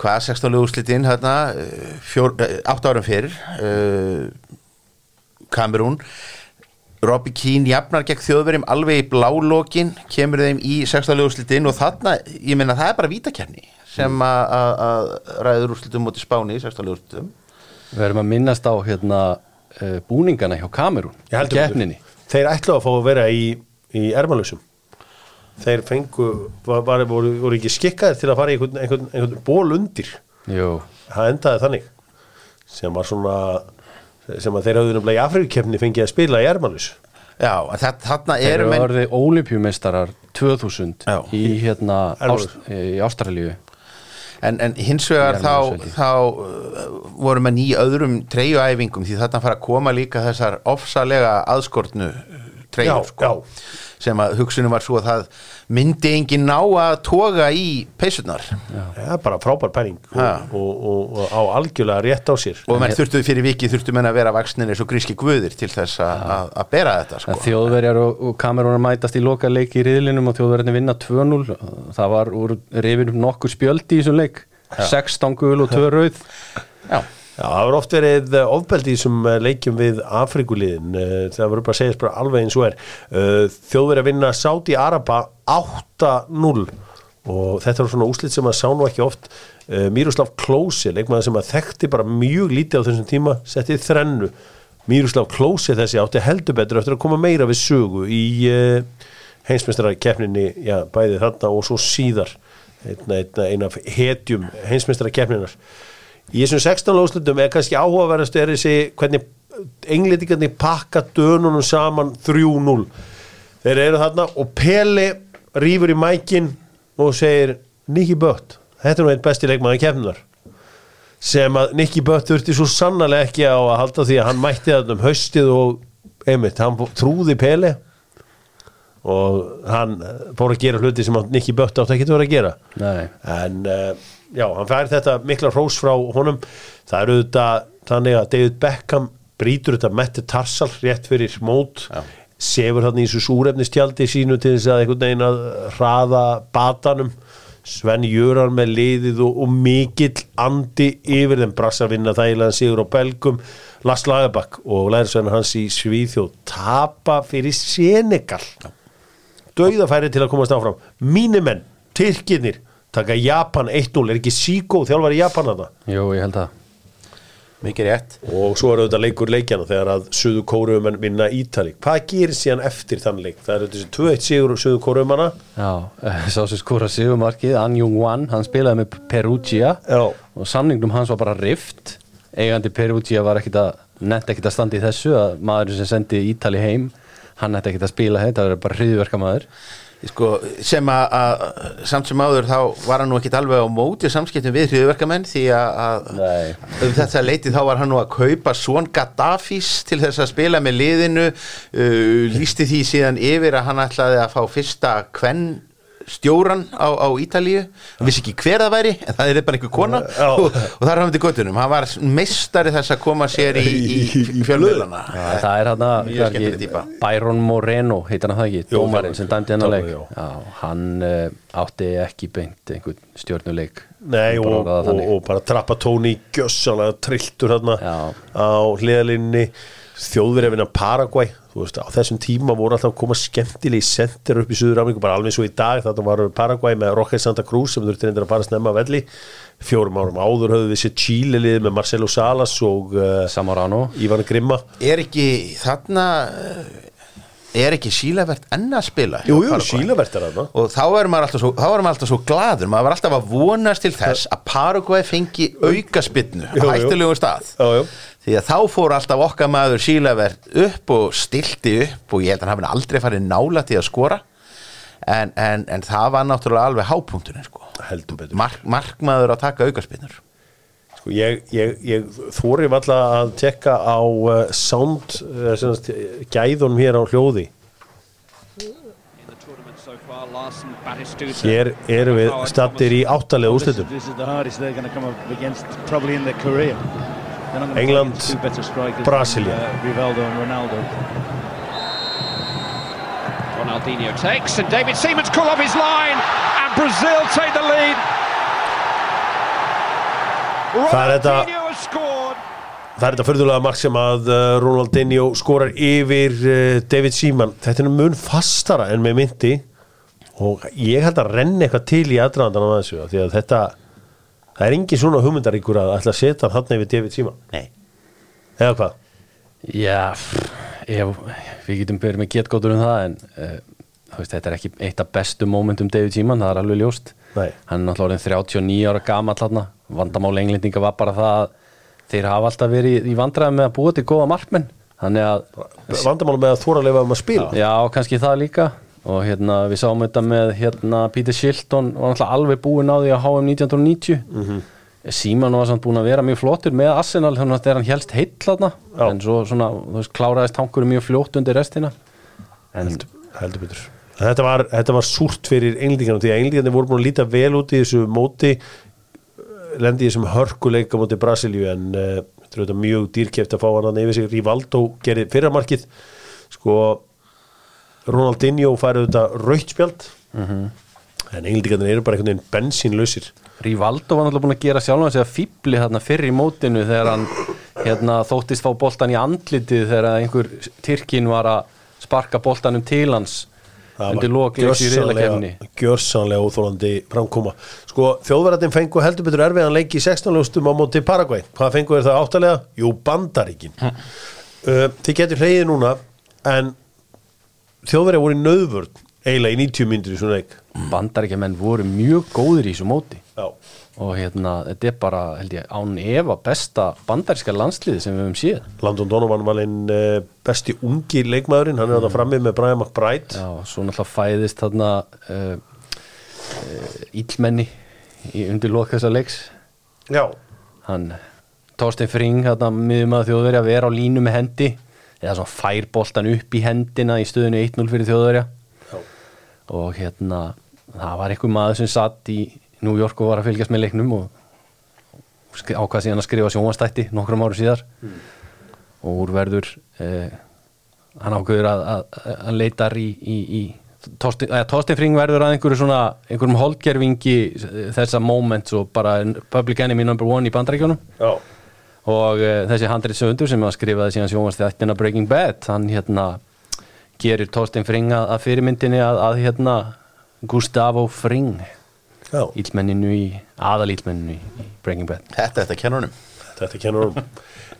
[SPEAKER 3] hvað, 16. úrslitin hérna, eh, fjór, eh, átt árum fyrir eh, Kamerún Robbie Keane jafnar gegn þjóðverjum alveg í blálókin kemur þeim í 16. úrslitin og þarna, ég meina það er bara vítakerni sem að- að ræður úrslitum mútið Spáni í 16. úrslitum
[SPEAKER 2] Við erum að minnast á hérna búningana hjá Kamerún
[SPEAKER 1] heldur
[SPEAKER 2] keppninni
[SPEAKER 1] Þeir ætlu að fá að vera í, í ermalusum Þeir fengu var, var, voru, voru ekki skikkaðir til að fara í einhvern, einhvern, einhvern ból undir.
[SPEAKER 2] Jú,
[SPEAKER 1] það endaði þannig sem var svona sem að þeir hafðu nefnilega í Afrikkeppni fengið að spila í ermalus
[SPEAKER 3] Já, en það, þarna
[SPEAKER 2] þeir
[SPEAKER 3] eru
[SPEAKER 2] eru
[SPEAKER 3] menn
[SPEAKER 2] orðið olimpíumeistarar 2000
[SPEAKER 3] Já.
[SPEAKER 2] í hérna. Ást, í Ástralíu.
[SPEAKER 3] En, en hins vegar þá, þá uh, voru menn í öðrum treyjuæfingum því þarna fara að koma líka þessar ofsalega aðskortnu treyjur
[SPEAKER 1] Já,
[SPEAKER 3] sko, sem að hugsunum var svo að það myndi engin ná að toga í peysurnar.
[SPEAKER 1] Ja, bara frábær penning og, og, og, og á algjörlega rétt á sér.
[SPEAKER 3] Og menn þurftuðu fyrir viki þurftu menn að vera vaksnir eins og gríski guðir til þess að, bera þetta sko.
[SPEAKER 2] þjóðverjar og, og kamerúnar mætast í loka leik í riðlinum og þjóðverjarnir vinna 2-0 það var úr rifinum nokkur spjöldi í þessum leik. 16 gul og 2 rauð.
[SPEAKER 3] Já,
[SPEAKER 1] Já, það var oft verið eh, ofbeldi í þessum eh, leikjum við Afrikuliðin Eh, það verður bara að segja alveg eins og er. Þjóðverið að vinna Sáti Araba 8-0 og þetta var svona úslit sem að sá nú ekki oft. Miroslav Klose, leikmaður sem að þekkti bara mjög lítið á þessum tíma settið þrennu. Miroslav Klose þessi átti heldur betur eftir að koma meira við sögu í uh, heimsmeistara keppninni, já, bæði þarna og svo síðar. Einna, eina af hetjum heimsmeistara keppninar í þessum 16 lóðslutum er kannski áhugaverðast er þessi hvernig englendingarnir pakka dönunum saman 3-0 þeir eru þarna og Pele rýfur í mækin og segir Nicky Butt, þetta er nú einn besti leikmaður keppnunar sem að Nicky Butt þurfti svo sannarlega ekki á að halda því að hann mætti þarna um haustið og einmitt, hann trúði Pele og hann fór að gera hluti sem Nicky Butt ekki að vera að gera.
[SPEAKER 2] Nei.
[SPEAKER 1] en uh, já, hann fær þetta mikla hrós frá honum. Það eru þetta þannig að David Beckham brýtur þetta Mette Tarsal rétt fyrir mót sefur hann í þessu súrefnistjaldi sínu til þess að einhvern veginn að hraða batanum. Sven Jöran með liðið og, og mikill andi yfir þeim. Brassar vinna þægilega sigur á Belgum. Lars Lagerbakk og lærisvenn hans í Svíþjóð tapa fyrir Senegal. Dauðafæri til að komast áfram. Mínimenn, Tyrkirnir taka Japan 1-0, er ekki Siko þjálfari Japan að það
[SPEAKER 2] Jú, ég held að
[SPEAKER 3] mikið rétt.
[SPEAKER 1] Og svo er auðvitað leikur leikjana þegar að Suðu Kóruumenn vinna Ítali. Hvað gerir síðan eftir þann leik? Það er þessi 2-1 sigur Suðu Kóruumanna
[SPEAKER 2] Já, eh, sá sem skora sigumarkið An Jung Wan, hann spilaði með Perugia.
[SPEAKER 1] Já.
[SPEAKER 2] og samningnum hans var bara rift. Eigandi Perugia var ekkit að nett ekkit að standa í þessu að maður sem sendi Ítali heim hann nett ekkit að spila þetta, það var bara hriðverka maður
[SPEAKER 3] sko, sem að, samt sem áður þá var hann nú ekkit alveg á móti samskiptum við hriðverkamenn því að, um þetta leiti þá var hann nú að kaupa svon Gaddafis til þess að spila með liðinu uh, lísti því síðan yfir að hann ætlaði að fá fyrsta kvenn stjóran á, á Ítalíu hann vissi ekki hver það væri en það er bara einhver kona
[SPEAKER 1] Já.
[SPEAKER 3] og, og það er hann til göttunum hann var meistari þess að koma sér í, í, í fjölmiðlana
[SPEAKER 2] það er hann
[SPEAKER 3] týpa.
[SPEAKER 2] Byron Moreno, heitir hann það ekki dómarinn sem dæmdi hennar leik
[SPEAKER 1] Þjálfari, já.
[SPEAKER 2] Hann uh, átti ekki beint einhvern stjórnuleik
[SPEAKER 1] Nei, og,
[SPEAKER 2] Bara
[SPEAKER 1] og,
[SPEAKER 2] þannig.
[SPEAKER 1] og bara trappa tóni gjössalega trilltur
[SPEAKER 2] Já.
[SPEAKER 1] á hliðalinni vinna Paraguay þú veist, á þessum tíma voru alltaf að koma skemmtilegi sendir upp í Suður Ameríku, bara alveg svo í dag þetta var Paraguay með Roque Santa Cruz sem þurfti reyndir að fara snemma að velli fjórum árum áður höfðu við sér Chile lið með Marcelo Salas og uh, Ívan Grimma
[SPEAKER 3] er ekki þarna uh, er ekki sílavert enn að spila hjá
[SPEAKER 1] Jú, jú? Sílavert er þarna
[SPEAKER 3] og þá er maður alltaf svo, er alltaf svo gladur maður var alltaf að vonast til þess að Paraguay fengi aukaspinnu
[SPEAKER 1] Jú, jú.
[SPEAKER 3] á hættulegu stað
[SPEAKER 1] Já, já.
[SPEAKER 3] Því að þá fór alltaf okkar maður sílavert upp og stilti upp og ég held að hann hafi aldrei farið nála til að skora. En, en, en það var náttúrulega alveg hápunkturinn sko. Mark, markmaður að taka aukaspinnur
[SPEAKER 1] Sko, ég, ég, ég þóri valla að tekka á uh, sound uh, gæðunum hér á hljóði. Hér erum við stattir í áttalega úrslitum England, Brasilia.
[SPEAKER 10] uh.
[SPEAKER 11] Ronaldinho takes, and David Seaman's call off his line, and Brazil take the lead. Ronaldinho has scored.
[SPEAKER 1] Það er þetta förðulega mark sem að uh, Ronaldinho skorar yfir uh, David Seaman Þetta er mun fastara en með myndi og ég held að renna eitthvað til í aðdraðandan á þessu því að þetta það er engin svona hugmyndaríkur að ætla að setja hann hann yfir David Seaman
[SPEAKER 3] Nei.
[SPEAKER 1] Eða hvað?
[SPEAKER 2] Já, ef, við getum byrjað með getgótur um það en uh, veist, þetta er ekki eitt af bestu mómentum David Seaman, það er alveg ljóst
[SPEAKER 1] Nei.
[SPEAKER 2] hann er náttúrulega orðinn 39 ára gamall þarna, vandamál englendinga var bara það að þeir hafa alltaf verið í vandræðum með að búa til góða markmenn
[SPEAKER 1] Vandamálum með að þóra að lifa um að spila
[SPEAKER 2] Já, kannski það líka og hérna við sáum þetta með hérna Peter Shilton var náttúrulega alveg búinn á því að HM 1990 mm -hmm. Síman var samt búinn að vera mjög flottur með Arsenal þannig að þegar hann helst heill
[SPEAKER 1] Já.
[SPEAKER 2] en svo svona, þú veist, kláraðist tankur mjög fljótt undir restina. En
[SPEAKER 1] heldur betur. Þetta var, þetta var súrt fyrir englendingarna því að englendingarnir voru búin að líta vel út í þessu móti lendi í þessum hörkuleika móti Brasilíu en uh, þetta er mjög dýrkeft að fá hann að yfir sig. Rivaldo gerði fyrramarkið sko Ronaldinho færi auðvitað rautspjald en englendingarnir eru bara einhvern veginn bensínlausir.
[SPEAKER 2] Rivaldo var náttúrulega búinn að gera sjálf hans eða fíbli þarna fyrr í mótinu þegar hann hérna, þóttist fá boltan í andlitið þegar einhver Tyrkin var að sparka boltanum til hans undir lokleiks í riðlakefni
[SPEAKER 1] gjörsanlega óþólandi framkoma. Sko þjóðverðarinn fengu heldur betur erfiðan leik í 16 ljóstum á móti Paraguay. Hvað fengu er það áttalega? Jú, bandaríkin. Uh, þið getur hleyið núna en þjóðverðar voru í nöðvörn eiginlega í 90 myndir í svona leik.
[SPEAKER 2] Bandaríkjumenn voru mjög góðir í þessu móti.
[SPEAKER 1] Já.
[SPEAKER 2] og hérna, þetta er bara held ég, án efa besta bandaríska landsliði sem við höfum séð.
[SPEAKER 1] Landon Donovan var einn uh, besti ungi leikmaðurinn, hann er mm. frammi með Brian McBride.
[SPEAKER 2] Já, svo náttúrulega fæðist þarna uh, uh, íllmenni í undir lok þessa leiks.
[SPEAKER 1] Já,
[SPEAKER 2] hann Torstein Fring, þarna miðum að þjóðverja vera á línu með hendi eða svona fær boltan upp í hendina í stöðinu 1-0 fyrir þjóðverja. Og hérna það var einhver maður sem satt í New York og var að fylgjast með leiknum og ákvað síðan að skrifa sjónvastætti nokkrum áru síðar. Og úr verður eh, hann ákveður að, að, að leitar í, í, í Torstein, að Torstein Fring verður að einhverju svona einhverjum holdgerfingi þessa moments og bara public enemy number one í bandaríkjónum
[SPEAKER 1] já,
[SPEAKER 2] og uh, þessi handrið söndur sem að skrifaði síðan sjónvastættina Breaking Bad hann hérna gerir Torstein Fring að, að fyrirmyndinni að, að hérna Gustavo Fring ílmenninu í, aðalílmenninu í Breaking Bad.
[SPEAKER 3] Þetta, þetta kennunum
[SPEAKER 1] Þetta kennur um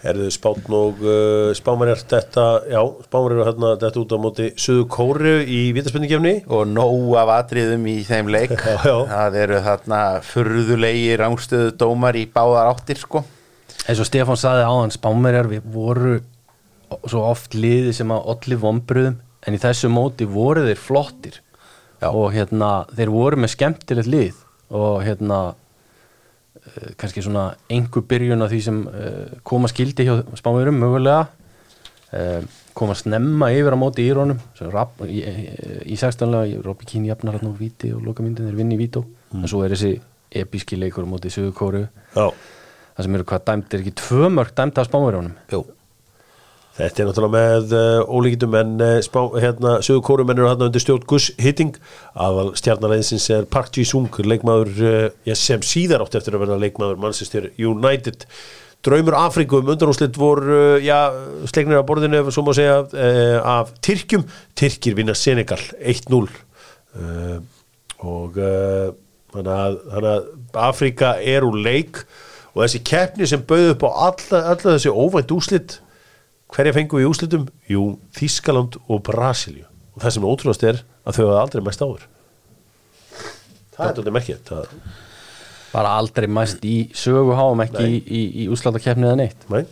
[SPEAKER 1] Erðu spátn og uh, spámarjar þetta, já, spámarjar eru hérna þetta út á móti Suðu Kóru í vítaspenningefni
[SPEAKER 3] og nóg af atriðum í þeim leik.
[SPEAKER 1] Já, já.
[SPEAKER 3] það eru þarna furðulegi rángstöðu dómar í báðar áttir sko
[SPEAKER 2] eins og Stefán saði á hann spámerjar við voru svo oft liði sem að olli vombriðum en í þessu móti voru þeir flottir.
[SPEAKER 3] Já.
[SPEAKER 2] og hérna þeir voru með skemmtilegt lið og hérna uh, kannski svona einhver byrjun á því sem uh, koma skildi hjá spámerjum mögulega. Uh, koma snemma yfir á móti írónum sem rap, í, í, í 16. lega Robby Keane jafnar hann á víti og loka myndin þeir vinni í vító. En svo er þessi episki leikur á móti Suðu Kóru
[SPEAKER 1] Já,
[SPEAKER 2] það sem eru hvað dæmt, er ekki tvö mörg dæmt af spámerjónum
[SPEAKER 3] Jú.
[SPEAKER 1] þetta er náttúrulega með uh, ólíkitum en uh, spá, hérna, Suðu Kóru mennur hérna undir stjórn Gus Hitting aðal stjarnaleinsins er Park Ji-sung leikmaður uh, já, sem síðar átt eftir að verða leikmaður Manchester United. Draumur Afriku um undanúslit voru já, sleiknir á borðinu svo má segja af Tyrkjum. Tyrkir vinna Senegal 1-0 uh, og þannig að Afrika er úr leik. og þessi keppni sem bauð upp á alla, alla þessi óvænt úslit hverja fengu í úslitum? Jú, Þískaland og Brasilíu og það sem ótrúast er að þau hafa aldrei mæst áður. Það er þetta merkið það,
[SPEAKER 2] bara aldrei mæst í söguháum ekki í, í, í úslátakefni eða neitt.
[SPEAKER 1] Nei,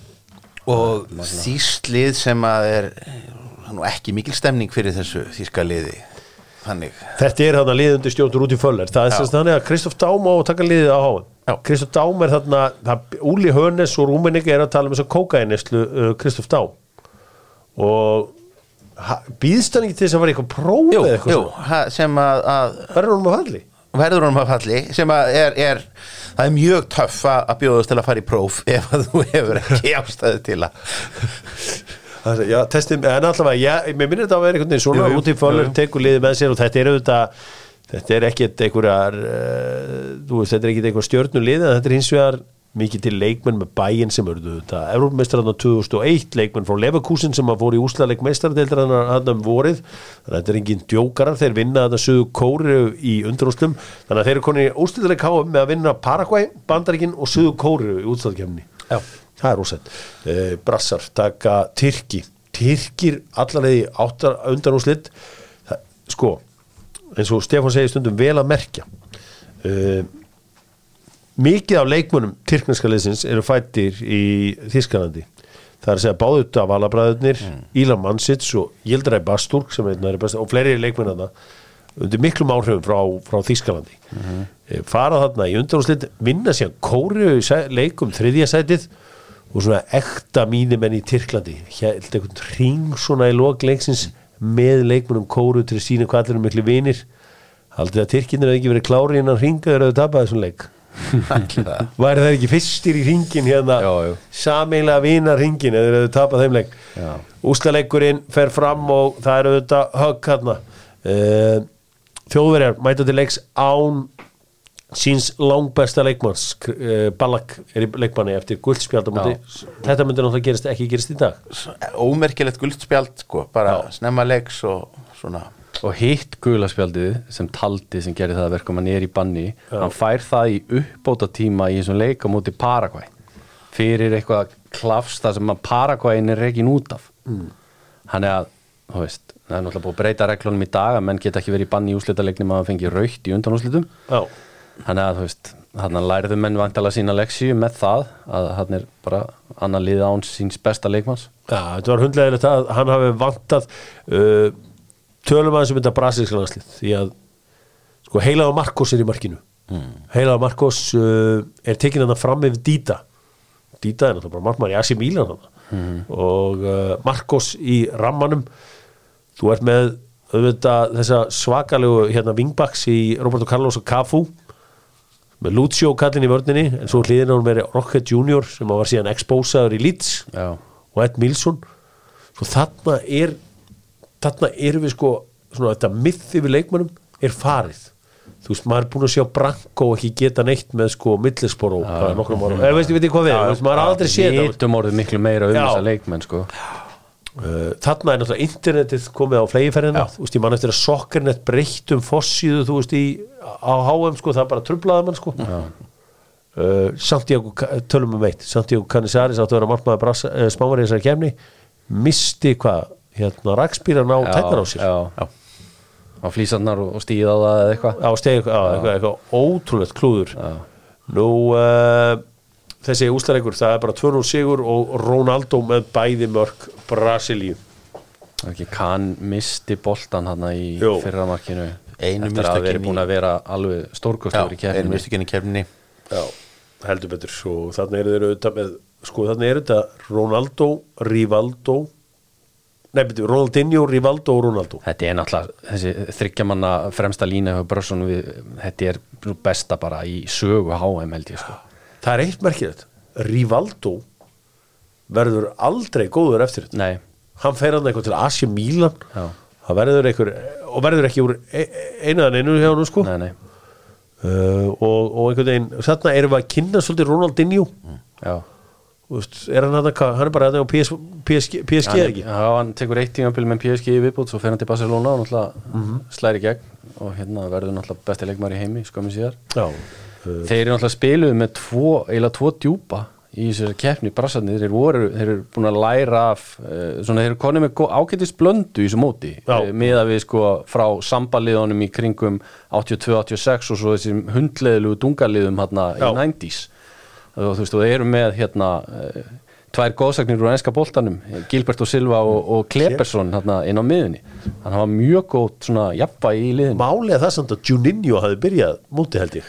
[SPEAKER 3] og þýstlið sem að er er nú ekki mikil stemning fyrir þessu þýska liði þannig.
[SPEAKER 1] Þetta er hann að liðundi stjórnur út í föller. Það er
[SPEAKER 3] Já.
[SPEAKER 1] sem sagt þannig að Kristoff Dám á að taka liðið á háan Kristof Dám er þarna það, Úli Hönes og Rúmenik er að tala um þess að kókainneslu uh, Kristof Dám og býðst hann ekki til þess að vera eitthvað próf
[SPEAKER 3] Jú,
[SPEAKER 1] eða eitthvað
[SPEAKER 3] jú, ha, sem að, að
[SPEAKER 1] verður hann að falli?
[SPEAKER 3] Verður honum að falli sem að er, er það er mjög töff að bjóðast til að fara í próf ef að þú hefur ekki ástæðu til að
[SPEAKER 1] Það Já, testin, en allavega, já, mér minnir þetta að vera einhvern veginn svona út í fölur, tekur liðið með sér og þetta er auðvitað, þetta er ekkert einhverjar, uh, þú veist, þetta er ekkert einhver stjörnulið, en þetta er hins vegar mikið til leikmenn með bæinn sem eru þetta. Európmeistararna 2001, leikmenn frá Leverkusen sem að fóru í úslaleik meistaradeildarana hann um vorið, þannig að þetta er engin djókarar, þeir vinna þetta sögu kóri í undirúslum, þannig að þeir eru konið í úrslitaðleik háa með að vinna Paraguay, Bandaríkin og sögu kóri í útslagkemni
[SPEAKER 2] Já.
[SPEAKER 1] Það er rósett eh, Brassar taka Tyrki. Tyrkir allarleiði áttar undanúslitt Það- sko, eins og Stefán segir stundum vel að merkja. Uh, mikið af leikmunum tyrkneska liðsins eru fættir í Þískalandi það er að segja báðut af alabræðurnir mm. Ílan Mansits og Jildræ Basturk bestu og fleiri leikmenn þarna undir miklum áhrifum frá, frá Þískalandi mm -hmm. fara þarna í undanúslitt vinna síðan kóriu í sæ- leik um þriðja sætið og svona ekta mínimenn í Tyrklandi held einhvern ring svona í lok leiksins með leikmunum kóru til að sína hvað allir er miklu vinir. Haldið að Tyrkinir hefði ekki verið klári innan ringa þegar þau tapaði þessum leik? Væri það ekki fyrstir í ringin hérna? Sameinlega vina ringin eða þau tapað þeim leik. Úslaleikurinn fer fram og það eru þetta högg hérna. Uh, þjóðverjar mæta til leiks án síns langbesta leikmanns uh, Ballack er í leikmanni eftir guldspjaldamóti þetta myndir náttúrulega gerist, ekki gerist í dag.
[SPEAKER 3] Ómerkilegt guldspjald sko, bara snemma leiks og svona.
[SPEAKER 2] Og hitt gulaspjaldið sem taldi sem gerir það að verka hann er í banni hann fær það í uppbóta tíma í þessum leika múti Paraguay. Fyrir eitthvað klafs þar sem að Paraguayin er rekin út af.
[SPEAKER 1] Mm.
[SPEAKER 2] hann er að þú veist, það er náttúrulega búið að breyta reglunum í dag að menn geta ekki verið í banni í úslitaleiknum að það fengi raukt í undanúslitum Er að þú veist hann lærðu menn vantala sína leksíu með það að hann er bara annar lið án síns besta leikmanns.
[SPEAKER 1] Já, þetta var hundlegilegt að hann hafi vantað uh, tölum aðeins um þetta brasilíska landslið því að sko heilaða Marcos er í markinu. Mm. heilaða Marcos uh, er tekin hann fram yfir Dita. Dita er náttúrulega bara markmann í Asi Milan þarna. og uh, Marcos í rammanum. Þú ert með auðvitað þessa svakalegu hérna vingbaks í Roberto Carlos og Cafu með Lucio kallin í vörninni en svo hliðin á hún með Rocket Junior sem var síðan expósaður í Leeds
[SPEAKER 2] Já.
[SPEAKER 1] og Ed Milson. Svo þarna er þarna erum við sko svona þetta myth yfir leikmönnum er farið. Þú veist, maður er búin að sjá Branko ekki geta neitt með sko millispor og nokkrum árum, eða veist, ég veit ekki hvað við, maður har aldrei séð
[SPEAKER 2] Við
[SPEAKER 1] þetta.
[SPEAKER 2] Vitum orðið miklu meira um
[SPEAKER 1] Já.
[SPEAKER 2] þessa leikmenn sko.
[SPEAKER 1] Uh, þarna er náttúrulega internetið komið á flegiferðina, þú veist, ég man eftir að sokkernet breytt um fossíðu, þú veist, í, á HM, sko, það bara trublaði mann, sko. Uh, Santiago, tölum um veitt Santiago Canizares áttu að vera margmaður smávar í þessari kemni misti hvað, hérna, rakspýran á tæknar á sér.
[SPEAKER 2] já, já. á flýsarnar og, og stíð á það eða eitthvað.
[SPEAKER 1] Á stegi, á, eitthvað, eitthvað ótrúlegt klúður. Nú uh, þessi úslareikur, það er bara 2-0 sigur og Ronaldo með bæði mörg Brasilíu.
[SPEAKER 2] Ekki kann misti boltan hann í
[SPEAKER 1] Jú.
[SPEAKER 2] fyrra markinu.
[SPEAKER 3] Einu
[SPEAKER 2] eftir að vera búin að vera alveg stórkostur í
[SPEAKER 3] einu
[SPEAKER 2] keppninni.
[SPEAKER 3] mistökinn í kefninni
[SPEAKER 1] Já, heldur betur. Og þannig eru þeir auðvitað með sko þannig eru þetta Ronaldo, Rivaldo nei betur, Ronaldinho, Rivaldo og Ronaldo.
[SPEAKER 2] Þetta er náttúrulega þessi þryggjamanna fremsta lína hjá Brösson við, þetta er besta bara í sögu HM held ég sko
[SPEAKER 1] það er eitt merkilegt Rivaldo verður aldrei góður eftir þetta.
[SPEAKER 2] Nei,
[SPEAKER 1] hann fer hann eitthvað til Asia Milan.
[SPEAKER 2] Já.
[SPEAKER 1] verður eitthvað og verður ekki úr e einaðan einu hjá hann sko. Uh, og, og einhvern veginn þarna erum við að kynna svolítið Ronaldinho.
[SPEAKER 2] Já.
[SPEAKER 1] Þú veist, er hann, hann, hann er bara hann á PS, PSG, PSG
[SPEAKER 2] hann,
[SPEAKER 1] ekki?
[SPEAKER 2] Já, hann tekur eitt tímabil með PSG í viðbútt svo fer hann til Barcelona og náttúrulega
[SPEAKER 1] Mhm.
[SPEAKER 2] slæri gegn og hérna verður náttúrulega besti leikmar í heimi skömmu síðar.
[SPEAKER 1] Já,
[SPEAKER 2] Þeir eru náttúrulega spiluð með tvo, eiginlega tvo djúpa í þessari keppni. Brassarnir, þeir voru, þeir eru búin að læra af, svona þeir eru konið með ágætis blöndu í þessu móti. Uh, miða við sko frá sambaliðunum í kringum 82-86 og svo þessum hundleðilegu dungaliðum hérna í
[SPEAKER 1] Já.
[SPEAKER 2] 90s og þú veist, og þeir eru með hérna tvær góðsagnir úr enska boltanum Gilbert og Silva og, og Klebersson hérna inn á miðunni hann var mjög góð svona jafnvægi í liðinu.
[SPEAKER 1] Málið er það samt að Juninho hafi byrjað múti held ég.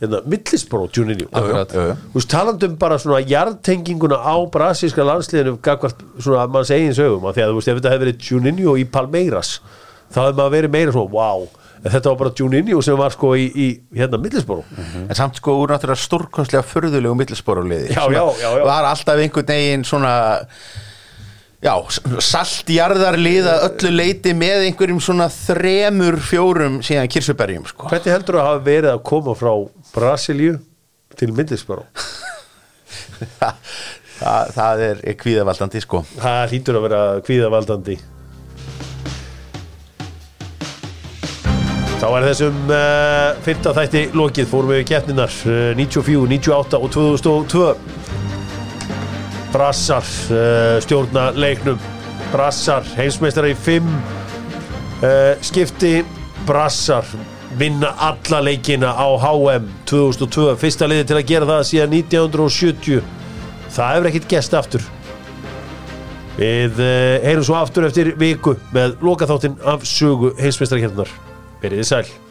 [SPEAKER 1] Hérna, millisbró Juninho. Þú veist, talandum bara svona jarðtenginguna á brasilska landsliðinu svona að manns eigin sögum að því að þú veist, ef þetta hefði verið Juninho í Palmeiras þá hefði maður verið meira svona, wow þetta var bara Juninho sem var sko í, í hérna millisbró
[SPEAKER 3] en samt sko úr náttúrulega stórkostlega förðulegu millisporuliði
[SPEAKER 1] Já, já, já, já.
[SPEAKER 3] var alltaf einhvern veginn svona já, saltjarðarlið að öllu leiti með einhverjum svona þremur, fjórum síðan kirsuberjum sko.
[SPEAKER 1] Hvernig heldur að hafa verið að koma frá Brasilíu til millisbró?
[SPEAKER 3] það, það er kvíðavaldandi sko
[SPEAKER 1] Það hlýtur að vera kvíðavaldandi Þá er þessum uh, fyrta þætti lokið. Fórum við keppninar uh, 94, 98 og 2002 Brassar uh, stjórna leiknum Brassar heimsmeistrar í 5 uh, skipti. Brassar vinna alla leikina á HM 2002 fyrsta liði til að gera það síðan 1970 það hefur ekkert gest aftur. Við heyrum svo aftur eftir viku með lokaþáttinn af sögu heimsmeistarkernar. Verið þið sæl.